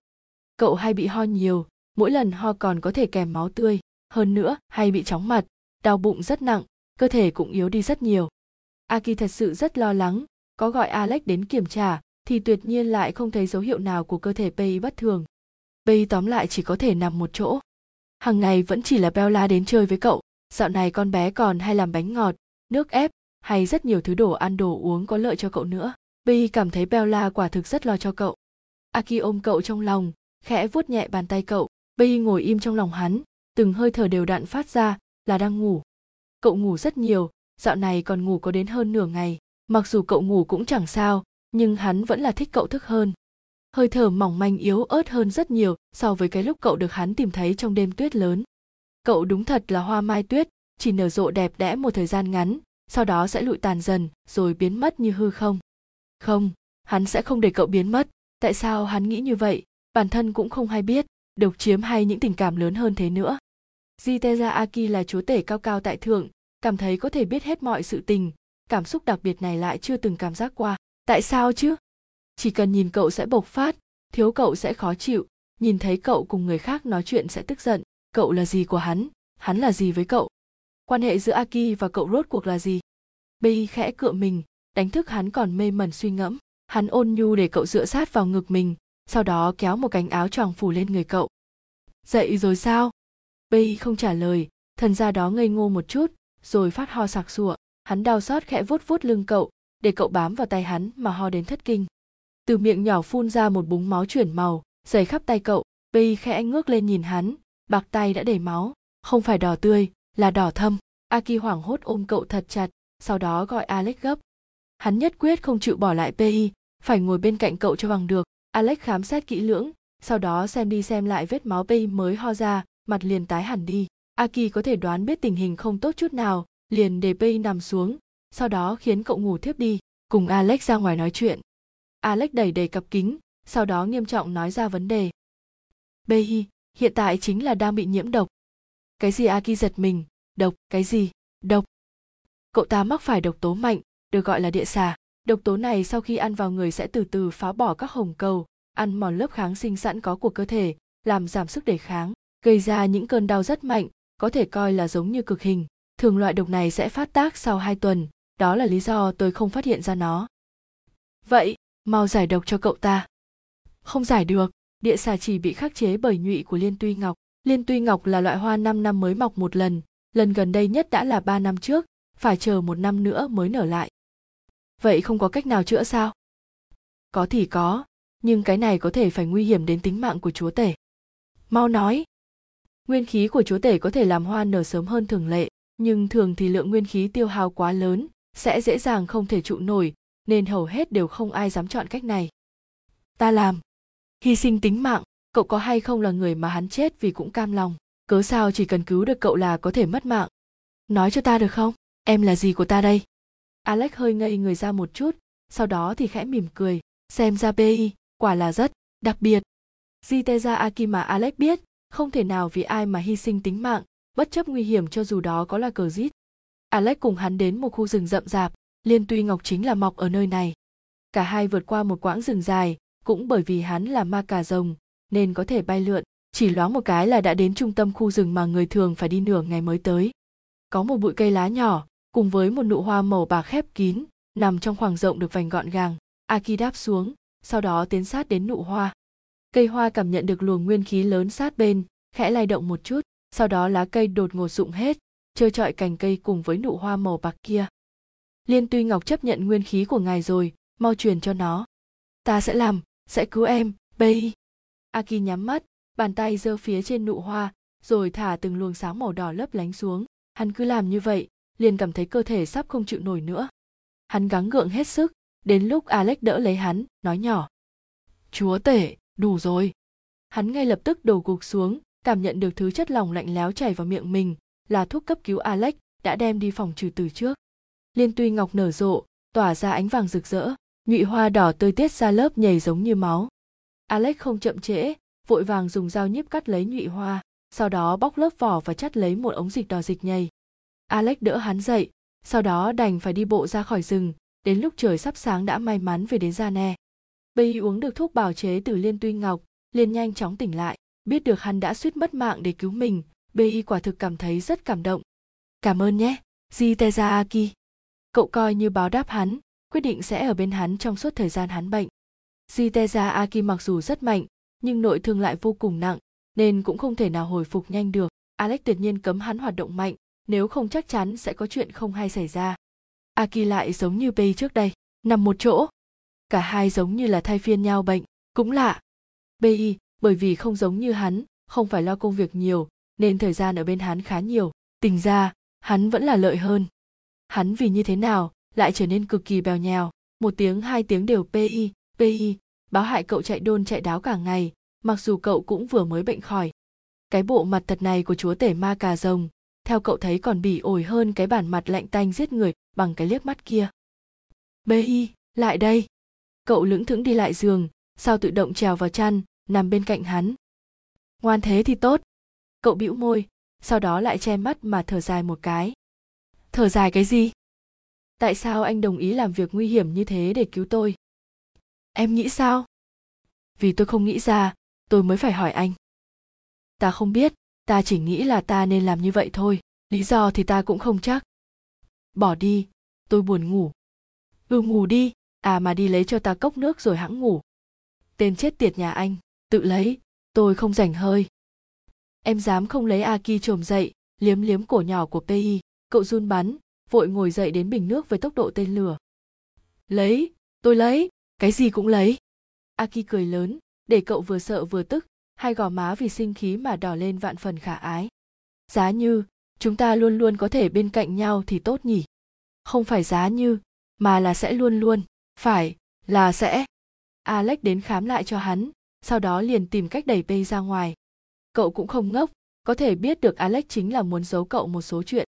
Cậu hay bị ho nhiều, mỗi lần ho còn có thể kèm máu tươi, hơn nữa hay bị chóng mặt, đau bụng rất nặng, cơ thể cũng yếu đi rất nhiều. Aki thật sự rất lo lắng, có gọi alex đến kiểm tra thì tuyệt nhiên lại không thấy dấu hiệu nào của cơ thể PI bất thường. PI tóm lại chỉ có thể nằm một chỗ. Hằng ngày vẫn chỉ là bella đến chơi với cậu, dạo này con bé còn hay làm bánh ngọt, nước ép hay rất nhiều thứ đồ ăn đồ uống có lợi cho cậu nữa Bi cảm thấy bella quả thực rất lo cho cậu aki ôm cậu trong lòng khẽ vuốt nhẹ bàn tay cậu Bi ngồi im trong lòng hắn, từng hơi thở đều đặn phát ra là đang ngủ. Cậu ngủ rất nhiều, dạo này còn ngủ có đến hơn nửa ngày. Mặc dù cậu ngủ cũng chẳng sao, nhưng hắn vẫn là thích cậu thức hơn. Hơi thở mỏng manh yếu ớt hơn rất nhiều so với cái lúc cậu được hắn tìm thấy trong đêm tuyết lớn. Cậu đúng thật là hoa mai tuyết, chỉ nở rộ đẹp đẽ một thời gian ngắn, sau đó sẽ lụi tàn dần rồi biến mất như hư không. Không, hắn sẽ không để cậu biến mất. Tại sao hắn nghĩ như vậy, bản thân cũng không hay biết độc chiếm hay những tình cảm lớn hơn thế nữa. Jiteja Aki là chúa tể cao cao tại thượng, cảm thấy có thể biết hết mọi sự tình, cảm xúc đặc biệt này lại chưa từng cảm giác qua. Tại sao chứ? Chỉ cần nhìn cậu sẽ bộc phát, thiếu cậu sẽ khó chịu, nhìn thấy cậu cùng người khác nói chuyện sẽ tức giận, cậu là gì của hắn, hắn là gì với cậu. Quan hệ giữa Aki và cậu rốt cuộc là gì? Bi khẽ cựa mình, đánh thức hắn còn mê mẩn suy ngẫm. Hắn ôn nhu để cậu dựa sát vào ngực mình, sau đó kéo một cánh áo tròn phủ lên người cậu. Dậy rồi sao? Bi không trả lời thần ra đó ngây ngô một chút rồi phát ho sặc sụa. Hắn đau xót khẽ vuốt vuốt lưng cậu để cậu bám vào tay hắn mà ho đến thất kinh. Từ miệng nhỏ phun ra một búng máu chuyển màu dày khắp tay cậu. Pi khẽ ngước lên nhìn hắn bạc tay đã đầy máu. Không phải đỏ tươi là đỏ thâm. Aki hoảng hốt ôm cậu thật chặt, sau đó gọi alex gấp. Hắn nhất quyết không chịu bỏ lại pi phải ngồi bên cạnh cậu cho bằng được. Alex khám xét kỹ lưỡng, sau đó xem đi xem lại vết máu pi mới ho ra, mặt liền tái hẳn đi. Aki có thể đoán biết tình hình không tốt chút nào, liền để pi nằm xuống, sau đó khiến cậu ngủ thiếp đi, cùng alex ra ngoài nói chuyện. Alex đẩy đầy cặp kính, sau đó nghiêm trọng nói ra vấn đề. Pi hiện tại chính là đang bị nhiễm độc. Cái gì Aki giật mình, độc, cái gì, độc. Cậu ta mắc phải độc tố mạnh, được gọi là địa xà. Độc tố này sau khi ăn vào người sẽ từ từ phá bỏ các hồng cầu, ăn mòn lớp kháng sinh sẵn có của cơ thể, làm giảm sức đề kháng, gây ra những cơn đau rất mạnh, có thể coi là giống như cực hình. Thường loại độc này sẽ phát tác sau 2 tuần, đó là lý do tôi không phát hiện ra nó. Vậy, mau giải độc cho cậu ta. Không giải được, địa xà chỉ bị khắc chế bởi nhụy của liên tuy ngọc. Liên tuy ngọc là loại hoa 5 năm mới mọc một lần, lần gần đây nhất đã là 3 năm trước, phải chờ một năm nữa mới nở lại. Vậy không có cách nào chữa sao? Có thì có, nhưng cái này có thể phải nguy hiểm đến tính mạng của chúa tể. Mau nói. Nguyên khí của chúa tể có thể làm hoa nở sớm hơn thường lệ, nhưng thường thì lượng nguyên khí tiêu hao quá lớn, sẽ dễ dàng không thể trụ nổi, nên hầu hết đều không ai dám chọn cách này. Ta làm hy sinh tính mạng cậu có hay không là người mà hắn chết vì cũng cam lòng? Cớ sao chỉ cần cứu được cậu là có thể mất mạng? Nói cho ta được không? Em là gì của ta đây? Alex hơi ngây người ra một chút, sau đó thì khẽ mỉm cười, xem ra bi quả là rất đặc biệt. Jiteza Akima Alex biết, không thể nào vì ai mà hy sinh tính mạng, bất chấp nguy hiểm cho dù đó có là cờ rít Alex cùng hắn đến một khu rừng rậm rạp, liên tuy ngọc chính là mọc ở nơi này. Cả hai vượt qua một quãng rừng dài, cũng bởi vì hắn là ma cà rồng nên có thể bay lượn. Chỉ loáng một cái là đã đến trung tâm khu rừng mà người thường phải đi nửa ngày mới tới. Có một bụi cây lá nhỏ, cùng với một nụ hoa màu bạc khép kín, nằm trong khoảng rộng được vành gọn gàng. Aki đáp xuống, sau đó tiến sát đến nụ hoa. Cây hoa cảm nhận được luồng nguyên khí lớn sát bên, khẽ lay động một chút, sau đó lá cây đột ngột rụng hết, trơ trọi cành cây cùng với nụ hoa màu bạc kia. Liên tuy ngọc chấp nhận nguyên khí của ngài rồi, mau truyền cho nó. Ta sẽ làm, sẽ cứu em bay aki nhắm mắt, bàn tay giơ phía trên nụ hoa, rồi thả từng luồng sáng màu đỏ lấp lánh xuống. Hắn cứ làm như vậy, liền cảm thấy cơ thể sắp không chịu nổi nữa. Hắn gắng gượng hết sức, đến lúc alex đỡ lấy hắn, nói nhỏ. Chúa tể, đủ rồi. Hắn ngay lập tức đổ gục xuống, cảm nhận được thứ chất lỏng lạnh lẽo chảy vào miệng mình, là thuốc cấp cứu alex đã đem đi phòng trừ từ trước. Liên tuy ngọc nở rộ, tỏa ra ánh vàng rực rỡ, nhụy hoa đỏ tươi tiết ra lớp nhầy giống như máu alex không chậm trễ, vội vàng dùng dao nhíp cắt lấy nhụy hoa, sau đó bóc lớp vỏ và chắt lấy một ống dịch đỏ dịch nhầy alex đỡ hắn dậy, sau đó đành phải đi bộ ra khỏi rừng, đến lúc trời sắp sáng đã may mắn về đến gia nè. E. bây uống được thuốc bào chế từ liên tuy ngọc, liền nhanh chóng tỉnh lại, biết được hắn đã suýt mất mạng để cứu mình bi quả thực cảm thấy rất cảm động cảm ơn nhé, jitezaaki cậu coi như báo đáp hắn, quyết định sẽ ở bên hắn trong suốt thời gian hắn bệnh. Jiteza Aki mặc dù rất mạnh, nhưng nội thương lại vô cùng nặng, nên cũng không thể nào hồi phục nhanh được. Alex tuyệt nhiên cấm hắn hoạt động mạnh, nếu không chắc chắn sẽ có chuyện không hay xảy ra. Aki lại giống như Bay trước đây, nằm một chỗ. Cả hai giống như là thay phiên nhau bệnh, cũng lạ. Bay, bởi vì không giống như hắn, không phải lo công việc nhiều, nên thời gian ở bên hắn khá nhiều. Tình ra, hắn vẫn là lợi hơn. Hắn vì như thế nào, lại trở nên cực kỳ bèo nhèo một tiếng hai tiếng đều pi pi báo hại cậu chạy đôn chạy đáo cả ngày, mặc dù cậu cũng vừa mới bệnh khỏi. Cái bộ mặt thật này của chúa tể ma cà rồng, theo cậu thấy còn bỉ ổi hơn cái bản mặt lạnh tanh giết người bằng cái liếc mắt kia. Bi lại đây. Cậu lững thững đi lại giường sao tự động trèo vào chăn, nằm bên cạnh hắn. Ngoan thế thì tốt. Cậu bĩu môi, sau đó lại che mắt mà thở dài một cái. Thở dài cái gì? Tại sao anh đồng ý làm việc nguy hiểm như thế để cứu tôi? Em nghĩ sao? Vì tôi không nghĩ ra, tôi mới phải hỏi anh. Ta không biết, ta chỉ nghĩ là ta nên làm như vậy thôi, lý do thì ta cũng không chắc. Bỏ đi, tôi buồn ngủ. Ừ ngủ đi à mà đi lấy cho ta cốc nước rồi hãng ngủ. Tên chết tiệt nhà anh, tự lấy, tôi không rảnh hơi. Em dám không lấy aki trồm dậy, liếm liếm cổ nhỏ của pi cậu run bắn, vội ngồi dậy đến bình nước với tốc độ tên lửa. Lấy, tôi lấy cái gì cũng lấy. Aki cười lớn, để cậu vừa sợ vừa tức, hai gò má vì sinh khí mà đỏ lên vạn phần khả ái. Giá như, chúng ta luôn luôn có thể bên cạnh nhau thì tốt nhỉ? Không phải giá như, mà là sẽ luôn luôn, phải, là sẽ. Alex đến khám lại cho hắn, sau đó liền tìm cách đẩy bay ra ngoài. Cậu cũng không ngốc, có thể biết được alex chính là muốn giấu cậu một số chuyện.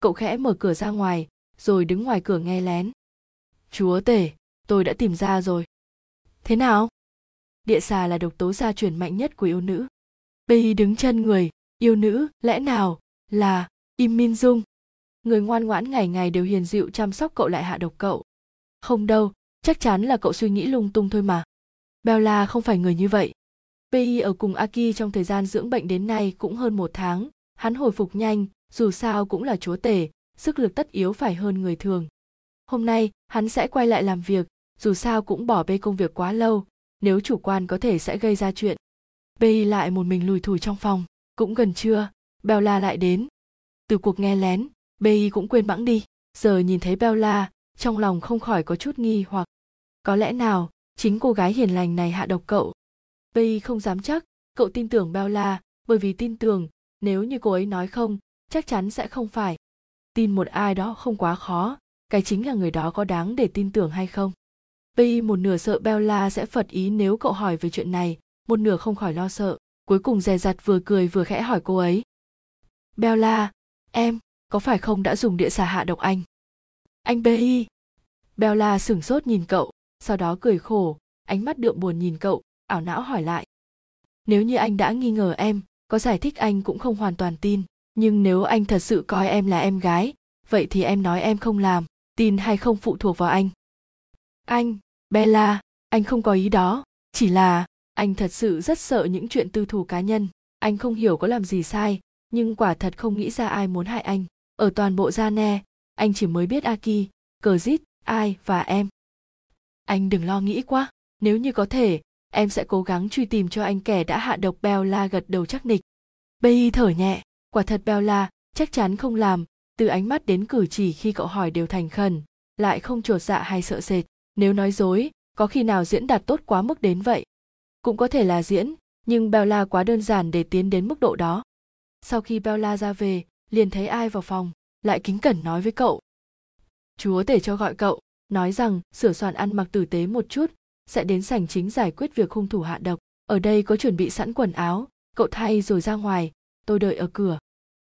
Cậu khẽ mở cửa ra ngoài, rồi đứng ngoài cửa nghe lén. Chúa tể! Tôi đã tìm ra rồi. Thế nào? Địa xà là độc tố gia truyền mạnh nhất của yêu nữ. Bi đứng chân người, yêu nữ lẽ nào là im min dung? Người ngoan ngoãn ngày ngày đều hiền dịu chăm sóc cậu lại hạ độc cậu. Không đâu, chắc chắn là cậu suy nghĩ lung tung thôi mà. Bella không phải người như vậy. Pi ở cùng aki trong thời gian dưỡng bệnh đến nay cũng hơn một tháng. Hắn hồi phục nhanh, dù sao cũng là chúa tể, sức lực tất yếu phải hơn người thường. Hôm nay, hắn sẽ quay lại làm việc dù sao cũng bỏ bê công việc quá lâu, nếu chủ quan có thể sẽ gây ra chuyện. Bê lại một mình lùi thủi trong phòng, cũng gần trưa, bella lại đến. Từ cuộc nghe lén bi cũng quên bẵng đi, giờ nhìn thấy bella, trong lòng không khỏi có chút nghi hoặc. Có lẽ nào, chính cô gái hiền lành này hạ độc cậu. Bi không dám chắc, cậu tin tưởng bella, bởi vì tin tưởng, nếu như cô ấy nói không, chắc chắn sẽ không phải. Tin một ai đó không quá khó, cái chính là người đó có đáng để tin tưởng hay không? Bi một nửa sợ bella sẽ phật ý nếu cậu hỏi về chuyện này, một nửa không khỏi lo sợ, cuối cùng dè dặt vừa cười vừa khẽ hỏi cô ấy. Bella em, có phải không đã dùng địa xà hạ độc anh? Anh bi bella sửng sốt nhìn cậu, sau đó cười khổ, ánh mắt đượm buồn nhìn cậu, ảo não hỏi lại. Nếu như anh đã nghi ngờ em, có giải thích anh cũng không hoàn toàn tin, nhưng nếu anh thật sự coi em là em gái, vậy thì em nói em không làm, tin hay không phụ thuộc vào anh anh, bella, anh không có ý đó. Chỉ là, anh thật sự rất sợ những chuyện tư thù cá nhân. Anh không hiểu có làm gì sai, nhưng quả thật không nghĩ ra ai muốn hại anh. Ở toàn bộ gia ne anh chỉ mới biết aki cờ zit ai và em. Anh đừng lo nghĩ quá. Nếu như có thể, em sẽ cố gắng truy tìm cho anh kẻ đã hạ độc bella gật đầu chắc nịch. Bi thở nhẹ. Quả thật bella, chắc chắn không làm. Từ ánh mắt đến cử chỉ khi cậu hỏi đều thành khẩn, lại không trột dạ hay sợ sệt nếu nói dối, có khi nào diễn đạt tốt quá mức đến vậy? Cũng có thể là diễn, nhưng bella quá đơn giản để tiến đến mức độ đó. Sau khi bella ra về, liền thấy ai vào phòng, lại kính cẩn nói với cậu. Chúa tể cho gọi cậu, nói rằng sửa soạn ăn mặc tử tế một chút, sẽ đến sảnh chính giải quyết việc hung thủ hạ độc. Ở đây có chuẩn bị sẵn quần áo, cậu thay rồi ra ngoài, tôi đợi ở cửa.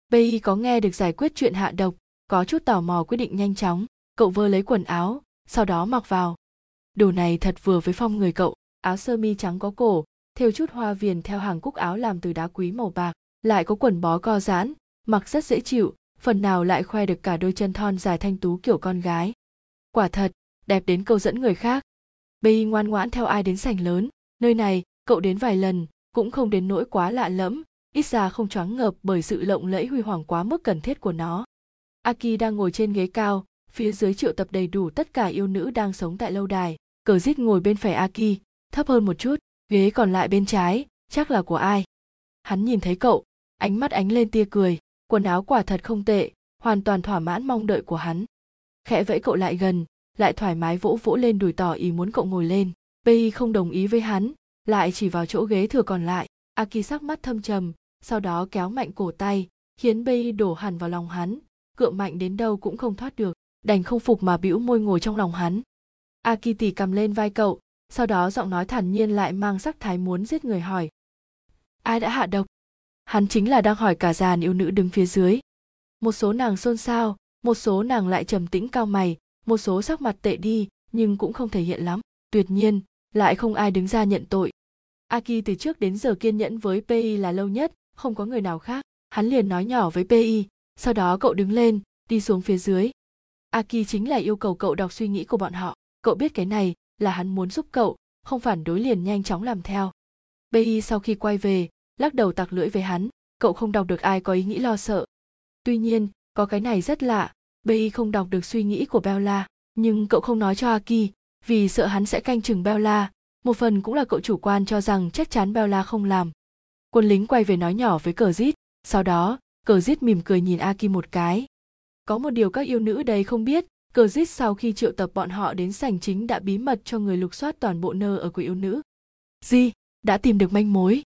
Bay có nghe được giải quyết chuyện hạ độc, có chút tò mò quyết định nhanh chóng. Cậu vơ lấy quần áo, sau đó mặc vào đồ này thật vừa với phong người cậu, áo sơ mi trắng có cổ, thêu chút hoa viền theo hàng cúc áo làm từ đá quý màu bạc, lại có quần bó co giãn, mặc rất dễ chịu, phần nào lại khoe được cả đôi chân thon dài thanh tú kiểu con gái. Quả thật, đẹp đến câu dẫn người khác. Bay ngoan ngoãn theo ai đến sảnh lớn, nơi này, cậu đến vài lần, cũng không đến nỗi quá lạ lẫm, ít ra không choáng ngợp bởi sự lộng lẫy huy hoàng quá mức cần thiết của nó. Aki đang ngồi trên ghế cao, phía dưới triệu tập đầy đủ tất cả yêu nữ đang sống tại lâu đài cờ giết ngồi bên phải aki thấp hơn một chút, ghế còn lại bên trái, chắc là của ai? Hắn nhìn thấy cậu, ánh mắt ánh lên tia cười, quần áo quả thật không tệ, hoàn toàn thỏa mãn mong đợi của hắn. Khẽ vẫy cậu lại gần, lại thoải mái vỗ vỗ lên đùi tỏ ý muốn cậu ngồi lên. Pei không đồng ý với hắn, lại chỉ vào chỗ ghế thừa còn lại. Aki sắc mắt thâm trầm, sau đó kéo mạnh cổ tay, khiến Pei đổ hẳn vào lòng hắn. Cựa mạnh đến đâu cũng không thoát được. Đành không phục mà bĩu môi ngồi trong lòng hắn aki cầm lên vai cậu, sau đó giọng nói thản nhiên lại mang sắc thái muốn giết người hỏi. Ai đã hạ độc. Hắn chính là đang hỏi cả dàn yêu nữ đứng phía dưới. Một số nàng xôn xao, một số nàng lại trầm tĩnh cao mày, một số sắc mặt tệ đi, nhưng cũng không thể hiện lắm. Tuyệt nhiên, lại không ai đứng ra nhận tội. Aki từ trước đến giờ kiên nhẫn với pi là lâu nhất, không có người nào khác. Hắn liền nói nhỏ với pi sau đó cậu đứng lên, đi xuống phía dưới. Aki chính là yêu cầu cậu đọc suy nghĩ của bọn họ cậu biết cái này là hắn muốn giúp cậu không phản đối liền nhanh chóng làm theo. Pi sau khi quay về lắc đầu tặc lưỡi với hắn cậu không đọc được ai có ý nghĩ lo sợ. Tuy nhiên có cái này rất lạ bi không đọc được suy nghĩ của bella nhưng cậu không nói cho aki vì sợ hắn sẽ canh chừng bella một phần cũng là cậu chủ quan cho rằng chắc chắn bella không làm. Quân lính quay về nói nhỏ với cờ Rít, sau đó cờ Rít mỉm cười nhìn aki một cái. Có một điều các yêu nữ đây không biết cờ zit sau khi triệu tập bọn họ đến sảnh chính đã bí mật cho người lục soát toàn bộ nơ ở quỷ yêu nữ Di, đã tìm được manh mối.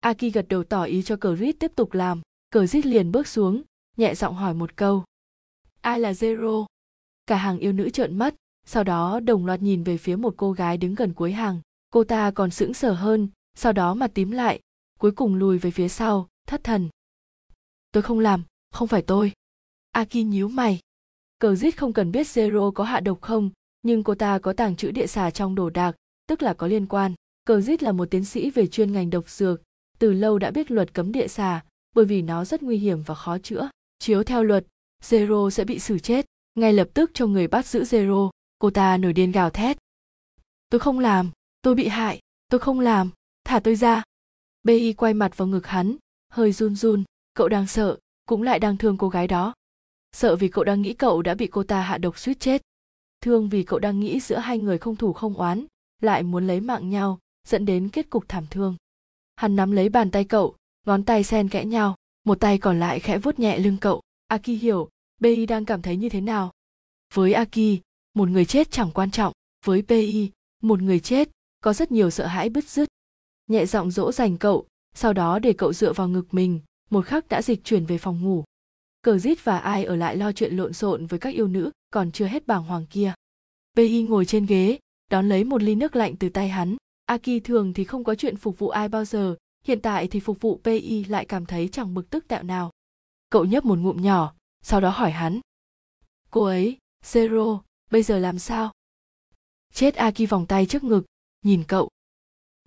Aki gật đầu tỏ ý cho cờ rít tiếp tục làm. Cờ rít liền bước xuống, nhẹ giọng hỏi một câu. Ai là Zero? Cả hàng yêu nữ trợn mắt, sau đó đồng loạt nhìn về phía một cô gái đứng gần cuối hàng. Cô ta còn sững sờ hơn, sau đó mặt tím lại, cuối cùng lùi về phía sau, thất thần. Tôi không làm, không phải tôi. Aki nhíu mày. Cờ giết không cần biết Zero có hạ độc không, nhưng cô ta có tàng trữ địa xà trong đồ đạc, tức là có liên quan. Cờ giết là một tiến sĩ về chuyên ngành độc dược, từ lâu đã biết luật cấm địa xà, bởi vì nó rất nguy hiểm và khó chữa. Chiếu theo luật, Zero sẽ bị xử chết. Ngay lập tức cho người bắt giữ Zero, cô ta nổi điên gào thét. Tôi không làm, tôi bị hại, tôi không làm, thả tôi ra. Bi quay mặt vào ngực hắn, hơi run run, cậu đang sợ, cũng lại đang thương cô gái đó. Sợ vì cậu đang nghĩ cậu đã bị cô ta hạ độc suýt chết. Thương vì cậu đang nghĩ giữa hai người không thủ không oán, lại muốn lấy mạng nhau, dẫn đến kết cục thảm thương. Hắn nắm lấy bàn tay cậu, ngón tay sen kẽ nhau, một tay còn lại khẽ vuốt nhẹ lưng cậu. Aki hiểu, Bi đang cảm thấy như thế nào. Với Aki, một người chết chẳng quan trọng, với Bi, một người chết, có rất nhiều sợ hãi bứt rứt. Nhẹ giọng dỗ dành cậu, sau đó để cậu dựa vào ngực mình, một khắc đã dịch chuyển về phòng ngủ. Cờ rít và ai ở lại lo chuyện lộn xộn với các yêu nữ, còn chưa hết bàng hoàng kia. Bi ngồi trên ghế, đón lấy một ly nước lạnh từ tay hắn. Aki thường thì không có chuyện phục vụ ai bao giờ, hiện tại thì phục vụ PI lại cảm thấy chẳng bực tức tẹo nào. Cậu nhấp một ngụm nhỏ, sau đó hỏi hắn. Cô ấy, Zero, bây giờ làm sao? Chết Aki vòng tay trước ngực, nhìn cậu.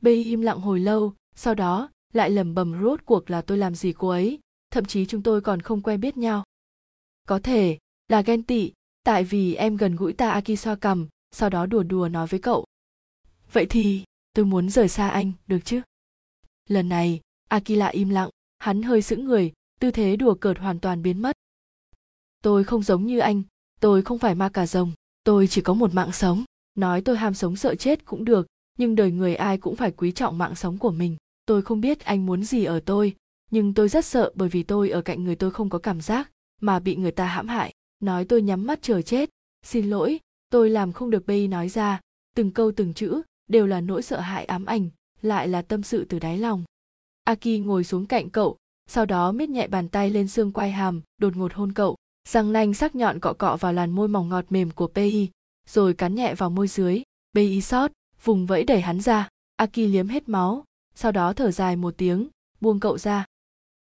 PI im lặng hồi lâu, sau đó lại lẩm bẩm rốt cuộc là tôi làm gì cô ấy, thậm chí chúng tôi còn không quen biết nhau. Có thể là ghen tị, tại vì em gần gũi ta Aki xoa cầm sau đó đùa đùa nói với cậu. Vậy thì, tôi muốn rời xa anh, được chứ? Lần này, Akila im lặng, hắn hơi sững người, tư thế đùa cợt hoàn toàn biến mất. Tôi không giống như anh, tôi không phải ma cà rồng, tôi chỉ có một mạng sống. Nói tôi ham sống sợ chết cũng được, nhưng đời người ai cũng phải quý trọng mạng sống của mình. Tôi không biết anh muốn gì ở tôi, nhưng tôi rất sợ bởi vì tôi ở cạnh người tôi không có cảm giác, mà bị người ta hãm hại. Nói tôi nhắm mắt chờ chết, xin lỗi, tôi làm không được bay nói ra, từng câu từng chữ, đều là nỗi sợ hãi ám ảnh, lại là tâm sự từ đáy lòng. Aki ngồi xuống cạnh cậu, sau đó miết nhẹ bàn tay lên xương quai hàm, đột ngột hôn cậu, răng nanh sắc nhọn cọ cọ vào làn môi mỏng ngọt mềm của Pei, rồi cắn nhẹ vào môi dưới. Pei sót, vùng vẫy đẩy hắn ra. Aki liếm hết máu, sau đó thở dài một tiếng, buông cậu ra.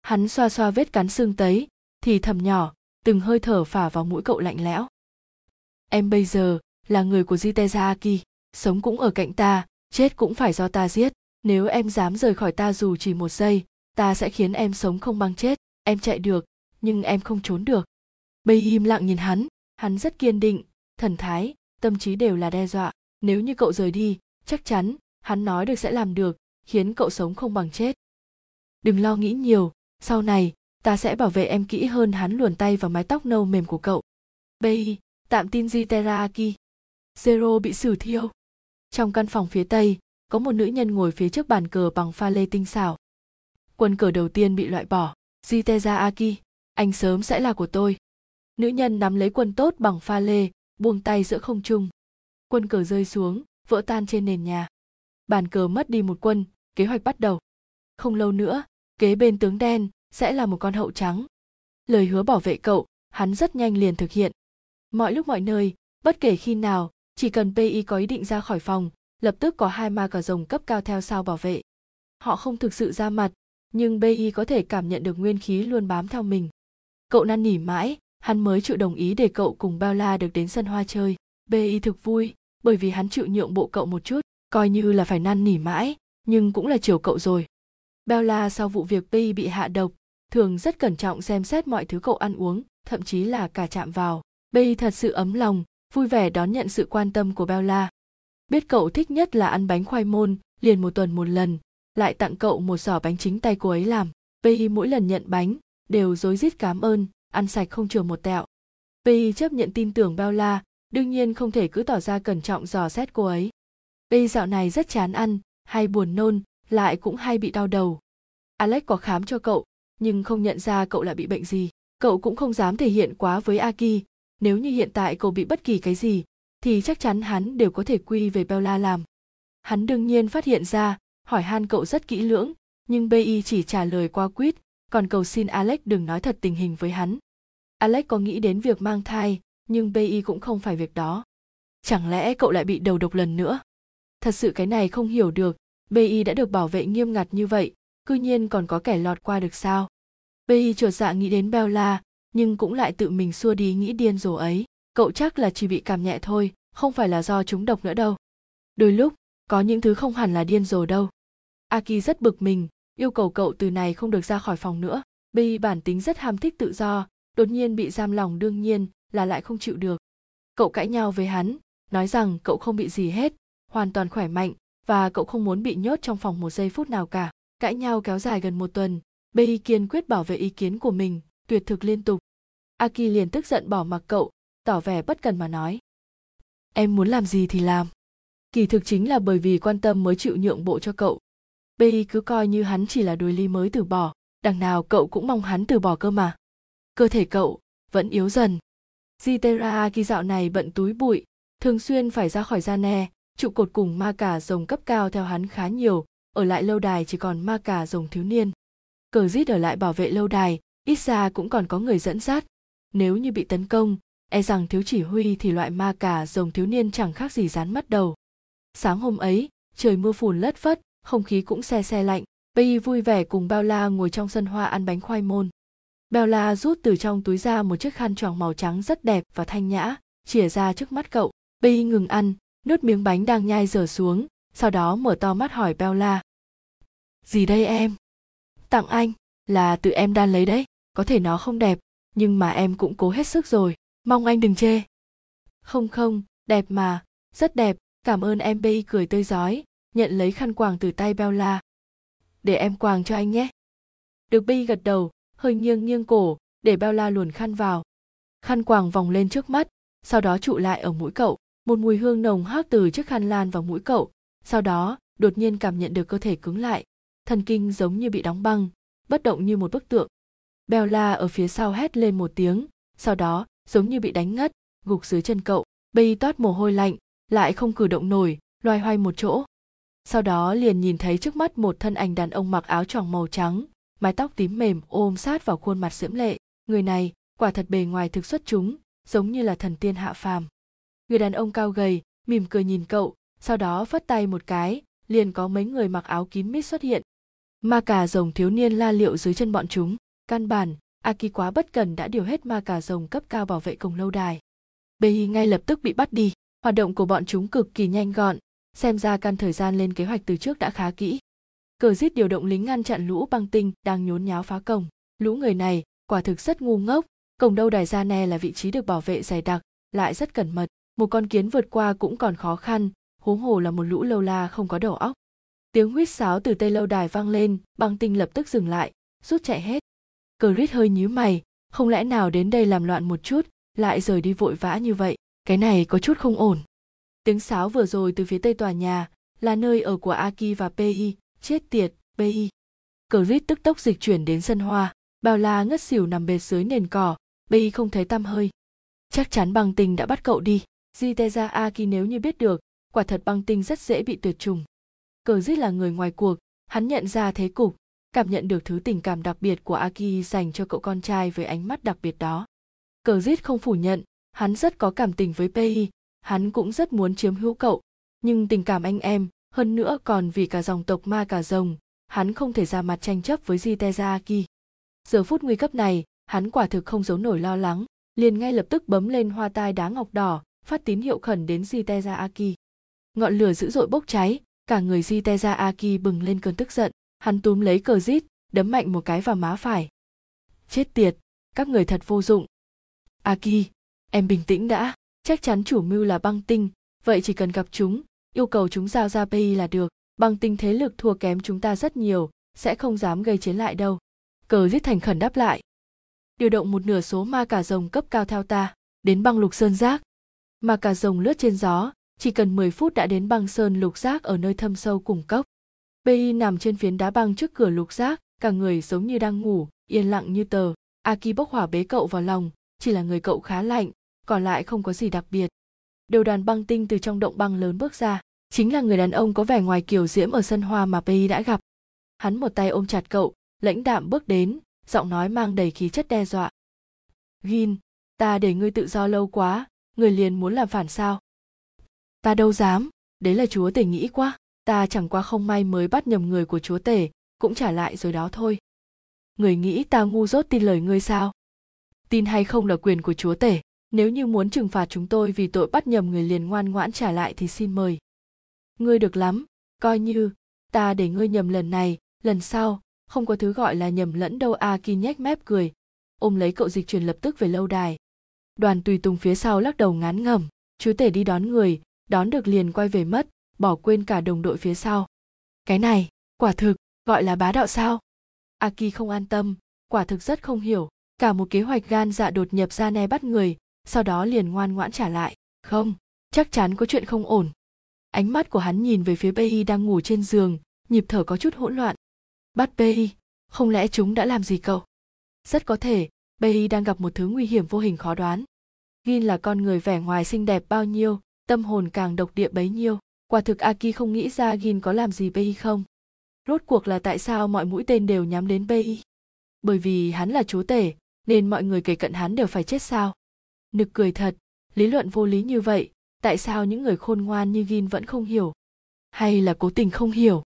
Hắn xoa xoa vết cắn xương tấy, thì thầm nhỏ, từng hơi thở phả vào mũi cậu lạnh lẽo. Em bây giờ là người của jitezaaki sống cũng ở cạnh ta, chết cũng phải do ta giết. Nếu em dám rời khỏi ta dù chỉ một giây ta sẽ khiến em sống không bằng chết. Em chạy được nhưng em không trốn được. Bây im lặng nhìn hắn hắn rất kiên định thần thái tâm trí đều là đe dọa. Nếu như cậu rời đi chắc chắn hắn nói được sẽ làm được khiến cậu sống không bằng chết. Đừng lo nghĩ nhiều sau này ta sẽ bảo vệ em kỹ hơn hắn luồn tay vào mái tóc nâu mềm của cậu bây tạm tin di teraki Zero bị xử thiêu. Trong căn phòng phía tây, có một nữ nhân ngồi phía trước bàn cờ bằng pha lê tinh xảo. Quân cờ đầu tiên bị loại bỏ, Jiteza Aki, anh sớm sẽ là của tôi. Nữ nhân nắm lấy quân tốt bằng pha lê, buông tay giữa không trung. Quân cờ rơi xuống, vỡ tan trên nền nhà. Bàn cờ mất đi một quân, kế hoạch bắt đầu. Không lâu nữa, kế bên tướng đen sẽ là một con hậu trắng. Lời hứa bảo vệ cậu, hắn rất nhanh liền thực hiện. Mọi lúc mọi nơi, bất kể khi nào, chỉ cần PI có ý định ra khỏi phòng, lập tức có hai ma cà rồng cấp cao theo sau bảo vệ. Họ không thực sự ra mặt, nhưng pi có thể cảm nhận được nguyên khí luôn bám theo mình. Cậu năn nỉ mãi, hắn mới chịu đồng ý để cậu cùng Bella được đến sân hoa chơi. pi thực vui, bởi vì hắn chịu nhượng bộ cậu một chút, coi như là phải năn nỉ mãi, nhưng cũng là chiều cậu rồi. Bella sau vụ việc Pi bị hạ độc, thường rất cẩn trọng xem xét mọi thứ cậu ăn uống, thậm chí là cả chạm vào. Pi thật sự ấm lòng, vui vẻ đón nhận sự quan tâm của Bella biết cậu thích nhất là ăn bánh khoai môn liền một tuần một lần lại tặng cậu một giỏ bánh chính tay cô ấy làm. Pi mỗi lần nhận bánh đều rối rít cảm ơn ăn sạch không chừa một tẹo. Pi chấp nhận tin tưởng bella đương nhiên không thể cứ tỏ ra cẩn trọng dò xét cô ấy. Pi dạo này rất chán ăn hay buồn nôn lại cũng hay bị đau đầu. Alex có khám cho cậu nhưng không nhận ra cậu là bị bệnh gì. Cậu cũng không dám thể hiện quá với aki. Nếu như hiện tại cậu bị bất kỳ cái gì thì chắc chắn hắn đều có thể quy về Bella làm. Hắn đương nhiên phát hiện ra, hỏi han cậu rất kỹ lưỡng nhưng bi chỉ trả lời qua quýt còn cầu xin alex đừng nói thật tình hình với hắn. Alex có nghĩ đến việc mang thai nhưng bi cũng không phải việc đó. Chẳng lẽ cậu lại bị đầu độc lần nữa? Thật sự cái này không hiểu được bi đã được bảo vệ nghiêm ngặt như vậy, cư nhiên còn có kẻ lọt qua được sao? Bi chột dạ nghĩ đến bella nhưng cũng lại tự mình xua đi nghĩ điên rồ ấy. Cậu chắc là chỉ bị cảm nhẹ thôi, không phải là do chúng độc nữa đâu. Đôi lúc, có những thứ không hẳn là điên rồ đâu. Aki rất bực mình, yêu cầu cậu từ này không được ra khỏi phòng nữa. Bi bản tính rất ham thích tự do, đột nhiên bị giam lòng đương nhiên là lại không chịu được. Cậu cãi nhau với hắn, nói rằng cậu không bị gì hết, hoàn toàn khỏe mạnh và cậu không muốn bị nhốt trong phòng một giây phút nào cả. Cãi nhau kéo dài gần một tuần Bei kiên quyết bảo vệ ý kiến của mình tuyệt thực liên tục. Aki liền tức giận bỏ mặc cậu tỏ vẻ bất cần mà nói. Em muốn làm gì thì làm. Kỳ thực chính là bởi vì quan tâm mới chịu nhượng bộ cho cậu. Bei cứ coi như hắn chỉ là đối lý mới từ bỏ đằng nào cậu cũng mong hắn từ bỏ cơ mà. Cơ thể cậu vẫn yếu dần. Jitera Aki dạo này bận túi bụi, thường xuyên phải ra khỏi gia ne, trụ cột cùng ma cà rồng cấp cao theo hắn khá nhiều, ở lại lâu đài chỉ còn ma cà rồng thiếu niên. Cờ rít ở lại bảo vệ lâu đài, ít ra cũng còn có người dẫn dắt. Nếu như bị tấn công, e rằng thiếu chỉ huy thì loại ma cà rồng thiếu niên chẳng khác gì rán mất đầu. Sáng hôm ấy, trời mưa phùn lất phất, không khí cũng xe xe lạnh. Bay vui vẻ cùng Bao La ngồi trong sân hoa ăn bánh khoai môn. Bella rút từ trong túi ra một chiếc khăn choàng màu trắng rất đẹp và thanh nhã, chìa ra trước mắt cậu. Bay ngừng ăn, nuốt miếng bánh đang nhai dở xuống, sau đó mở to mắt hỏi Bella. Gì đây em? Tặng anh, là tự em đan lấy đấy, có thể nó không đẹp, nhưng mà em cũng cố hết sức rồi, mong anh đừng chê. Không không, đẹp mà, rất đẹp, cảm ơn em Bi cười tươi giói, nhận lấy khăn quàng từ tay Bella. Để em quàng cho anh nhé. Được Bi gật đầu, hơi nghiêng nghiêng cổ để bella la luồn khăn vào khăn quàng vòng lên trước mắt sau đó trụ lại ở mũi cậu một mùi hương nồng hắc từ chiếc khăn lan vào mũi cậu, sau đó, đột nhiên cảm nhận được cơ thể cứng lại. Thần kinh giống như bị đóng băng, bất động như một bức tượng. Bella ở phía sau hét lên một tiếng, sau đó, giống như bị đánh ngất, gục dưới chân cậu. Bay toát mồ hôi lạnh, lại không cử động nổi, loay hoay một chỗ. Sau đó liền nhìn thấy trước mắt một thân ảnh đàn ông mặc áo choàng màu trắng, mái tóc tím mềm ôm sát vào khuôn mặt diễm lệ. Người này, quả thật bề ngoài thực xuất chúng, giống như là thần tiên hạ phàm người đàn ông cao gầy, mỉm cười nhìn cậu, sau đó phất tay một cái, liền có mấy người mặc áo kín mít xuất hiện. Ma cà rồng thiếu niên la liệu dưới chân bọn chúng. Căn bản, aki quá bất cần đã điều hết ma cà rồng cấp cao bảo vệ cổng lâu đài. Bê ngay lập tức bị bắt đi. Hoạt động của bọn chúng cực kỳ nhanh gọn. Xem ra căn thời gian lên kế hoạch từ trước đã khá kỹ. Cờ giết điều động lính ngăn chặn lũ băng tinh đang nhốn nháo phá cổng. Lũ người này, quả thực rất ngu ngốc. Cổng đâu đài gia ne là vị trí được bảo vệ dày đặc, lại rất cẩn mật một con kiến vượt qua cũng còn khó khăn, huống hồ là một lũ lâu la không có đầu óc. Tiếng huýt sáo từ tây lâu đài vang lên, băng tinh lập tức dừng lại, rút chạy hết. Cờ rít hơi nhíu mày, không lẽ nào đến đây làm loạn một chút, lại rời đi vội vã như vậy, cái này có chút không ổn. Tiếng sáo vừa rồi từ phía tây tòa nhà, là nơi ở của aki và pi chết tiệt pi. cờ rít tức tốc dịch chuyển đến sân hoa, bao la ngất xỉu nằm bệt dưới nền cỏ pi không thấy tăm hơi. Chắc chắn băng tinh đã bắt cậu đi. Jiteza Aki nếu như biết được quả thật băng tinh rất dễ bị tuyệt chủng. Cờ giết là người ngoài cuộc hắn nhận ra thế cục cảm nhận được thứ tình cảm đặc biệt của Aki dành cho cậu con trai với ánh mắt đặc biệt đó. Cờ giết không phủ nhận hắn rất có cảm tình với Pei hắn cũng rất muốn chiếm hữu cậu. Nhưng tình cảm anh em hơn nữa còn vì cả dòng tộc ma cả rồng hắn không thể ra mặt tranh chấp với Jitezaki. Giờ phút nguy cấp này, hắn quả thực không giấu nổi lo lắng, liền ngay lập tức bấm lên hoa tai đá ngọc đỏ, phát tín hiệu khẩn đến Jitezaki. Ngọn lửa dữ dội bốc cháy, cả người Jitezaki bừng lên cơn tức giận, hắn túm lấy cờ rít, đấm mạnh một cái vào má phải. Chết tiệt, các người thật vô dụng. Aki, em bình tĩnh đã, chắc chắn chủ mưu là băng tinh, vậy chỉ cần gặp chúng, yêu cầu chúng giao ra PI là được, băng tinh thế lực thua kém chúng ta rất nhiều, sẽ không dám gây chiến lại đâu. Cờ giết thành khẩn đáp lại. Điều động một nửa số ma cả rồng cấp cao theo ta, đến băng lục sơn giác mà cả rồng lướt trên gió, chỉ cần 10 phút đã đến băng sơn lục giác ở nơi thâm sâu cùng cốc. PI nằm trên phiến đá băng trước cửa lục giác, cả người giống như đang ngủ, yên lặng như tờ. Aki bốc hỏa bế cậu vào lòng, chỉ là người cậu khá lạnh, còn lại không có gì đặc biệt. Đều đoàn băng tinh từ trong động băng lớn bước ra, chính là người đàn ông có vẻ ngoài kiều diễm ở sân hoa mà Pei đã gặp hắn một tay ôm chặt cậu lãnh đạm bước đến giọng nói mang đầy khí chất đe dọa gin ta để ngươi tự do lâu quá người liền muốn làm phản sao? Ta đâu dám, đấy là chúa tể nghĩ quá. Ta chẳng qua không may mới bắt nhầm người của chúa tể, cũng trả lại rồi đó thôi. Người nghĩ ta ngu dốt tin lời ngươi sao? Tin hay không là quyền của chúa tể. Nếu như muốn trừng phạt chúng tôi vì tội bắt nhầm người liền ngoan ngoãn trả lại thì xin mời. Ngươi được lắm, coi như, ta để ngươi nhầm lần này, lần sau, không có thứ gọi là nhầm lẫn đâu. A ki nhếch mép cười. Ôm lấy cậu dịch truyền lập tức về lâu đài đoàn tùy tùng phía sau lắc đầu ngán ngẩm. Chú tể đi đón người, đón được liền quay về mất, bỏ quên cả đồng đội phía sau. Cái này, quả thực, gọi là bá đạo sao? Aki không an tâm, quả thực rất không hiểu. Cả một kế hoạch gan dạ đột nhập ra ne bắt người, sau đó liền ngoan ngoãn trả lại. Không, chắc chắn có chuyện không ổn. Ánh mắt của hắn nhìn về phía bi đang ngủ trên giường, nhịp thở có chút hỗn loạn. Bắt bi không lẽ chúng đã làm gì cậu? Rất có thể Bei đang gặp một thứ nguy hiểm vô hình khó đoán. Gin là con người vẻ ngoài xinh đẹp bao nhiêu, tâm hồn càng độc địa bấy nhiêu. Quả thực aki không nghĩ ra gin có làm gì Bei không. Rốt cuộc là tại sao mọi mũi tên đều nhắm đến Bei bởi vì hắn là chúa tể, nên mọi người kể cận hắn đều phải chết sao? Nực cười thật, lý luận vô lý như vậy, tại sao những người khôn ngoan như gin vẫn không hiểu? Hay là cố tình không hiểu?